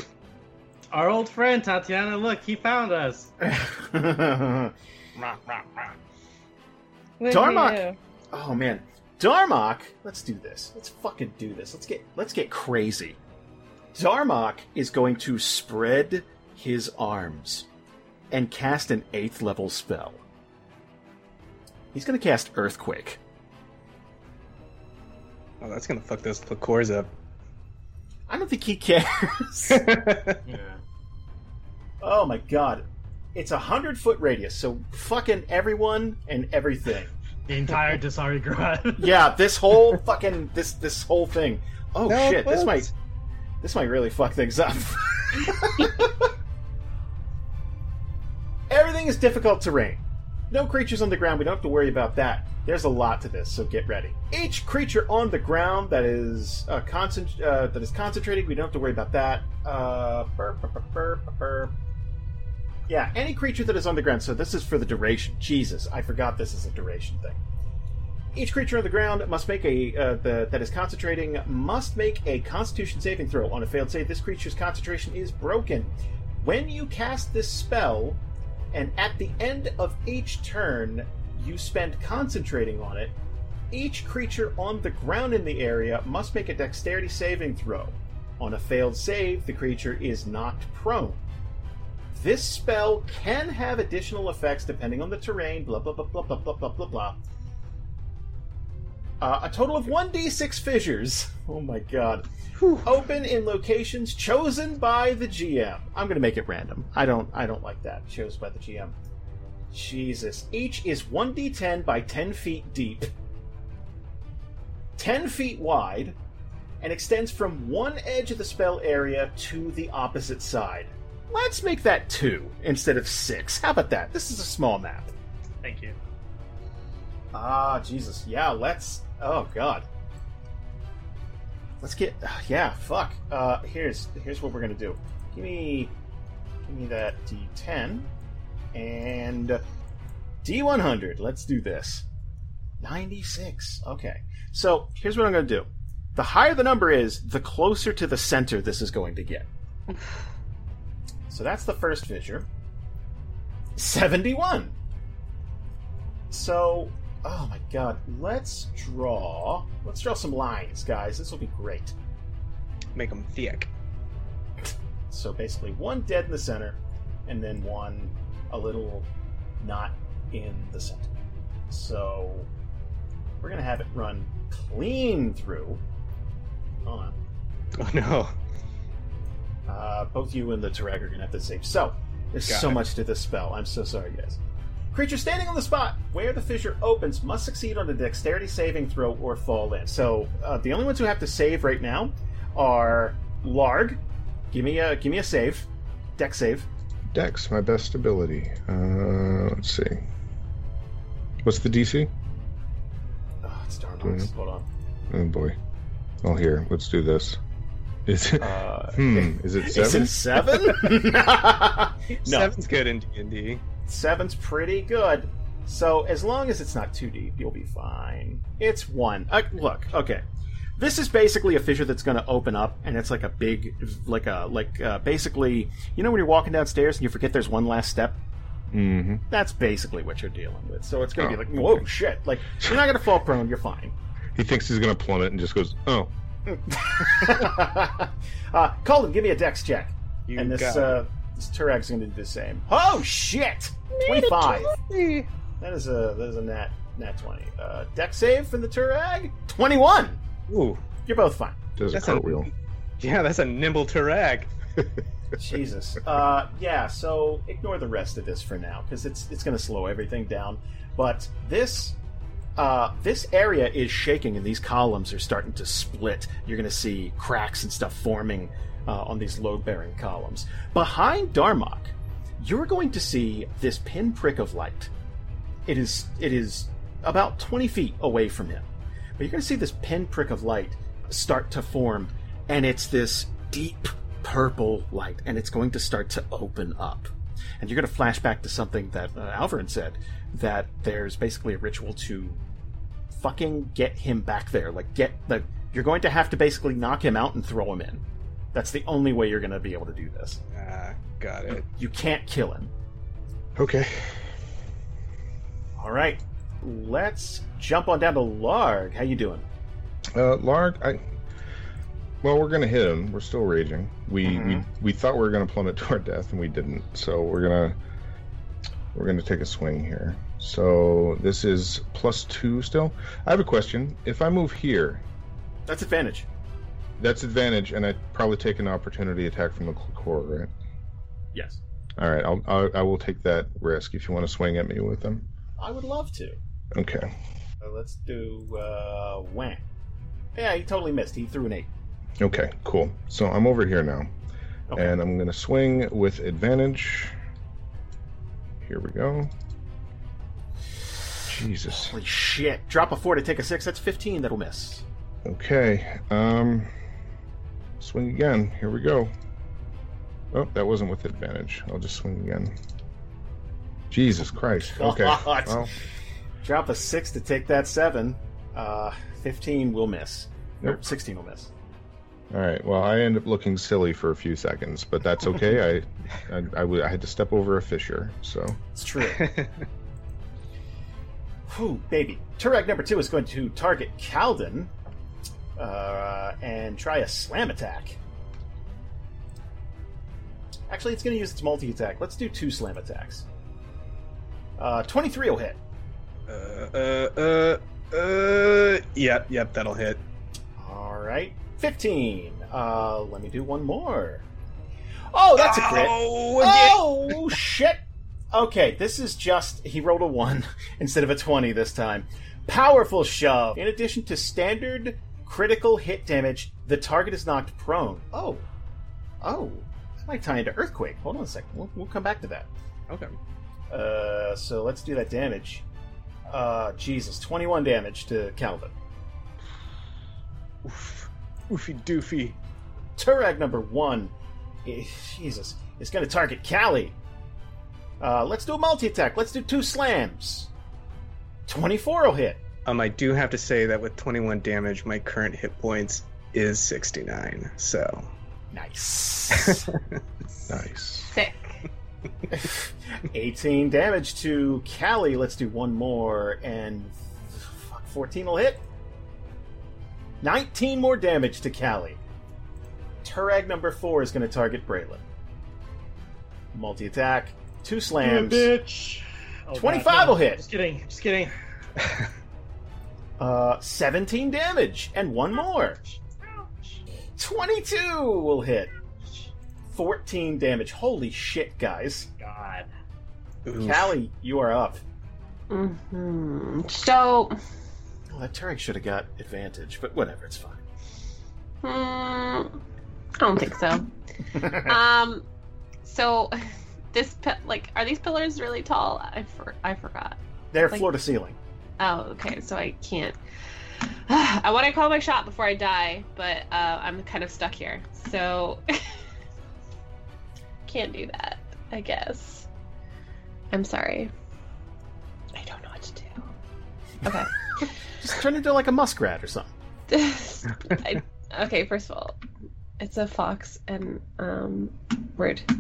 S7: Our old friend Tatiana, look, he found us.
S5: What'd
S2: Darmok. Oh man, Darmok. Let's do this. Let's fucking do this. Let's get let's get crazy. Darmok is going to spread his arms and cast an eighth level spell. He's going to cast Earthquake.
S1: Oh, that's gonna fuck those liqueurs up.
S2: I don't think he cares.
S8: Yeah.
S2: Oh my god. It's a hundred foot radius, so fucking everyone and everything.
S8: The entire Dasari Grad.
S2: Yeah, this whole fucking this this whole thing. Oh
S1: No,
S2: shit, this might this might really fuck things up. Everything is difficult terrain. No creatures on the ground, we don't have to worry about that. There's a lot to this, so get ready. Each creature on the ground that is uh, concent- uh, that is concentrating, we don't have to worry about that. Uh, burp, burp, burp, burp, burp. Yeah, any creature that is on the ground. So this is for the duration. Jesus, I forgot this is a duration thing. Each creature on the ground must make a uh, the, that is concentrating must make a Constitution saving throw. On a failed save, this creature's concentration is broken. When you cast this spell, and at the end of each turn, you spend concentrating on it. Each creature on the ground in the area must make a Dexterity saving throw. On a failed save, the creature is knocked prone. This spell can have additional effects depending on the terrain. Blah blah blah blah blah blah blah blah blah. Uh, a total of 1d6 fissures. Oh my god. Open in locations chosen by the GM. I'm going to make it random. I don't I don't like that. Chosen by the GM. Jesus. Each is 1d10 by 10 feet deep, 10 feet wide, and extends from one edge of the spell area to the opposite side. Let's make that two instead of six. How about that? This is a small map.
S8: Thank you.
S2: Ah, Jesus. Yeah, let's. Oh God. Let's get. uh, yeah, fuck. Uh, here's here's what we're gonna do. Give me, give me that D10 and D100. Let's do this. 96. Okay. So here's what I'm gonna do. The higher the number is, the closer to the center this is going to get. So that's the first fissure. 71. So, oh my god, let's draw. Let's draw some lines, guys. This will be great.
S1: Make them thick.
S2: So basically, one dead in the center, and then one a little not in the center. So we're gonna have it run clean through. Hold on.
S1: Oh no.
S2: Uh, both you and the Turag are gonna have to save. So there's
S1: Got
S2: so
S1: it.
S2: much to this spell. I'm so sorry, guys. Creature standing on the spot where the fissure opens must succeed on a dexterity saving throw or fall in. So uh, the only ones who have to save right now are Larg. Give me a give me a save, Dex save.
S3: Dex, my best ability. Uh, let's see. What's the DC?
S2: Oh, it's Darmox.
S3: Mhm.
S2: Hold on.
S3: Oh boy. Well, here, let's do this. Is it?
S2: Uh,
S3: hmm. Is it seven?
S2: Is it seven? no,
S1: Seven's good in D and D.
S2: seven's pretty good. So as long as it's not too deep, you'll be fine. It's one. Uh, look, okay. This is basically a fissure that's going to open up, and it's like a big, like a like uh, basically, you know, when you're walking downstairs and you forget there's one last step.
S3: Mm-hmm.
S2: That's basically what you're dealing with. So it's going to
S3: Oh,
S2: be like, whoa, shit! Like you're not going to fall prone. You're fine.
S3: He thinks he's gonna plummet and just goes, "Oh,
S2: uh, Colin, give me a dex check.
S1: You
S2: and this uh, this Turag's going to do the same. Oh shit! Twenty five. That is a that is a nat nat twenty. Uh, deck save from the Turag. Twenty one.
S1: Ooh,
S2: You're both fine.
S3: does
S1: That's a-
S3: cartwheel."
S1: yeah, that's a nimble Turag.
S2: Jesus. Uh, yeah. So ignore the rest of this for now because it's it's going to slow everything down. But this. Uh, this area is shaking and these columns are starting to split. You're going to see cracks and stuff forming uh, on these load bearing columns. Behind Darmok, you're going to see this pinprick of light. It is it is about 20 feet away from him. But you're going to see this pinprick of light start to form, and it's this deep purple light, and it's going to start to open up. And you're going to flash back to something that uh, Alvarin said that there's basically a ritual to fucking get him back there. Like, get the. You're going to have to basically knock him out and throw him in. That's the only way you're going to be able to do this.
S1: Ah, got it.
S2: You can't kill him.
S3: Okay.
S2: All right, let's jump on down to Larg. How you doing?
S3: Uh, Larg, I. Well, we're gonna hit him. We're still raging. We we
S2: Mhm.
S3: we thought we were gonna plummet to our death, and we didn't. So we're gonna we're gonna take a swing here. So this is plus two still. I have a question. If I move here,
S2: That's advantage.
S3: that's advantage, and I probably take an opportunity attack from the core, right?
S2: Yes,
S3: All right, I'll, I'll I will take that risk if you want to swing at me with them.
S2: I would love to.
S3: Okay.
S2: Uh, let's do uh, wham. Yeah, he totally missed. He threw an eight.
S3: Okay. Cool. So I'm over here now,
S2: Okay.
S3: and I'm gonna swing with advantage. Here we go. Jesus.
S2: Holy shit! Drop a four to take a six. That's fifteen. That'll miss.
S3: Okay. Um. Swing again. Here we go. Oh, that wasn't with advantage. I'll just swing again. Jesus Christ. Okay. Well,
S2: Drop a six to take that seven. Uh, fifteen will miss. Nope,
S3: Nope.
S2: sixteen will miss.
S3: All right. Well, I end up looking silly for a few seconds, but that's okay. I, I, I, w- I had to step over a fissure, so.
S2: It's true. Whew, baby. Turag number two is going to target Calden uh, and try a slam attack. Actually, it's going to use its multi attack. Let's do two slam attacks. Uh, 23 will hit.
S1: uh, uh, uh, uh, yep, yep, that'll hit.
S2: All right. 15. Uh, let me do one more. Oh, that's a crit.
S1: Oh.
S2: Oh shit! Okay, this is just he rolled a one instead of a twenty this time. Powerful shove. In addition to standard critical hit damage, the target is knocked prone. Oh, oh, that might tie into earthquake. Hold on a second. We'll, we'll come back to that.
S1: Okay.
S2: Uh, so let's do that damage. Uh, Jesus, twenty-one damage to Calden.
S1: Oof. Oofy doofy.
S2: Turag number one, eh, Jesus, It's going to target Callie. Uh, let's do a multi attack. Let's do two slams. 24 will hit.
S1: Um, I do have to say that with 21 damage, my current hit points is 69. So.
S2: Nice.
S3: Nice.
S6: Sick.
S2: 18 damage to Callie. Let's do one more. And fuck, 14 will hit. 19 more damage to Callie. Turag number four is going to target Braylon. Multi attack, two slams.
S7: bitch. Oh,
S2: 25
S7: God, no.
S2: will hit.
S7: Just kidding. Just kidding.
S2: Uh, 17 damage, and one more. 22 will hit. 14 damage. Holy shit, guys.
S7: God.
S1: Oof.
S2: Callie, you are up.
S6: hmm So,
S2: Well, that Turag should have got advantage, but whatever, it's fine.
S6: hmm, I don't think so. um, so this like are these pillars really tall? I for- I forgot.
S2: They're
S6: Like-
S2: floor to ceiling.
S6: Oh, okay. So I can't. I want to call my shot before I die, but uh, I'm kind of stuck here. So can't do that. I guess. I'm sorry. I don't know what to do. Okay.
S2: Just turn into like a muskrat or something.
S6: I, okay, first of all, it's a fox and um rude.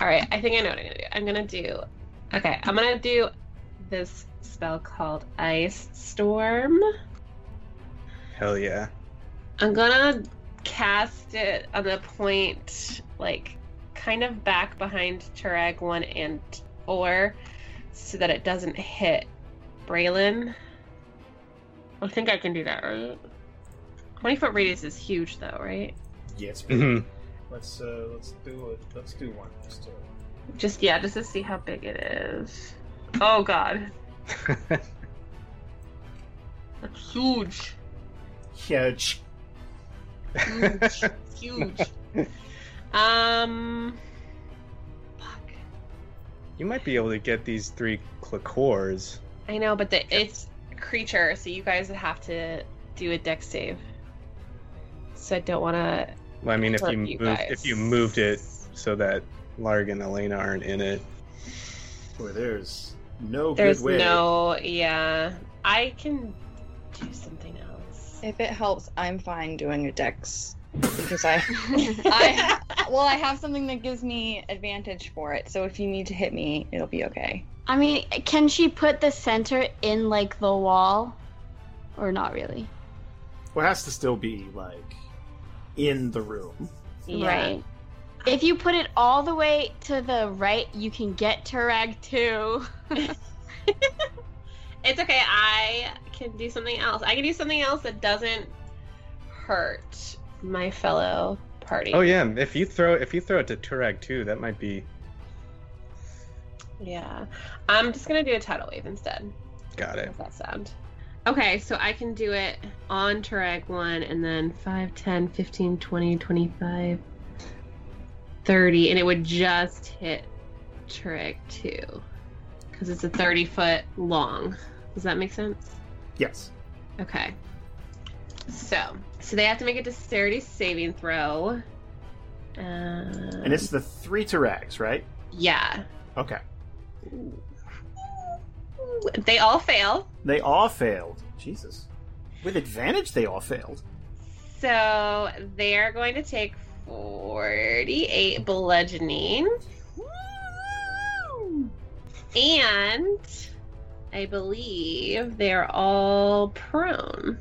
S6: all right, I think I know what I'm gonna do. I'm gonna do. Okay, I'm gonna do this spell called Ice Storm.
S1: Hell yeah.
S6: I'm gonna cast it on the point, like, kind of back behind Turag 1 and 4, so that it doesn't hit Braylon. I think I can do that, right? 20 foot radius is huge, though, right?
S2: Yeah, it's
S1: hmm
S2: Let's uh, let's do it. Let's do one. Let's do it.
S6: Just, yeah, just to see how big it is. Oh, God. That's huge.
S2: Huge.
S6: Huge. huge. Um. Fuck.
S1: you might be able to get these three Clickors.
S6: I know, but the, it's creature, so you guys would have to do a deck save. So I don't want to.
S1: Well, I mean, if you,
S6: you
S1: move, if you moved it so that Larg and Elena aren't in it.
S2: Boy, there's no
S6: There's
S2: good way.
S6: no. Yeah. I can do something else.
S5: If it helps, I'm fine doing a dex because I, I, well, I have something that gives me advantage for it. So if you need to hit me, it'll be okay.
S4: I mean, can she put the center in like the wall, or not really?
S2: Well, it has to still be like in the room.
S6: Yeah.
S4: Right. If you put it all the way to the right, you can get Turag too.
S6: It's okay. I can do something else. I can do something else that doesn't hurt my fellow party.
S1: Oh yeah, if you throw if you throw it to Turag too, that might be
S6: Yeah. I'm just gonna do a tidal wave instead.
S1: got it.
S6: How's that sound? Okay, so I can do it on Turag 1 and then 5, 10, 15, 20, 25, 30, and it would just hit Turag 2. Because it's a 30 foot long. Does that make sense?
S2: Yes.
S6: Okay. So, so they have to make a dexterity saving throw. Uh,
S2: And it's the three Turags, right?
S6: yeah.
S2: Okay.
S6: They all fail.
S2: They all failed. Jesus. With advantage, they all failed.
S6: So they are going to take 48 bludgeoning. And I believe they're all prone.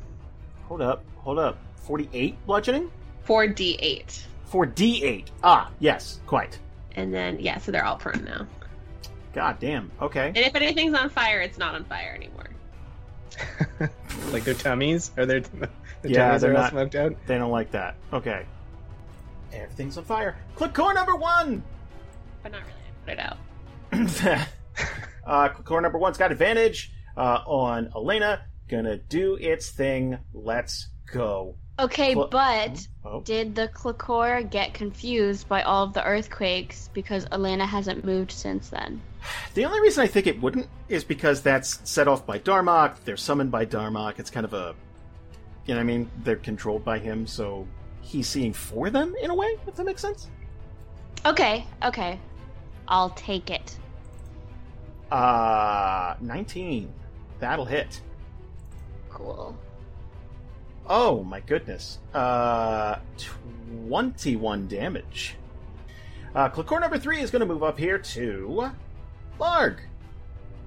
S2: Hold up. Hold up. 48 bludgeoning?
S6: 4d8.
S2: For D8. Ah, yes, quite.
S6: And then, yeah, so they're all prone now.
S2: God damn. Okay.
S6: And if anything's on fire, it's not on fire anymore.
S1: like their tummies? Are their, their
S2: Yeah,
S1: tummies
S2: they're
S1: are all
S2: not-
S1: smoked out?
S2: They don't like that. Okay. Everything's on fire. Clickor number one!
S6: But not really. I put it out.
S2: uh, Clickor number one's got advantage uh, on Elena. Gonna do its thing. Let's go.
S4: Okay,
S2: Cl-
S4: but
S2: Oh.
S4: did the Clickor get confused by all of the earthquakes because Elena hasn't moved since then?
S2: The only reason I think it wouldn't is because that's set off by Darmok. They're summoned by Darmok. It's kind of a, you know, what I mean, they're controlled by him, so he's seeing for them in a way. If that makes sense.
S4: Okay, okay. I'll take it.
S2: Uh, nineteen. That'll hit.
S4: Cool.
S2: Oh my goodness. Uh, 21 damage. Uh, Clickor number three is going to move up here to Larg.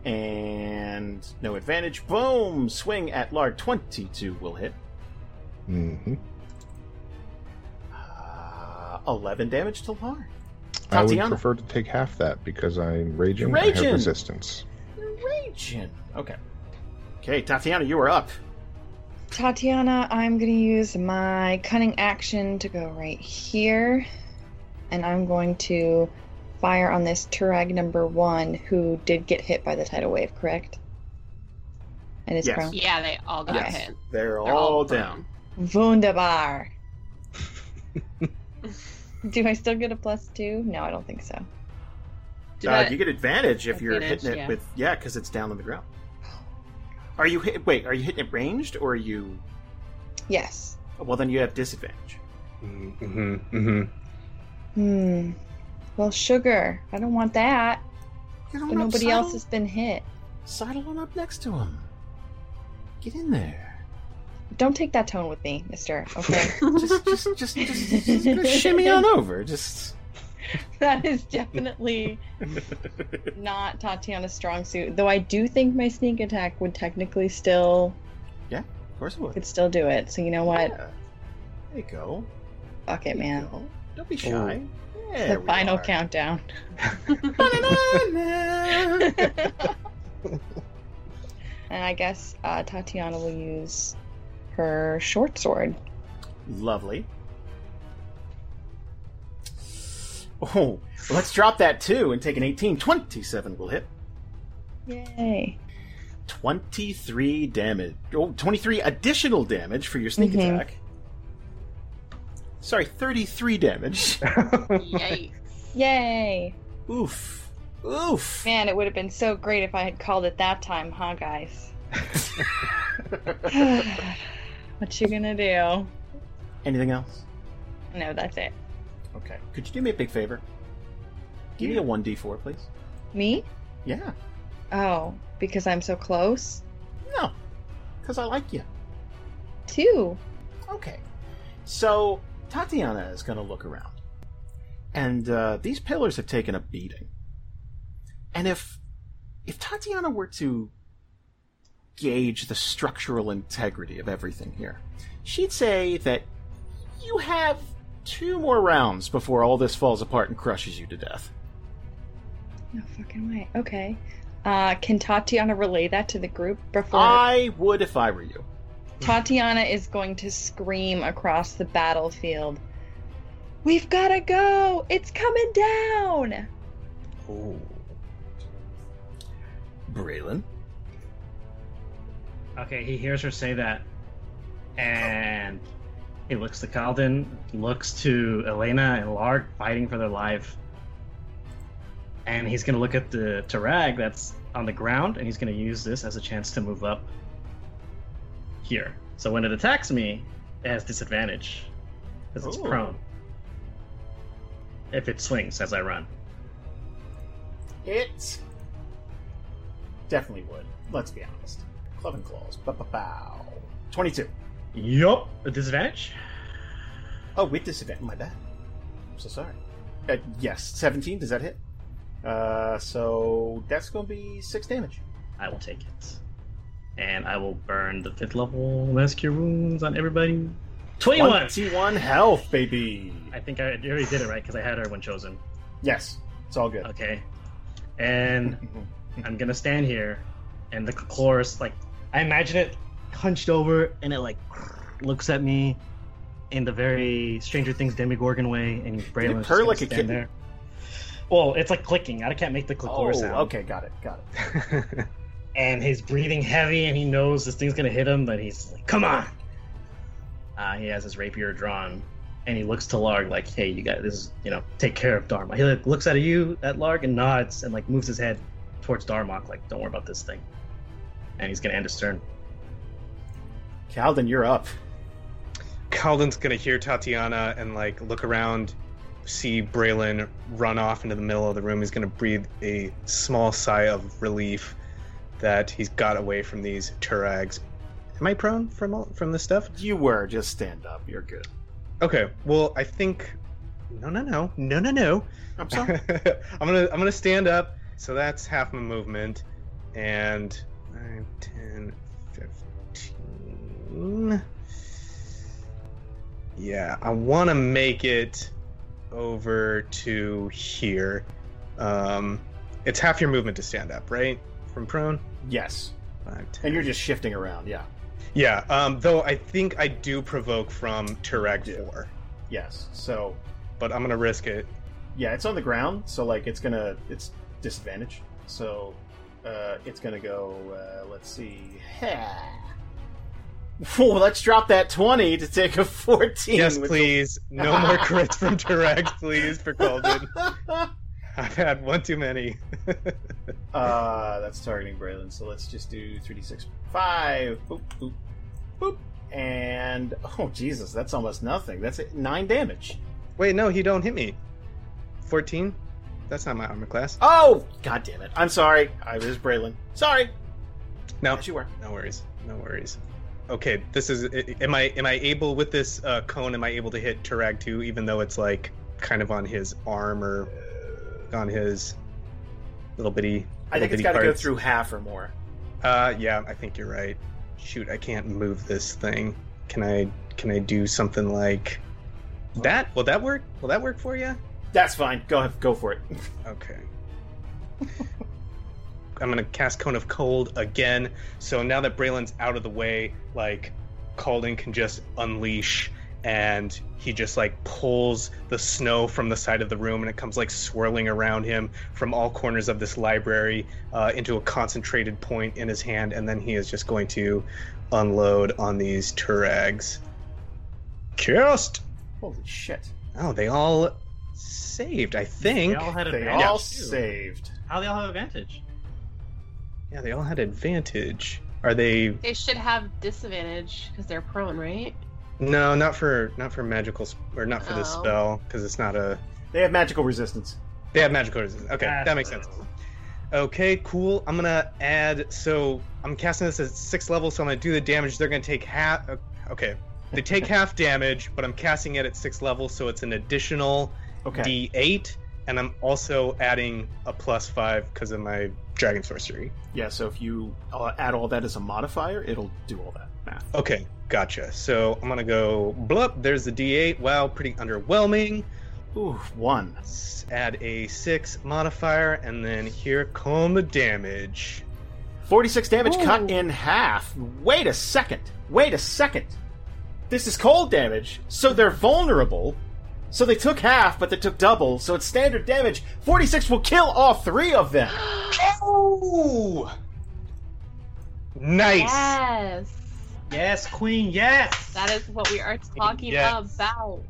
S2: And no advantage. Boom! Swing at Larg. 22 will hit.
S3: Mm hmm
S2: Uh, 11 damage to Larg.
S3: I would prefer to take half that because I'm raging.
S2: You're
S3: I
S2: raging.
S3: have resistance.
S2: Raging. Okay. Okay, Tatiana, you are up.
S5: Tatiana, I'm gonna use my cunning action to go right here, and I'm going to fire on this Turag number one, who did get hit by the tidal wave, correct? And is
S2: Yes.
S5: prone.
S6: Yeah, they all got
S2: Yes.
S6: hit.
S2: They're,
S6: They're
S2: all,
S6: all
S2: down.
S5: Wunderbar. Do I still get a plus two? No, I don't think so.
S2: Uh, you get advantage if you're hitting it
S6: yeah.
S2: with yeah, because it's down on the ground. Are you hit, wait? Are you hitting it ranged or are you?
S5: Yes.
S2: Well, then you have disadvantage.
S1: Mm-hmm. Mm-hmm.
S5: Hmm. Well, sugar. I don't want that.
S2: Get on
S5: But
S2: up,
S5: nobody
S2: sidle-
S5: else has been hit.
S2: Sidle on up next to him. Get in there.
S5: Don't take that tone with me, Mister. Okay.
S2: Just, just, just, just, just go shimmy on over. Just.
S5: that is definitely not Tatiana's strong suit. Though I do think my sneak attack would technically still Yeah,
S2: Of course it would.
S5: could still do it. So you know what?
S2: Yeah. There you go.
S5: Fuck it, man.
S2: go. Don't be shy.
S5: It's
S2: There
S5: the
S2: we
S5: final
S2: are.
S5: countdown. and I guess uh, Tatiana will use her short sword.
S2: Lovely. Oh, let's drop that two and take an 18. 27 will hit.
S5: Yay.
S2: 23 damage. Oh, 23 additional damage for your sneak
S5: Mhm.
S2: attack. Sorry, 33 damage.
S6: Yikes.
S5: Yay.
S2: Oof. Oof.
S5: Man, it would have been so great if I had called it that time, huh, guys? what you gonna do?
S2: Anything else?
S5: No, that's it.
S2: Okay. Could you do me a big favor? Give me a 1d4, please.
S5: Me?
S2: Yeah.
S5: Oh, because I'm so close?
S2: No. Because I like you.
S5: Two.
S2: Okay. So Tatiana is going to look around, and uh, these pillars have taken a beating. And if if Tatiana were to gauge the structural integrity of everything here, she'd say that you have two more rounds before all this falls apart and crushes you to death.
S5: No fucking way. Okay. Uh, can Tatiana relay that to the group before?
S2: I would if I were you.
S5: Tatiana is going to scream across the battlefield. We've gotta go! It's coming down!
S1: Ooh.
S2: Braylon.
S8: Okay, he hears her say that, and he looks to Calden, looks to Elena and Larg fighting for their life, and he's gonna look at the Turag that's on the ground, and he's gonna use this as a chance to move up here. So when it attacks me, it has disadvantage because it's
S2: Ooh.
S8: prone. If it swings as I run.
S2: It definitely would. Let's be honest. Club and claws. Ba-ba-bow. 22.
S8: Yup. A disadvantage?
S2: Oh, with disadvantage. My bad. I'm so sorry. Uh, yes, 17. Does that hit? Uh, so that's going to be 6 damage.
S8: I will take it. And I will burn the fifth level Mass Cure Wounds on everybody. 21!
S2: 21 health, baby.
S8: I think I already did it right because I had her when chosen.
S2: Yes, it's all good.
S8: Okay. And I'm gonna stand here, and the chorus, like, I imagine it hunched over, and it, like, looks at me in the very Stranger Things Demogorgon way, and Braylon's
S2: purr like a kitten?
S8: there. Well, it's like clicking. I can't make the
S2: Oh,
S8: click sound.
S2: okay, got it, got it.
S8: and he's breathing heavy and he knows this thing's gonna hit him but he's like come on uh, he has his rapier drawn and he looks to larg like hey you got this is you know take care of Darmok he like, looks at you at larg and nods and like moves his head towards darmok like don't worry about this thing and he's gonna end his turn
S2: Calden, you're up.
S1: Calden's gonna hear Tatiana and like look around, see Braylon run off into the middle of the room. He's gonna breathe a small sigh of relief that he's got away from these Turags. Am I prone from all, from this stuff?
S2: You were. Just stand up. You're good.
S1: Okay. Well, I think no, no, no, no, no, no.
S2: I'm sorry.
S1: I'm gonna I'm gonna stand up. So that's half my movement, and 9, 10, 15. Yeah, I want to make it over to here. Um, it's half your movement to stand up, right? From prone.
S2: yes.
S1: Five,
S2: And you're just shifting around, yeah.
S1: Yeah. Um, though I think I do provoke from
S2: do.
S1: four,
S2: Yes. So,
S1: but I'm gonna risk it.
S2: yeah, it's on the ground, so, like, it's gonna. It's disadvantage. So, uh, it's gonna go. Uh, let's see. Well, let's drop that 20 to take a 14.
S1: Yes, please. No more crits from Turag, please, for Calden. I've had one too many.
S2: uh, that's targeting Braylon, so let's just do 3d6. 5. Boop, boop, boop. And, oh, Jesus, that's almost nothing. That's it, 9 damage.
S1: Wait, no, he don't hit me. 14? That's not my armor class.
S2: Oh, god damn it. I'm sorry. I was Braylon. Sorry.
S1: No,
S2: Yes, you were.
S1: no worries. No worries. Okay, this is. Am I am I able with this uh, cone? Am I able to hit Turag too, even though it's like kind of on his arm or on his little bitty?
S2: I think
S1: little
S2: it's got to go through half or more.
S1: Uh, yeah, I think you're right. Shoot, I can't move this thing. Can I? Can I do something like that? Will that work? Will that work for you?
S2: That's fine. Go ahead, go for it.
S1: Okay. I'm gonna cast Cone of Cold again. So now that Braylon's out of the way, like Calden can just unleash and he just like pulls the snow from the side of the room and it comes like swirling around him from all corners of this library uh, into a concentrated point in his hand and then he is just going to unload on these Turags. Cast!
S2: Holy shit.
S1: Oh, they all saved, I think.
S8: They all had
S2: They all
S8: too.
S2: saved.
S8: How they all have advantage?
S1: Yeah, they all had advantage. Are they?
S6: They should have disadvantage because they're prone, right?
S1: No, not for not for magical sp- or not for this
S6: Oh.
S1: spell because it's not a.
S2: They have magical resistance.
S1: They have magical resistance. Okay, that makes sense. Okay, cool. I'm gonna add. So I'm casting this at six level, so I'm gonna do the damage. They're gonna take half. uh, Okay, they take half damage, but I'm casting it at six level, so it's an additional
S2: Okay.
S1: D8, and I'm also adding a plus five because of my dragon sorcery.
S2: Yeah, so if you uh, add all that as a modifier, it'll do all that math.
S1: Okay, gotcha. So I'm gonna go blup. There's the D8. Wow, pretty underwhelming.
S2: Ooh, one.
S1: Let's add a six modifier, and then here come the damage.
S2: 46 damage cut in half. Wait a second. Wait a second. This is cold damage, so they're vulnerable. So they took half, but they took double, so it's standard damage. 46 will kill all three of them.
S1: Oh, nice.
S6: Yes.
S8: Yes, Queen. Yes.
S6: That is what we are talking
S1: Yes.
S6: about.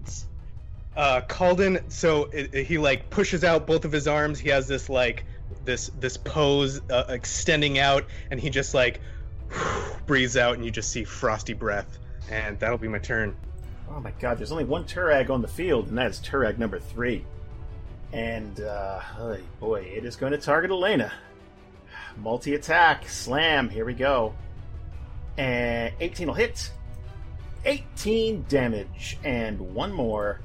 S1: Uh, Calden. So it, it- he like pushes out both of his arms. He has this like this this pose uh, extending out, and he just like breathes out, and you just see frosty breath. And that'll be my turn.
S2: Oh my god, there's only one Turag on the field, and that is Turag number three. And, uh, oh boy, it is going to target Elena. Multi attack, slam, here we go. And 18 will hit. 18 damage, and one more.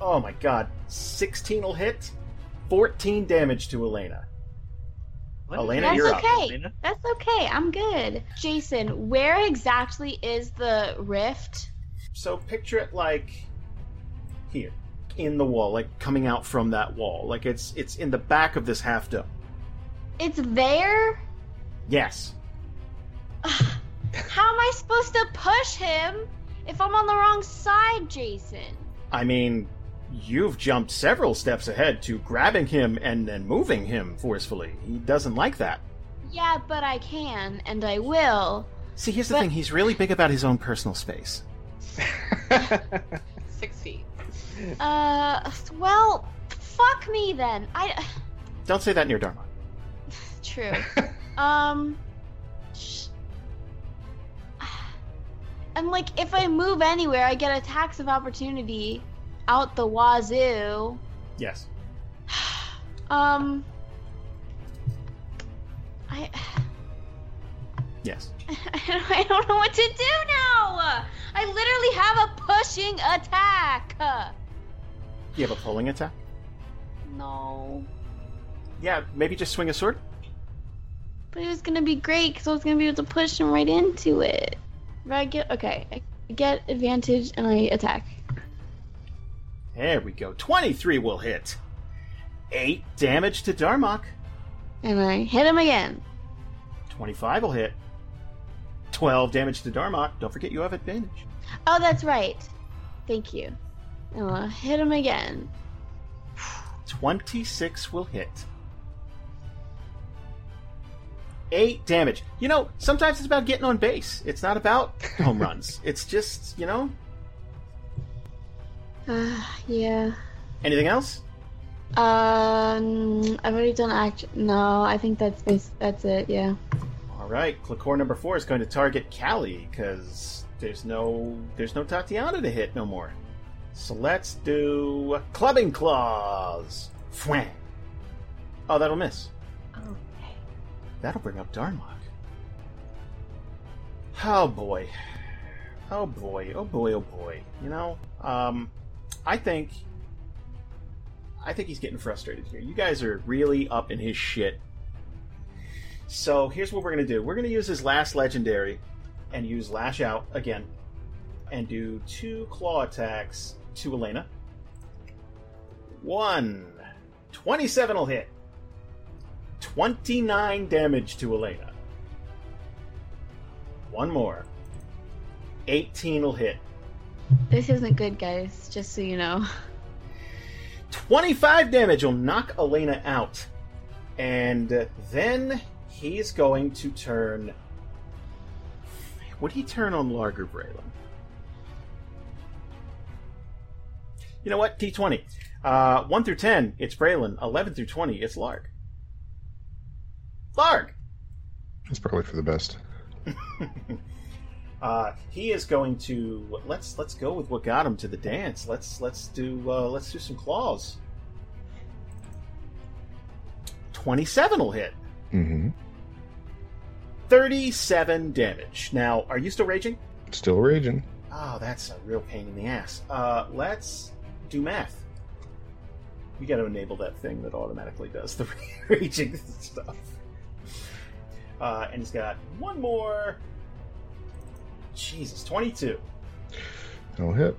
S2: Oh my god, 16 will hit. 14 damage to Elena.
S8: What?
S2: Elena,
S4: That's
S2: you're up.
S4: okay.
S8: Elena?
S4: That's okay. I'm good. Jason, where exactly is the rift?
S2: So picture it like here in the wall, like coming out from that wall. Like it's it's in the back of this half dome.
S4: It's there?
S2: Yes.
S4: How am I supposed to push him if I'm on the wrong side, Jason?
S2: I mean, you've jumped several steps ahead to grabbing him and then moving him forcefully. He doesn't like that.
S4: Yeah, but I can, and I will.
S2: See, here's the thing, he's really big about his own personal space.
S6: Six feet.
S4: Uh, well, fuck me then. I.
S2: Don't say that near Dharma.
S4: True. um. sh- And like, if I move anywhere, I get attacks of opportunity out the wazoo.
S2: Yes.
S4: Um. I.
S2: Yes.
S4: I don't know what to do now. I literally have a pushing attack.
S2: You have a pulling attack?
S4: No,
S2: Yeah, maybe just swing a sword?
S4: but it was gonna be great because I was gonna be able to push him right into it. I get okay, I get advantage and I attack.
S2: There we go. 23 will hit. 8 damage to Darmok.
S4: And I hit him again.
S2: 25 will hit. 12 damage to Darmok. Don't forget you have advantage.
S4: Oh, that's right. Thank you. And I'll hit him again.
S2: 26 will hit. Eight damage. You know, sometimes it's about getting on base. It's not about home runs. It's just, you know.
S4: Uh, yeah.
S2: Anything else?
S4: Um, I've already done act. No, I think that's bas- that's it. Yeah.
S2: All right, Clickor number four is going to target Callie because there's no there's no Tatiana to hit no more. So let's do clubbing claws. Fwang. Oh, that'll miss.
S6: Okay.
S2: That'll bring up Darmok. Oh boy. Oh boy. Oh boy. Oh boy. You know, um, I think, I think he's getting frustrated here. You guys are really up in his shit. So here's what we're gonna do. We're gonna use his last legendary, and use Lash Out again, and do two claw attacks to Elena. One. 27 will hit. 29 damage to Elena. One more. 18 will hit.
S4: This isn't good, guys. Just so you know.
S2: 25 damage will knock Elena out. And uh, then he's going to turn. Would he turn on Larg or Braylon? You know what? d20. Uh, 1 through 10, it's Braylon. 11 through 20, it's Larg. Larg!
S3: It's probably for the best.
S2: uh, he is going to let's let's go with what got him to the dance. Let's let's do uh, let's do some claws. Twenty-seven will hit.
S3: Mm-hmm.
S2: Thirty-seven damage. Now, are you still raging?
S3: Still raging.
S2: Oh, that's a real pain in the ass. Uh, let's do math. We got to enable that thing that automatically does the raging stuff. Uh, and he's got one more. Jesus, 22.
S3: That'll hit.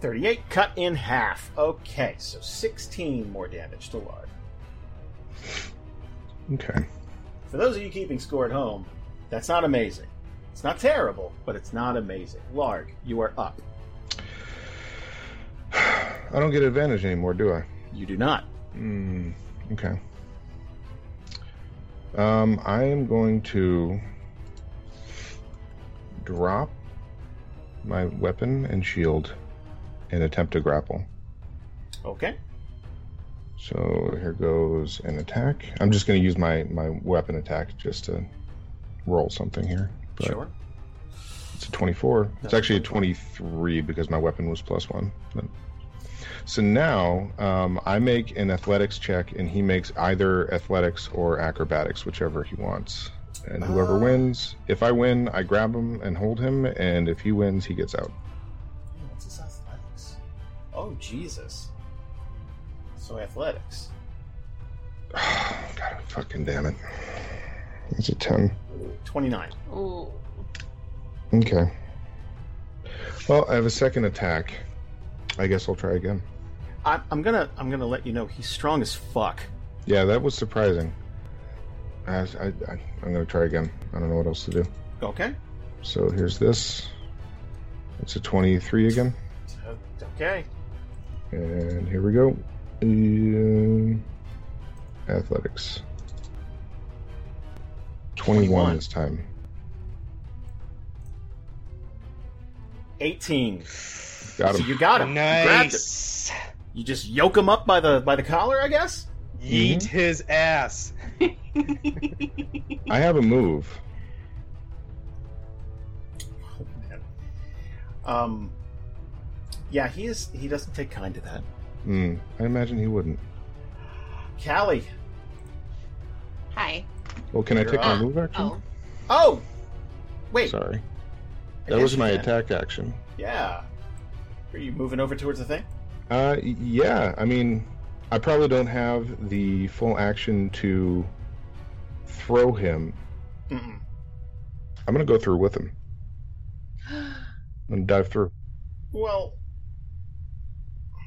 S2: 38 cut in half. Okay, so 16 more damage to Larg.
S3: Okay.
S2: For those of you keeping score at home, that's not amazing. It's not terrible, but it's not amazing. Larg, you are up.
S3: I don't get advantage anymore, do I?
S2: You do not.
S3: Mm, okay. Um, I am going to drop my weapon and shield and attempt to grapple.
S2: Okay.
S3: So here goes an attack. I'm just going to use my, my weapon attack just to roll something here. But
S2: Sure.
S3: It's a 24. It's actually a 23 because my weapon was plus one. But... So now um, I make an athletics check, and he makes either athletics or acrobatics, whichever he wants. And whoever
S2: Oh.
S3: wins, if I win, I grab him and hold him, and if he wins, he gets out.
S2: What's his athletics? Oh, Jesus. So athletics.
S3: God fucking damn it. It's a 10.
S2: 29.
S6: Ooh.
S3: Okay. Well, I have a second attack. I guess I'll try again.
S2: I, I'm gonna I'm gonna let you know he's strong as fuck.
S3: Yeah, that was surprising. I, I, I, I'm going to try again. I don't know what else to do.
S2: Okay.
S3: So here's this. It's a 23 again.
S2: Okay.
S3: And here we go. Um, athletics. 21,
S2: 21.
S3: this time.
S2: 18.
S3: Got
S2: So
S3: him.
S2: you got him. You.
S1: Nice.
S2: You just yoke him up by the by the collar, I guess.
S1: Yeet his ass.
S3: I have a move.
S2: Oh, man. Um. Yeah, he is. He doesn't take kind to that.
S3: Hmm. I imagine he wouldn't.
S2: Callie.
S6: Hi.
S3: Well, can I
S2: You're
S3: take my move action?
S6: Oh.
S2: Oh. Wait.
S3: Sorry.
S2: I
S3: That was my
S2: can.
S3: attack action.
S2: Yeah. Are you moving over towards the thing?
S3: Uh, yeah. I mean, I probably don't have the full action to throw him.
S2: Mm-mm.
S3: I'm gonna go through with him. I'm gonna dive through.
S2: Well.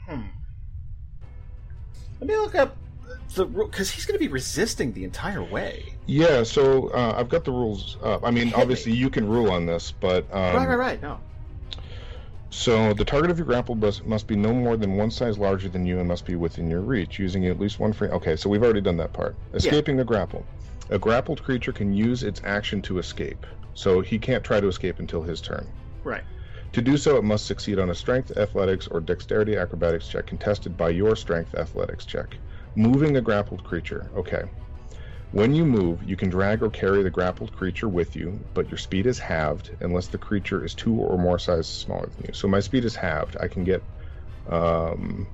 S2: Hmm. Let me look up the rule because he's going to be resisting the entire way.
S3: Yeah. So uh, I've got the rules up. I mean, obviously you can rule on this, but um,
S2: right, right, right. No.
S3: So the target of your grapple must, must be no more than one size larger than you and must be within your reach, using at least one free. Okay, so we've already done that part. Escaping the grapple. A grappled creature can use its action to escape, so he can't try to escape until his turn.
S2: Right.
S3: To do so, it must succeed on a strength, athletics, or dexterity acrobatics check contested by your strength athletics check. Moving a grappled creature. Okay. When you move, you can drag or carry the grappled creature with you, but your speed is halved unless the creature is two or more sizes smaller than you. So my speed is halved. I can get. Um,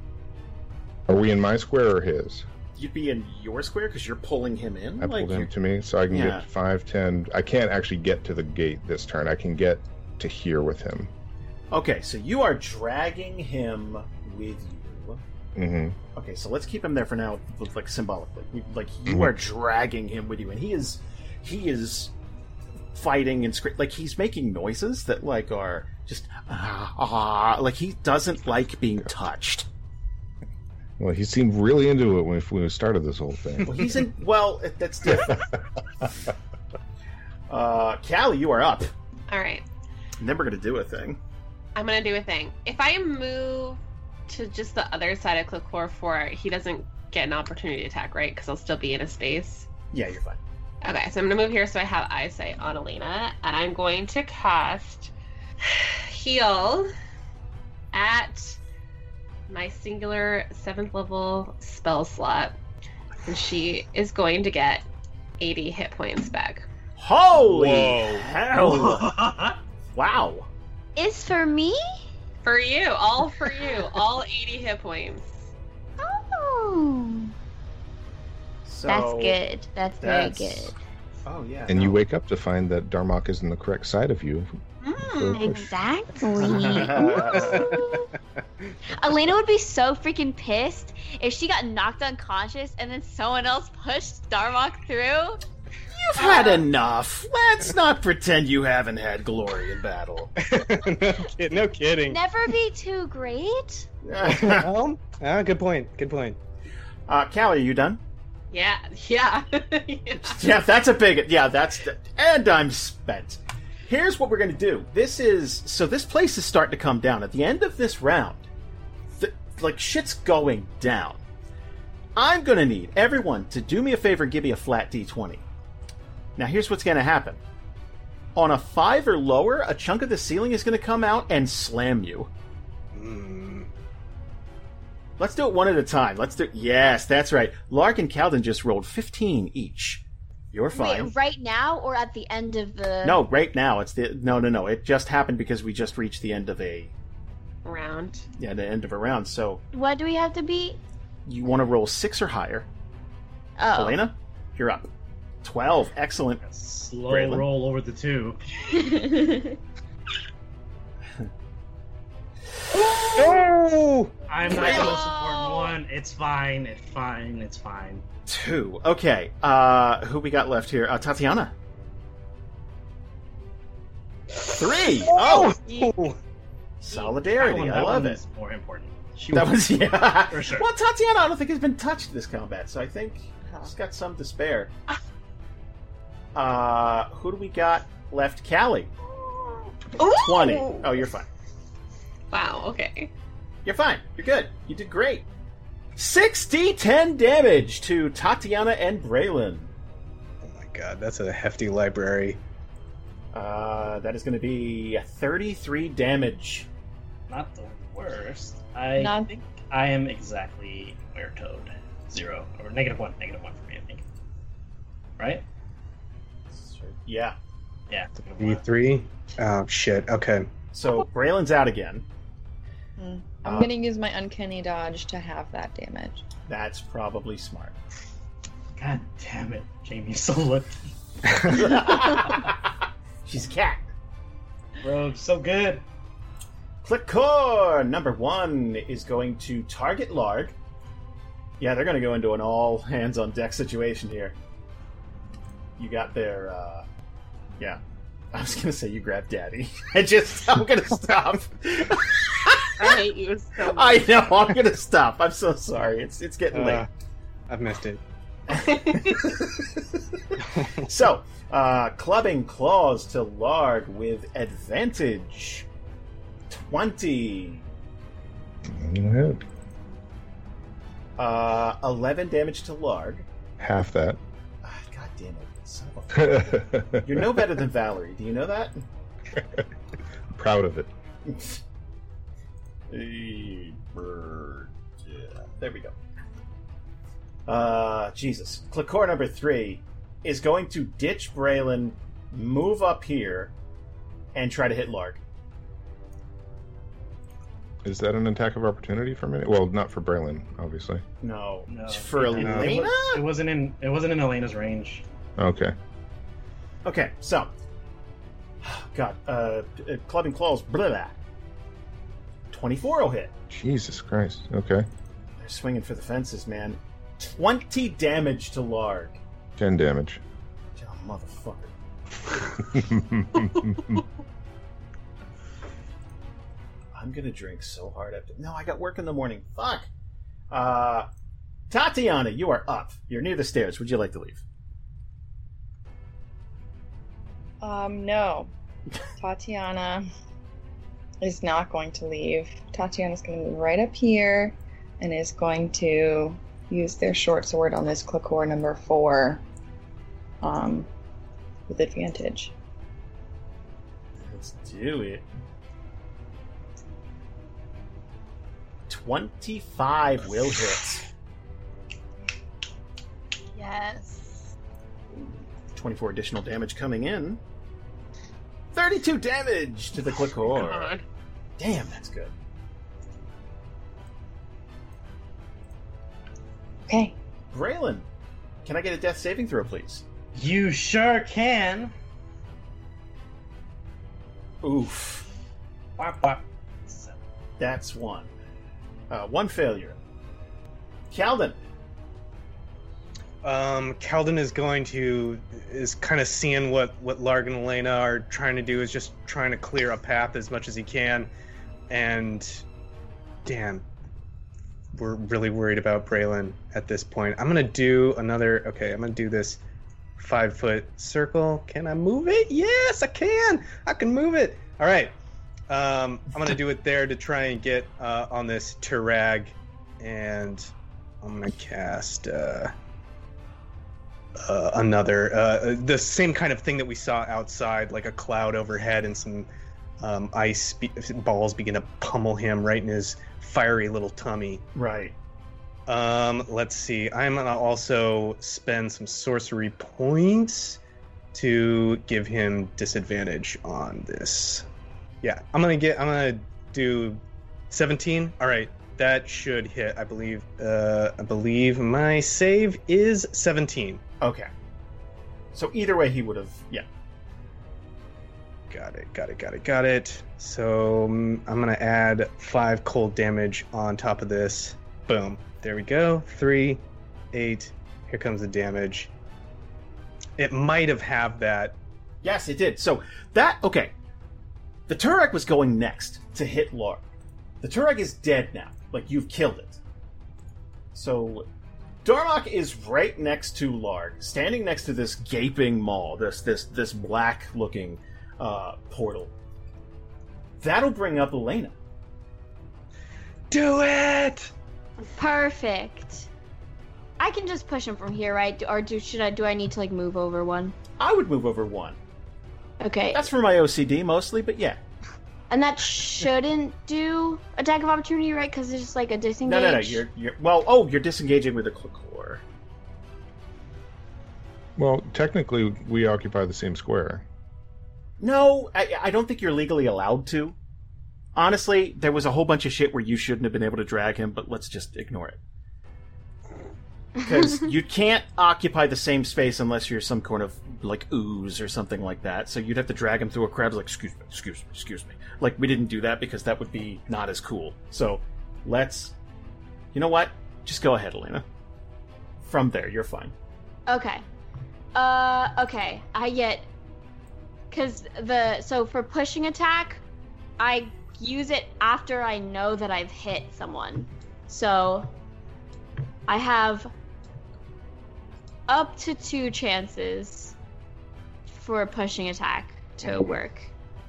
S3: are we in my square or his?
S2: You'd be in your square because you're pulling him in.
S3: I
S2: like
S3: pulled him
S2: you're-
S3: to me, so I can
S2: Yeah.
S3: get five, ten. I can't actually get to the gate this turn. I can get to here with him.
S2: Okay, so you are dragging him with you.
S3: Hmm
S2: Okay, so let's keep him there for now, like symbolically. Like you
S3: Mhm.
S2: are dragging him with you, and he is he is fighting and scre- like he's making noises that like are just ah, ah like he doesn't like being touched.
S3: Well, he seemed really into it when when we started this whole thing.
S2: Well, he's in. Well, that's different. uh, Callie, you are up.
S6: All right.
S2: And then we're gonna do a thing.
S6: I'm gonna do a thing. If I move to just the other side of Clickor Four, he doesn't get an opportunity to attack, right? Because I'll still be in a space.
S2: Yeah, you're fine.
S6: Okay, so I'm gonna move here so I have eyesight on Elena, and I'm going to cast heal at my singular seventh level spell slot, and she is going to get 80 hit points back.
S2: Holy
S8: Whoa.
S2: hell! wow.
S4: Is for me?
S6: For you, all for you, all 80 hit points.
S4: Oh.
S2: So
S4: That's good. That's very good.
S2: Oh yeah.
S3: and you wake up to find that Darmok is in the correct side of you.
S6: Mm.
S4: Exactly. Ooh. Elena would be so freaking pissed if she got knocked unconscious and then someone else pushed Darmok through.
S2: You've had enough. Let's not pretend you haven't had glory in battle.
S1: no, kid, no kidding.
S4: Never be too great.
S1: well, ah, good point. Good point.
S2: uh, Callie, are you done?
S6: Yeah, yeah. yeah.
S2: Yeah, that's a big. Yeah, that's. And I'm spent. Here's what we're gonna do. This is so. This place is starting to come down. At the end of this round, th- like shit's going down. I'm gonna need everyone to do me a favor and give me a flat d20. Now, here's what's gonna happen. On a five or lower, a chunk of the ceiling is gonna come out and slam you.
S1: Mm,
S2: Let's do it one at a time. Let's do. Yes, that's right. Larg and Calden just rolled 15 each. You're fine.
S4: Wait, right now or at the end of the?
S2: No, right now it's the no, no, no. It just happened because we just reached the end of a
S6: Round.
S2: yeah, the end of a round. So
S4: What do we have to beat?
S2: you want to roll six or higher.
S4: Oh.
S2: Elena, you're up. Twelve, excellent.
S8: Slow
S2: Braylon.
S8: roll over the two.
S1: Oh!
S8: I'm not the most important one. It's fine. It's fine. It's fine.
S2: Two. Okay. Uh, who we got left here? Uh, Tatiana. Three. Oh,
S1: Oh!
S2: solidarity.
S8: That one-
S2: I love
S8: one
S2: it.
S8: is more important. She
S2: That was yeah.
S8: For sure.
S2: Well, Tatiana, I don't think has been touched this combat, so I think she's got some to spare. Uh, who do we got left? Callie. Twenty. Oh, you're fine.
S6: Wow, okay.
S2: You're fine. You're good. You did great. 6d10 damage to Tatiana and Braylon.
S1: Oh my god, that's a hefty library.
S2: Uh, that is going to be 33 damage.
S8: not the worst. I
S5: Not-
S8: think I am exactly where Toad. Zero. Or negative one. Negative one for me, I think. Right?
S2: Yeah.
S8: Yeah. negative one.
S1: V3? Oh shit, okay.
S2: So Braylon's out again.
S5: Hmm. I'm
S2: Uh,
S5: gonna use my uncanny dodge to have that damage.
S2: That's probably smart.
S8: God damn it. Jamie's so lucky.
S2: She's a cat.
S8: Bro, so good.
S2: Clickor number one is going to target Larg. Yeah, they're going to go into an all hands on deck situation here. You got their, uh, yeah. I was going to say you grab Daddy. I just, I'm going to stop.
S6: I hate you so much.
S2: I know, I'm going to stop. I'm so sorry. It's it's getting
S1: Uh,
S2: late.
S1: I've missed it.
S2: So, uh, clubbing claws to Larg with advantage. 20.
S3: Go ahead.
S2: Uh, 11 damage to Larg.
S3: Half that.
S2: Ah, God damn it. Son. You're no better than Valerie. Do you know that?
S3: Proud of it.
S2: Hey, bird. Yeah. There we go. Uh, Jesus. Clickor number three is going to ditch Braylon, move up here, and try to hit Larg.
S3: Is that an attack of opportunity for me? Well, not for Braylon, obviously.
S2: No.
S8: No,
S2: For
S8: it- it-
S2: Elena?
S8: It, was, it wasn't in. It wasn't in Elena's range.
S3: Okay.
S2: Okay, so. God, uh, uh, clubbing claws, blah, blah. 24 will hit.
S3: Jesus Christ. Okay.
S2: They're swinging for the fences, man. 20 damage to Larg.
S3: 10 damage.
S2: Oh, motherfucker. I'm gonna drink so hard after. No, I got work in the morning. Fuck. Uh, Tatiana, you are up. You're near the stairs. Would you like to leave?
S5: Um, no. Tatiyana is not going to leave. Tatiyana's going to move right up here and is going to use their short sword on this Clickor number four um, with advantage.
S2: Let's do it. 25 will hit.
S4: Yes.
S2: 24 additional damage coming in. 32 damage to the Clickor. Damn, that's good.
S5: Okay.
S2: Braylon, can I get a death saving throw, please?
S8: You sure can.
S2: Oof.
S8: Wop, wop.
S2: That's one. Uh, one failure. Calden.
S1: Um, Calden is going to is kind of seeing what what Larg and Elena are trying to do is just trying to clear a path as much as he can, and damn, we're really worried about Braylon at this point. I'm gonna do another. Okay, I'm gonna do this five foot circle. Can I move it? Yes, I can. I can move it. All right. Um, I'm gonna do it there to try and get uh, on this Turag, and I'm gonna cast. Uh, uh, another uh, the same kind of thing that we saw outside, like a cloud overhead and some um, ice be- balls begin to pummel him right in his fiery little tummy.
S2: Right.
S1: Um, let's see. I'm gonna also spend some sorcery points to give him disadvantage on this. Yeah, I'm gonna get. I'm gonna do 17. All right, that should hit. I believe. Uh, I believe my save is 17.
S2: Okay. So either way, he would have. Yeah.
S1: Got it, got it, got it, got it. So mm, I'm gonna add five cold damage on top of this. Boom. There we go. Three, eight. Here comes the damage. It might have have that.
S2: Yes, it did. So that okay. The Turag was going next to hit Larg. The Turag is dead now. Like you've killed it. So Darmok is right next to Larg, standing next to this gaping maw, this this this black looking uh, portal. That'll bring up Elena.
S1: Do it.
S4: Perfect. I can just push him from here, right? Or do should I do I need to like move over one?
S2: I would move over one.
S4: Okay.
S2: That's for my OCD mostly, but yeah.
S4: And that shouldn't do attack of opportunity, right? Because it's just like a disengage.
S2: No, no, no. You're you're well. Oh, you're disengaging with a Clickor.
S3: Well, technically, we occupy the same square.
S2: No, I, I don't think you're legally allowed to. Honestly, there was a whole bunch of shit where you shouldn't have been able to drag him, but let's just ignore it. Because you can't occupy the same space unless you're some kind of like ooze or something like that. So you'd have to drag him through a crowd. Like, excuse me, excuse me, excuse me. Like we didn't do that because that would be not as cool. So let's. You know what? Just go ahead, Elena. From there, you're fine.
S4: Okay. Uh, okay. I get because the so for pushing attack, I use it after I know that I've hit someone. So I have up to two chances for a pushing attack to work.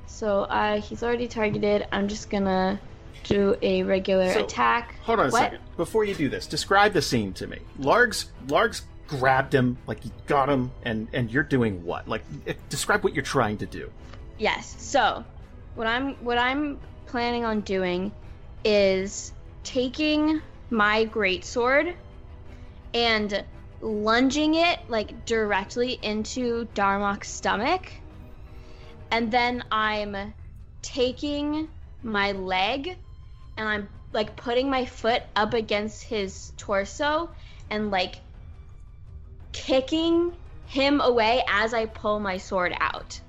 S4: So uh, he's already targeted. I'm just gonna do a regular
S2: So,
S4: attack.
S2: Hold on a
S4: What?
S2: second. Before you do this, describe the scene to me. Larg's Larg's grabbed him, like you got him, and and you're doing what? Like, eh, describe what you're trying to do.
S4: Yes. So, what I'm what I'm planning on doing is taking my greatsword and lunging it like directly into Darmok's stomach. And then I'm taking my leg and I'm like putting my foot up against his torso and like kicking him away as I pull my sword out.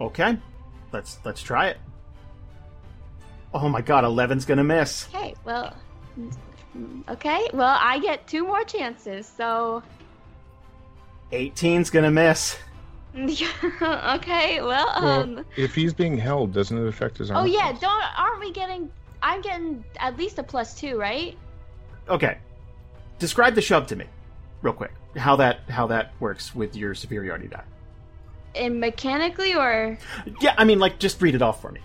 S2: Okay, let's let's try it. Oh my god, 11's gonna miss.
S4: Okay, well, okay, well, I get two more chances, so
S2: 18's gonna miss.
S4: okay, well,
S3: Well,
S4: um,
S3: if he's being held, doesn't it affect his armor?
S4: oh yeah,
S3: class?
S4: don't aren't we getting? I'm getting at least a plus two, right?
S2: Okay, describe the shove to me, real quick. How that how that works with your superiority die.
S4: And mechanically, or
S2: Yeah, I mean, like, just read it off for me.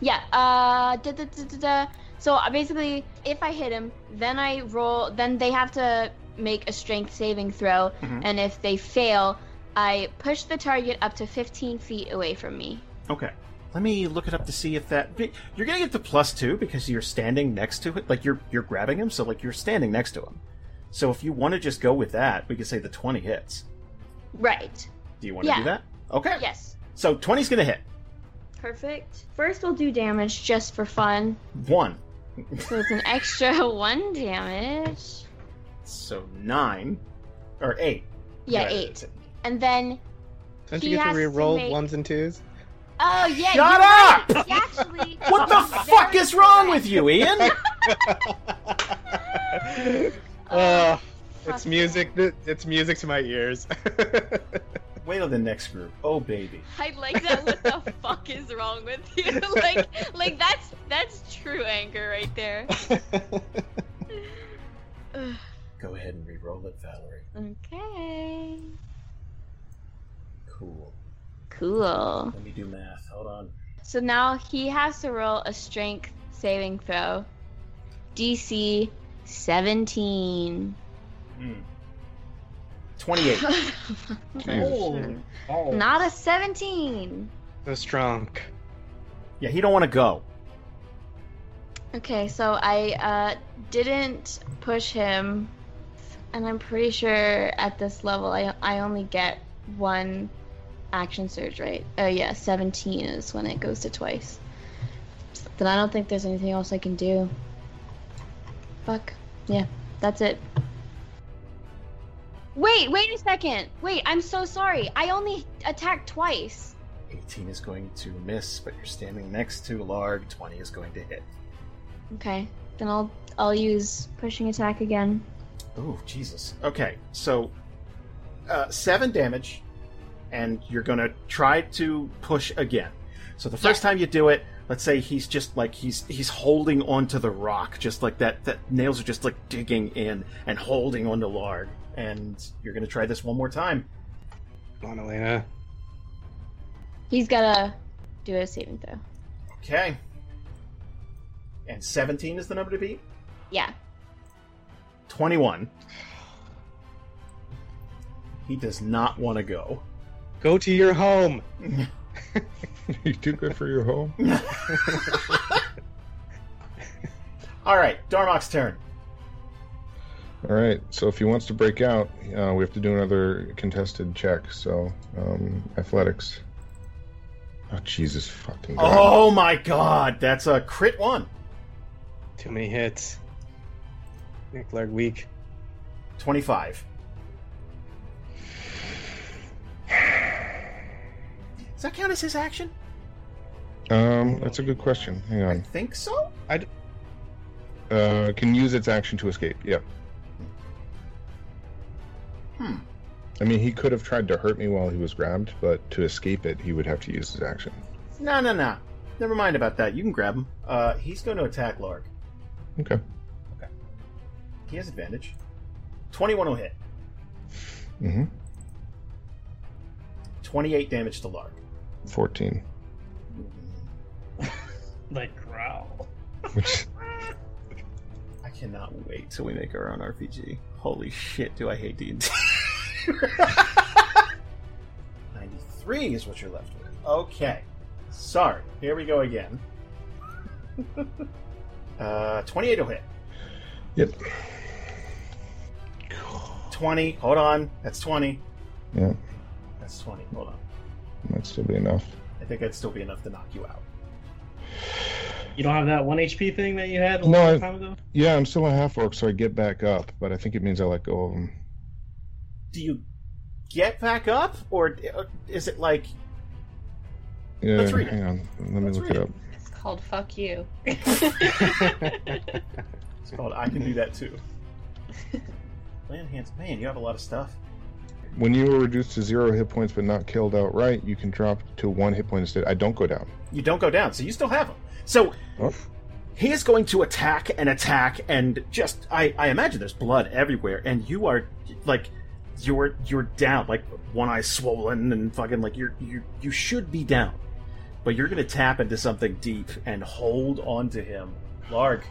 S4: yeah, uh, da, da, da, da, da. so uh, basically, if I hit him, then I roll. Then they have to make a strength saving throw,
S2: Mhm.
S4: and if they fail, I push the target up to 15 feet away from me.
S2: Okay. Let me look it up to see if that you're gonna get the plus two because you're standing next to it, like you're you're grabbing him, so like you're standing next to him. So if you want to just go with that, we could say the twenty hits.
S4: Right.
S2: Do you want to
S4: Yeah.
S2: do that? Okay.
S4: Yes.
S2: So 20's gonna hit.
S4: Perfect. First, we'll do damage just for fun.
S2: One.
S4: So it's an extra one damage.
S2: So nine. Or eight.
S4: Yeah, eight. And then,
S1: Don't
S4: He
S1: you get to
S4: has to
S1: re-roll
S4: make-
S1: ones and twos?
S4: oh yeah,
S2: Shut
S4: you're
S2: up!
S4: right. Actually.
S2: What the fuck is wrong
S4: correct.
S2: with you, Ian?
S1: Oh,
S4: fuck
S1: it's music. It's music to my ears.
S2: Wait till the next group. Oh baby.
S4: I like that. What the fuck is wrong with you? like, like that's that's true anger right there.
S2: Go ahead and re-roll it, Valerie.
S4: okay.
S2: Cool.
S4: Cool.
S2: Let me do math. Hold on.
S4: So now he has to roll a strength saving throw. DC 17.
S2: Hmm. Twenty-eight.
S3: Jesus.
S7: Oh.
S4: Not a 17.
S1: so strong.
S2: yeah, he don't want to go.
S4: Okay, so I uh, didn't push him, and I'm pretty sure at this level I, I only get one action surge, right? Oh, yeah, 17 is when it goes to twice. Then I don't think there's anything else I can do. Fuck. Yeah, that's it. Wait, wait a second. Wait, I'm so sorry. I only attacked twice.
S2: 18 is going to miss, but you're standing next to Larg. 20 is going to hit.
S4: Okay, then I'll I'll use pushing attack again.
S2: Oh, Jesus. Okay, so uh, seven damage, and you're going to try to push again. So the first time you do it, let's say he's just like he's he's holding onto the rock, just like that. That nails are just like digging in and holding onto Larg. And you're going to try this one more time.
S1: Come on, Elena.
S4: He's gotta do a saving throw.
S2: Okay. And 17 is the number to beat.
S4: Yeah.
S2: 21. He does not want to go.
S1: Go to your home.
S3: you too good for your home.
S2: All right, Darmok's turn.
S3: All right. So if he wants to break out, uh, we have to do another contested check. So um, athletics. Oh Jesus fucking! God.
S2: Oh my god, that's a crit one.
S1: Too many hits. Make Larg weak.
S2: 25. Does that count as his action?
S3: Um, that's a good question. Hang
S2: I
S3: on.
S2: think so.
S3: Uh, can use its action to escape. Yep.
S2: Hmm.
S3: I mean, he could have tried to hurt me while he was grabbed, but to escape it, he would have to use his action.
S2: No, no, no. Never mind about that. You can grab him. Uh, he's going to attack Larg.
S3: Okay. Okay.
S2: He has advantage. 21 will hit.
S3: Mm-hmm.
S2: 28 damage to Larg.
S3: 14.
S7: Like growl.
S3: Which
S2: I cannot wait till we make our own RPG. Holy shit, do I hate D&D. 93 is what you're left with. Okay. Sorry. Here we go again. uh, 28 will hit.
S3: Yep.
S2: 20. Hold on. That's 20.
S3: Yeah,
S2: That's 20. Hold on.
S3: Might still be enough.
S2: I think that'd still be enough to knock you out.
S7: You don't have that one HP thing that you had a
S3: No,
S7: long
S3: I-
S7: time ago.
S3: Yeah, I'm still a half orc, so I get back up, but I think it means I let go of him.
S2: Do you get back up? Or uh, is it like.
S3: Yeah,
S2: Let's read it.
S3: hang on. Let me
S2: Let's
S3: look it
S2: it.
S3: up.
S6: It's called fuck you.
S2: It's called I Can Do That Too. Land hands. Man, you have a lot of stuff.
S3: When you are reduced to zero hit points but not killed outright, you can drop to one hit point instead. I don't go down.
S2: You don't go down, so you still have him. So
S3: Oh,
S2: he is going to attack and attack and just I, I imagine there's blood everywhere and you are like you're you're down like one eye swollen and fucking like you're you you should be down but you're gonna tap into something deep and hold on to him larg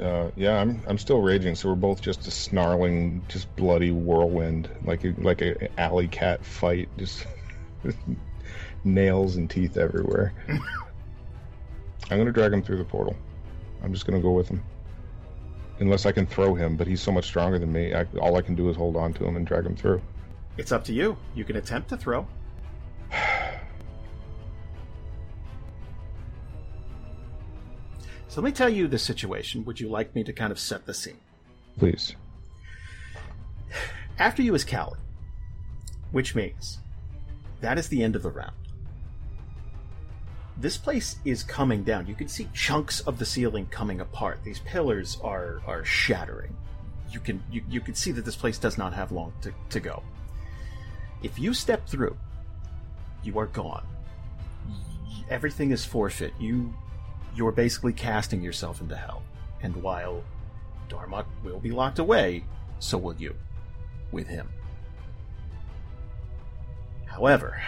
S3: uh, yeah, I'm I'm still raging. So we're both just a snarling, just bloody whirlwind, like a, like a alley cat fight, just nails and teeth everywhere. I'm gonna drag him through the portal. I'm just gonna go with him, unless I can throw him. But he's so much stronger than me. I, all I can do is hold on to him and drag him through.
S2: it's up to you you can attempt to throw so let me tell you the situation would you like me to kind of set the scene
S3: Please.
S2: After you is Kallie, which means that is the end of the round. This place is coming down. You can see chunks of the ceiling coming apart. These pillars are are shattering. You can you, you can see that this place does not have long to, to go. If you step through, you are gone. Everything is forfeit. You you're basically casting yourself into hell. And while Darmok will be locked away, so will you with him. However,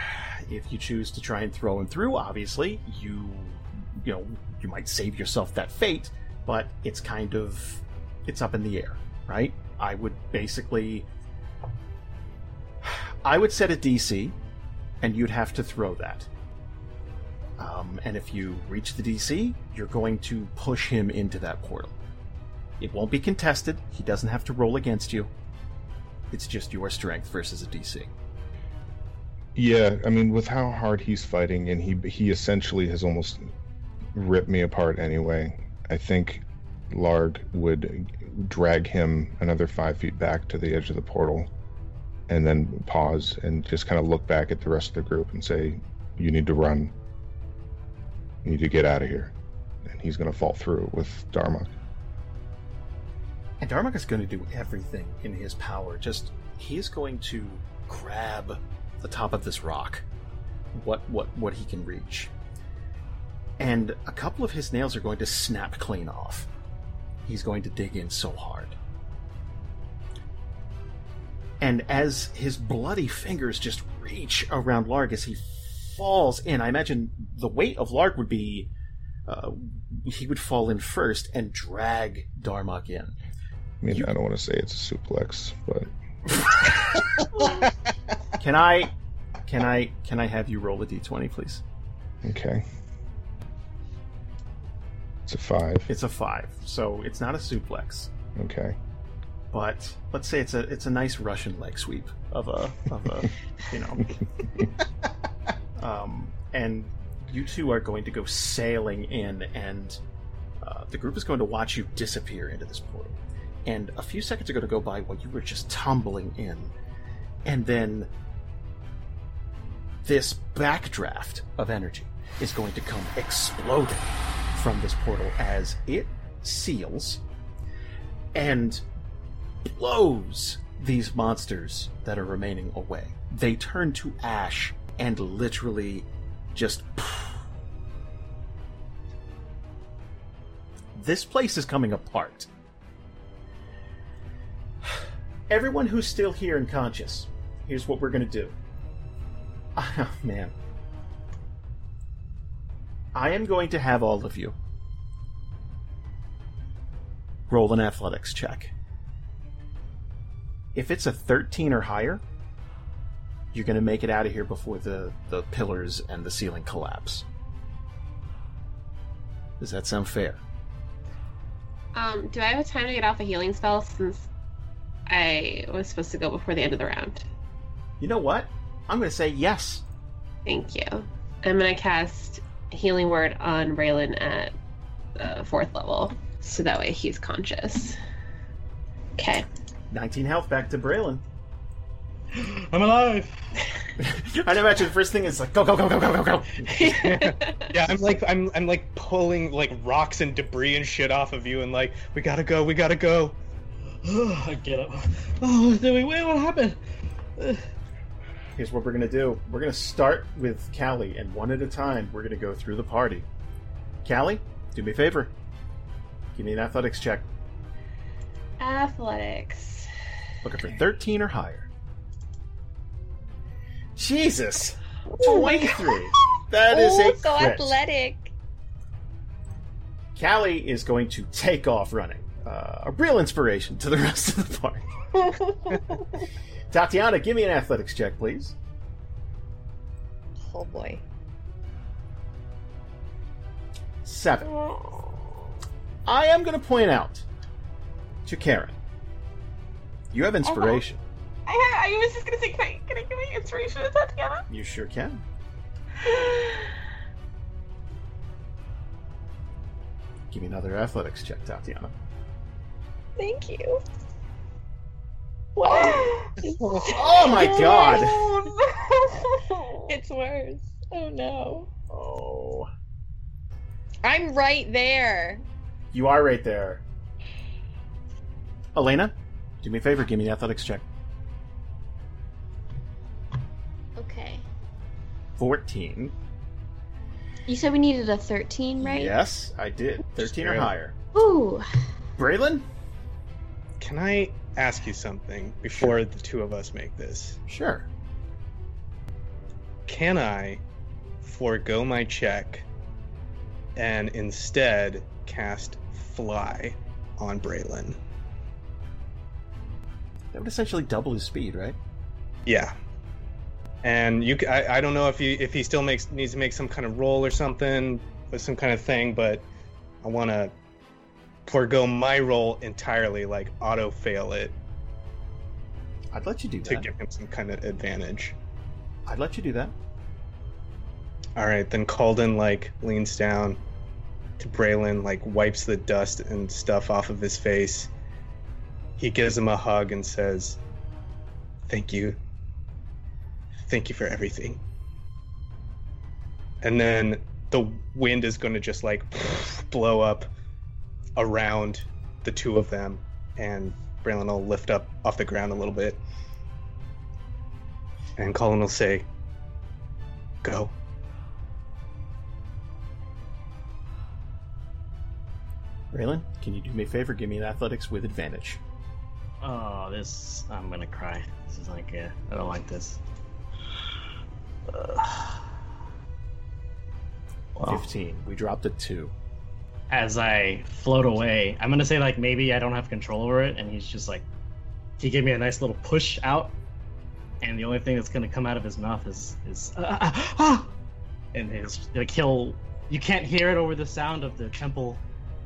S2: if you choose to try and throw him through, obviously, you you know, you might save yourself that fate, but it's kind of it's up in the air, right? I would basically I would set a DC and you'd have to throw that. Um, and if you reach the DC, you're going to push him into that portal. It won't be contested. He doesn't have to roll against you. It's just your strength versus a DC.
S3: Yeah, I mean, with how hard he's fighting, and he he essentially has almost ripped me apart anyway. I think Larg would drag him another five feet back to the edge of the portal, and then pause and just kind of look back at the rest of the group and say, "You need to run. You need to get out of here." And he's going to fall through with Darmok.
S2: And Darmok is going to do everything in his power. Just he is going to grab the top of this rock, what what what he can reach, and a couple of his nails are going to snap clean off. He's going to dig in so hard. And as his bloody fingers just reach around Larg as he falls in, I imagine the weight of Larg would be uh, he would fall in first and drag Darmok in.
S3: I mean,
S2: You-
S3: I don't want to say it's a suplex, but
S2: Can I can I can I have you roll a d20 please?
S3: okay. It's a five.
S2: It's a 5. So it's not a suplex,
S3: Okay.
S2: but let's say it's a it's a nice Russian leg sweep of a of a, you know. Um and you two are going to go sailing in and uh, the group is going to watch you disappear into this portal. And a few seconds are going to go by while you were just tumbling in. And then this backdraft of energy is going to come exploding from this portal as it seals and blows these monsters that are remaining away. They turn to ash and literally just. This place is coming apart. Everyone who's still here and conscious, here's what we're gonna do. Oh, man. I am going to have all of you roll an athletics check. If it's a 13 or higher, you're going to make it out of here before the, the pillars and the ceiling collapse. Does that sound fair?
S6: Um, do I have time to get off a healing spell since I was supposed to go before the end of the round?
S2: You know what? I'm going to say yes.
S6: Thank you. I'm gonna cast Healing Word on Braylon at uh, fourth level, so that way he's conscious. Okay.
S2: 19 health back to Braylon.
S8: I'm alive.
S2: I imagine the first thing is like, go, go, go, go, go, go, go.
S1: Yeah, I'm like I'm I'm like pulling like rocks and debris and shit off of you and like we gotta go, we gotta go.
S8: I get up. Oh, did we wait? What happened?
S2: Here's what we're going to do we're going to start with Kallie, and one at a time, we're going to go through the party. Kallie, do me a favor. Give me an athletics check.
S6: Athletics.
S2: Looking for 13 or higher. Jesus!
S6: Oh
S2: 23. That is
S5: oh,
S2: a
S5: so
S2: crit.
S5: athletic.
S2: Kallie is going to take off running. Uh, a real inspiration to the rest of the party. Tatiyana, give me an athletics check, please.
S5: oh boy.
S2: Seven. I am going to point out to Karen. You have inspiration.
S6: I, I was just gonna say, can I, can I give me inspiration to Tatiyana?
S2: You sure can. Give me another athletics check, Tatiyana.
S5: Thank you. Wow.
S2: Oh my god!
S5: it's worse. Oh no.
S2: Oh.
S5: I'm right there.
S2: You are right there. Elena, do me a favor, give me an athletics check. 14.
S4: You said we needed a 13, right?
S2: Yes, I did. 13 or
S1: True.
S2: higher.
S4: Ooh.
S2: Braylon?
S1: Can I ask you something before the two of us make this?
S2: Sure.
S1: Can I forego my check and instead cast fly on Braylon?
S2: That would essentially double his speed, right?
S1: Yeah. And you—I don't know if he if he still makes needs to make some kind of roll or something or some kind of thing, but I want to forego my roll entirely, like auto fail it
S2: I'd let you do
S1: to
S2: that.
S1: To give him some kind of advantage.
S2: I'd let you do that.
S1: All right, then Calden like leans down to Braylon, like wipes the dust and stuff off of his face. He gives him a hug and says, "Thank you, thank you for everything." And then the wind is going to just like blow up around the two of them, and Braylon will lift up off the ground a little bit, and Calden will say, "Go."
S2: Braylon, can you do me a favor? Give me an athletics with advantage.
S8: Oh, this. I'm gonna cry. This is like, uh, I don't like this. Ugh. Well,
S2: 15. We dropped a 2.
S8: as I float away, I'm gonna say like maybe I don't have control over it, and he's just like, he gave me a nice little push out, and the only thing that's gonna come out of his mouth is is ah, ah, ah, and his like he'll you can't hear it over the sound of the temple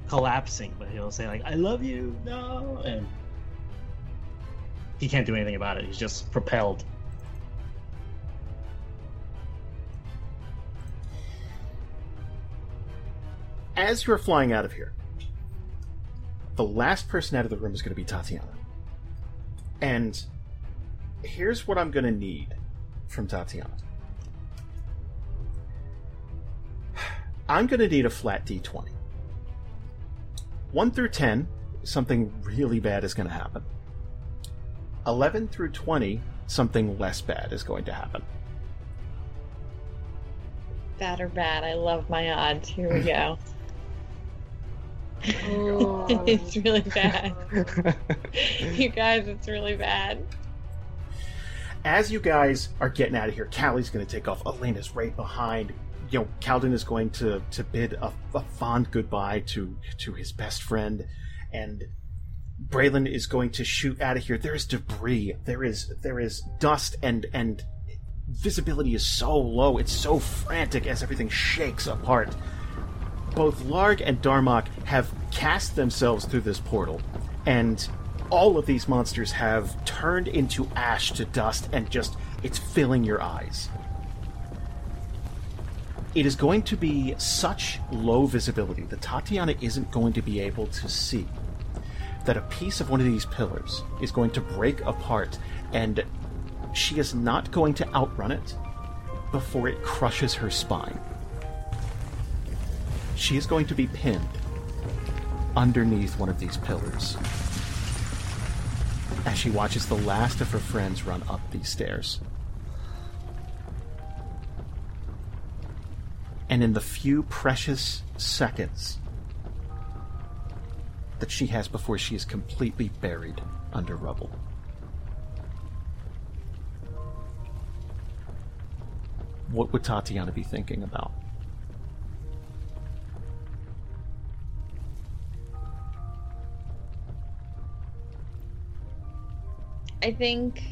S8: collapsing, but he'll say like I love you, no, and he can't do anything about it. He's just propelled.
S2: As you're flying out of here, the last person out of the room is going to be Tatiyana. And here's what I'm going to need from Tatiyana I'm going to need a flat d20. 1 through 10, something really bad is going to happen. 11 through 20, something less bad is going to happen.
S5: Bad or bad? I love my odds. Here we go.
S6: Oh.
S5: it's really bad. you guys, it's really bad.
S2: As you guys are getting out of here, Kallie's going to take off. Elena's right behind, you know, Calden is going to to bid a, a fond goodbye to to his best friend, and Braylon is going to shoot out of here. There is debris. There is there is dust and and visibility is so low. It's so frantic as everything shakes apart. Both Larg and Darmok have cast themselves through this portal, and all of these monsters have turned into ash to dust and just it's filling your eyes. It is going to be such low visibility that Tatiyana isn't going to be able to see that a piece of one of these pillars is going to break apart and she is not going to outrun it before it crushes her spine. She is going to be pinned underneath one of these pillars as she watches the last of her friends run up these stairs. And in the few precious seconds that she has before she is completely buried under rubble. What would Tatiyana be thinking about?
S5: I think.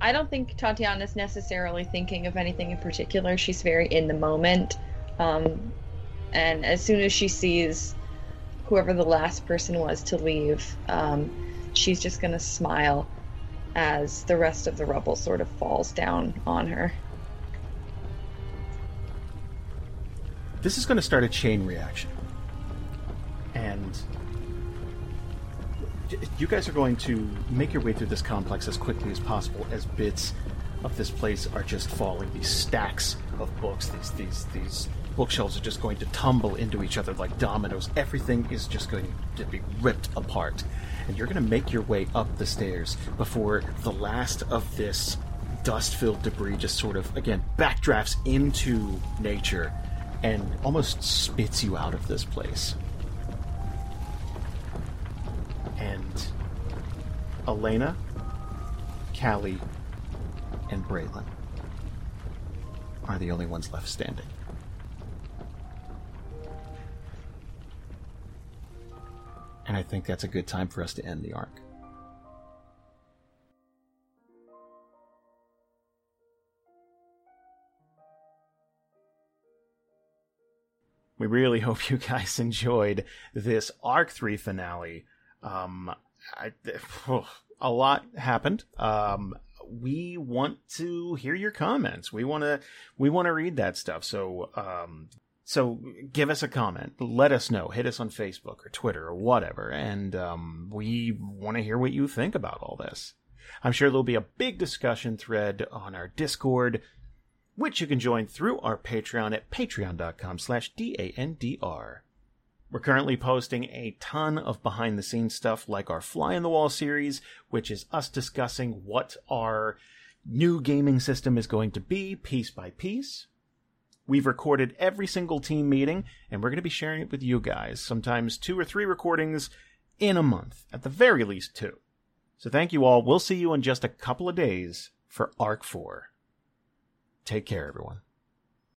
S5: I don't think Tatiyana's necessarily thinking of anything in particular. She's very in the moment. Um, and as soon as she sees whoever the last person was to leave, um, she's just going to smile as the rest of the rubble sort of falls down on her.
S2: This is going to start a chain reaction. And you guys are going to make your way through this complex as quickly as possible as bits of this place are just falling. These stacks of books, these these these bookshelves are just going to tumble into each other like dominoes. Everything is just going to be ripped apart. And you're going to make your way up the stairs before the last of this dust filled debris just sort of, again, backdrafts into nature and almost spits you out of this place. And Elena, Kallie, and Braylon are the only ones left standing. And I think that's a good time for us to end the arc. We really hope you guys enjoyed this Arc 3 finale. Um, I, a lot happened. Um, we want to hear your comments. We want to we want to read that stuff. So um, so give us a comment. Let us know. Hit us on Facebook or Twitter or whatever, and um, we want to hear what you think about all this. I'm sure there'll be a big discussion thread on our Discord, which you can join through our Patreon at patreon.com slash D-A-N-D-R. We're currently posting a ton of behind the scenes stuff like our Fly in the Wall series, which is us discussing what our new gaming system is going to be piece by piece. We've recorded every single team meeting, and we're going to be sharing it with you guys. Sometimes two or three recordings in a month, at the very least two. So thank you all. We'll see you in just a couple of days for Arc 4. Take care, everyone.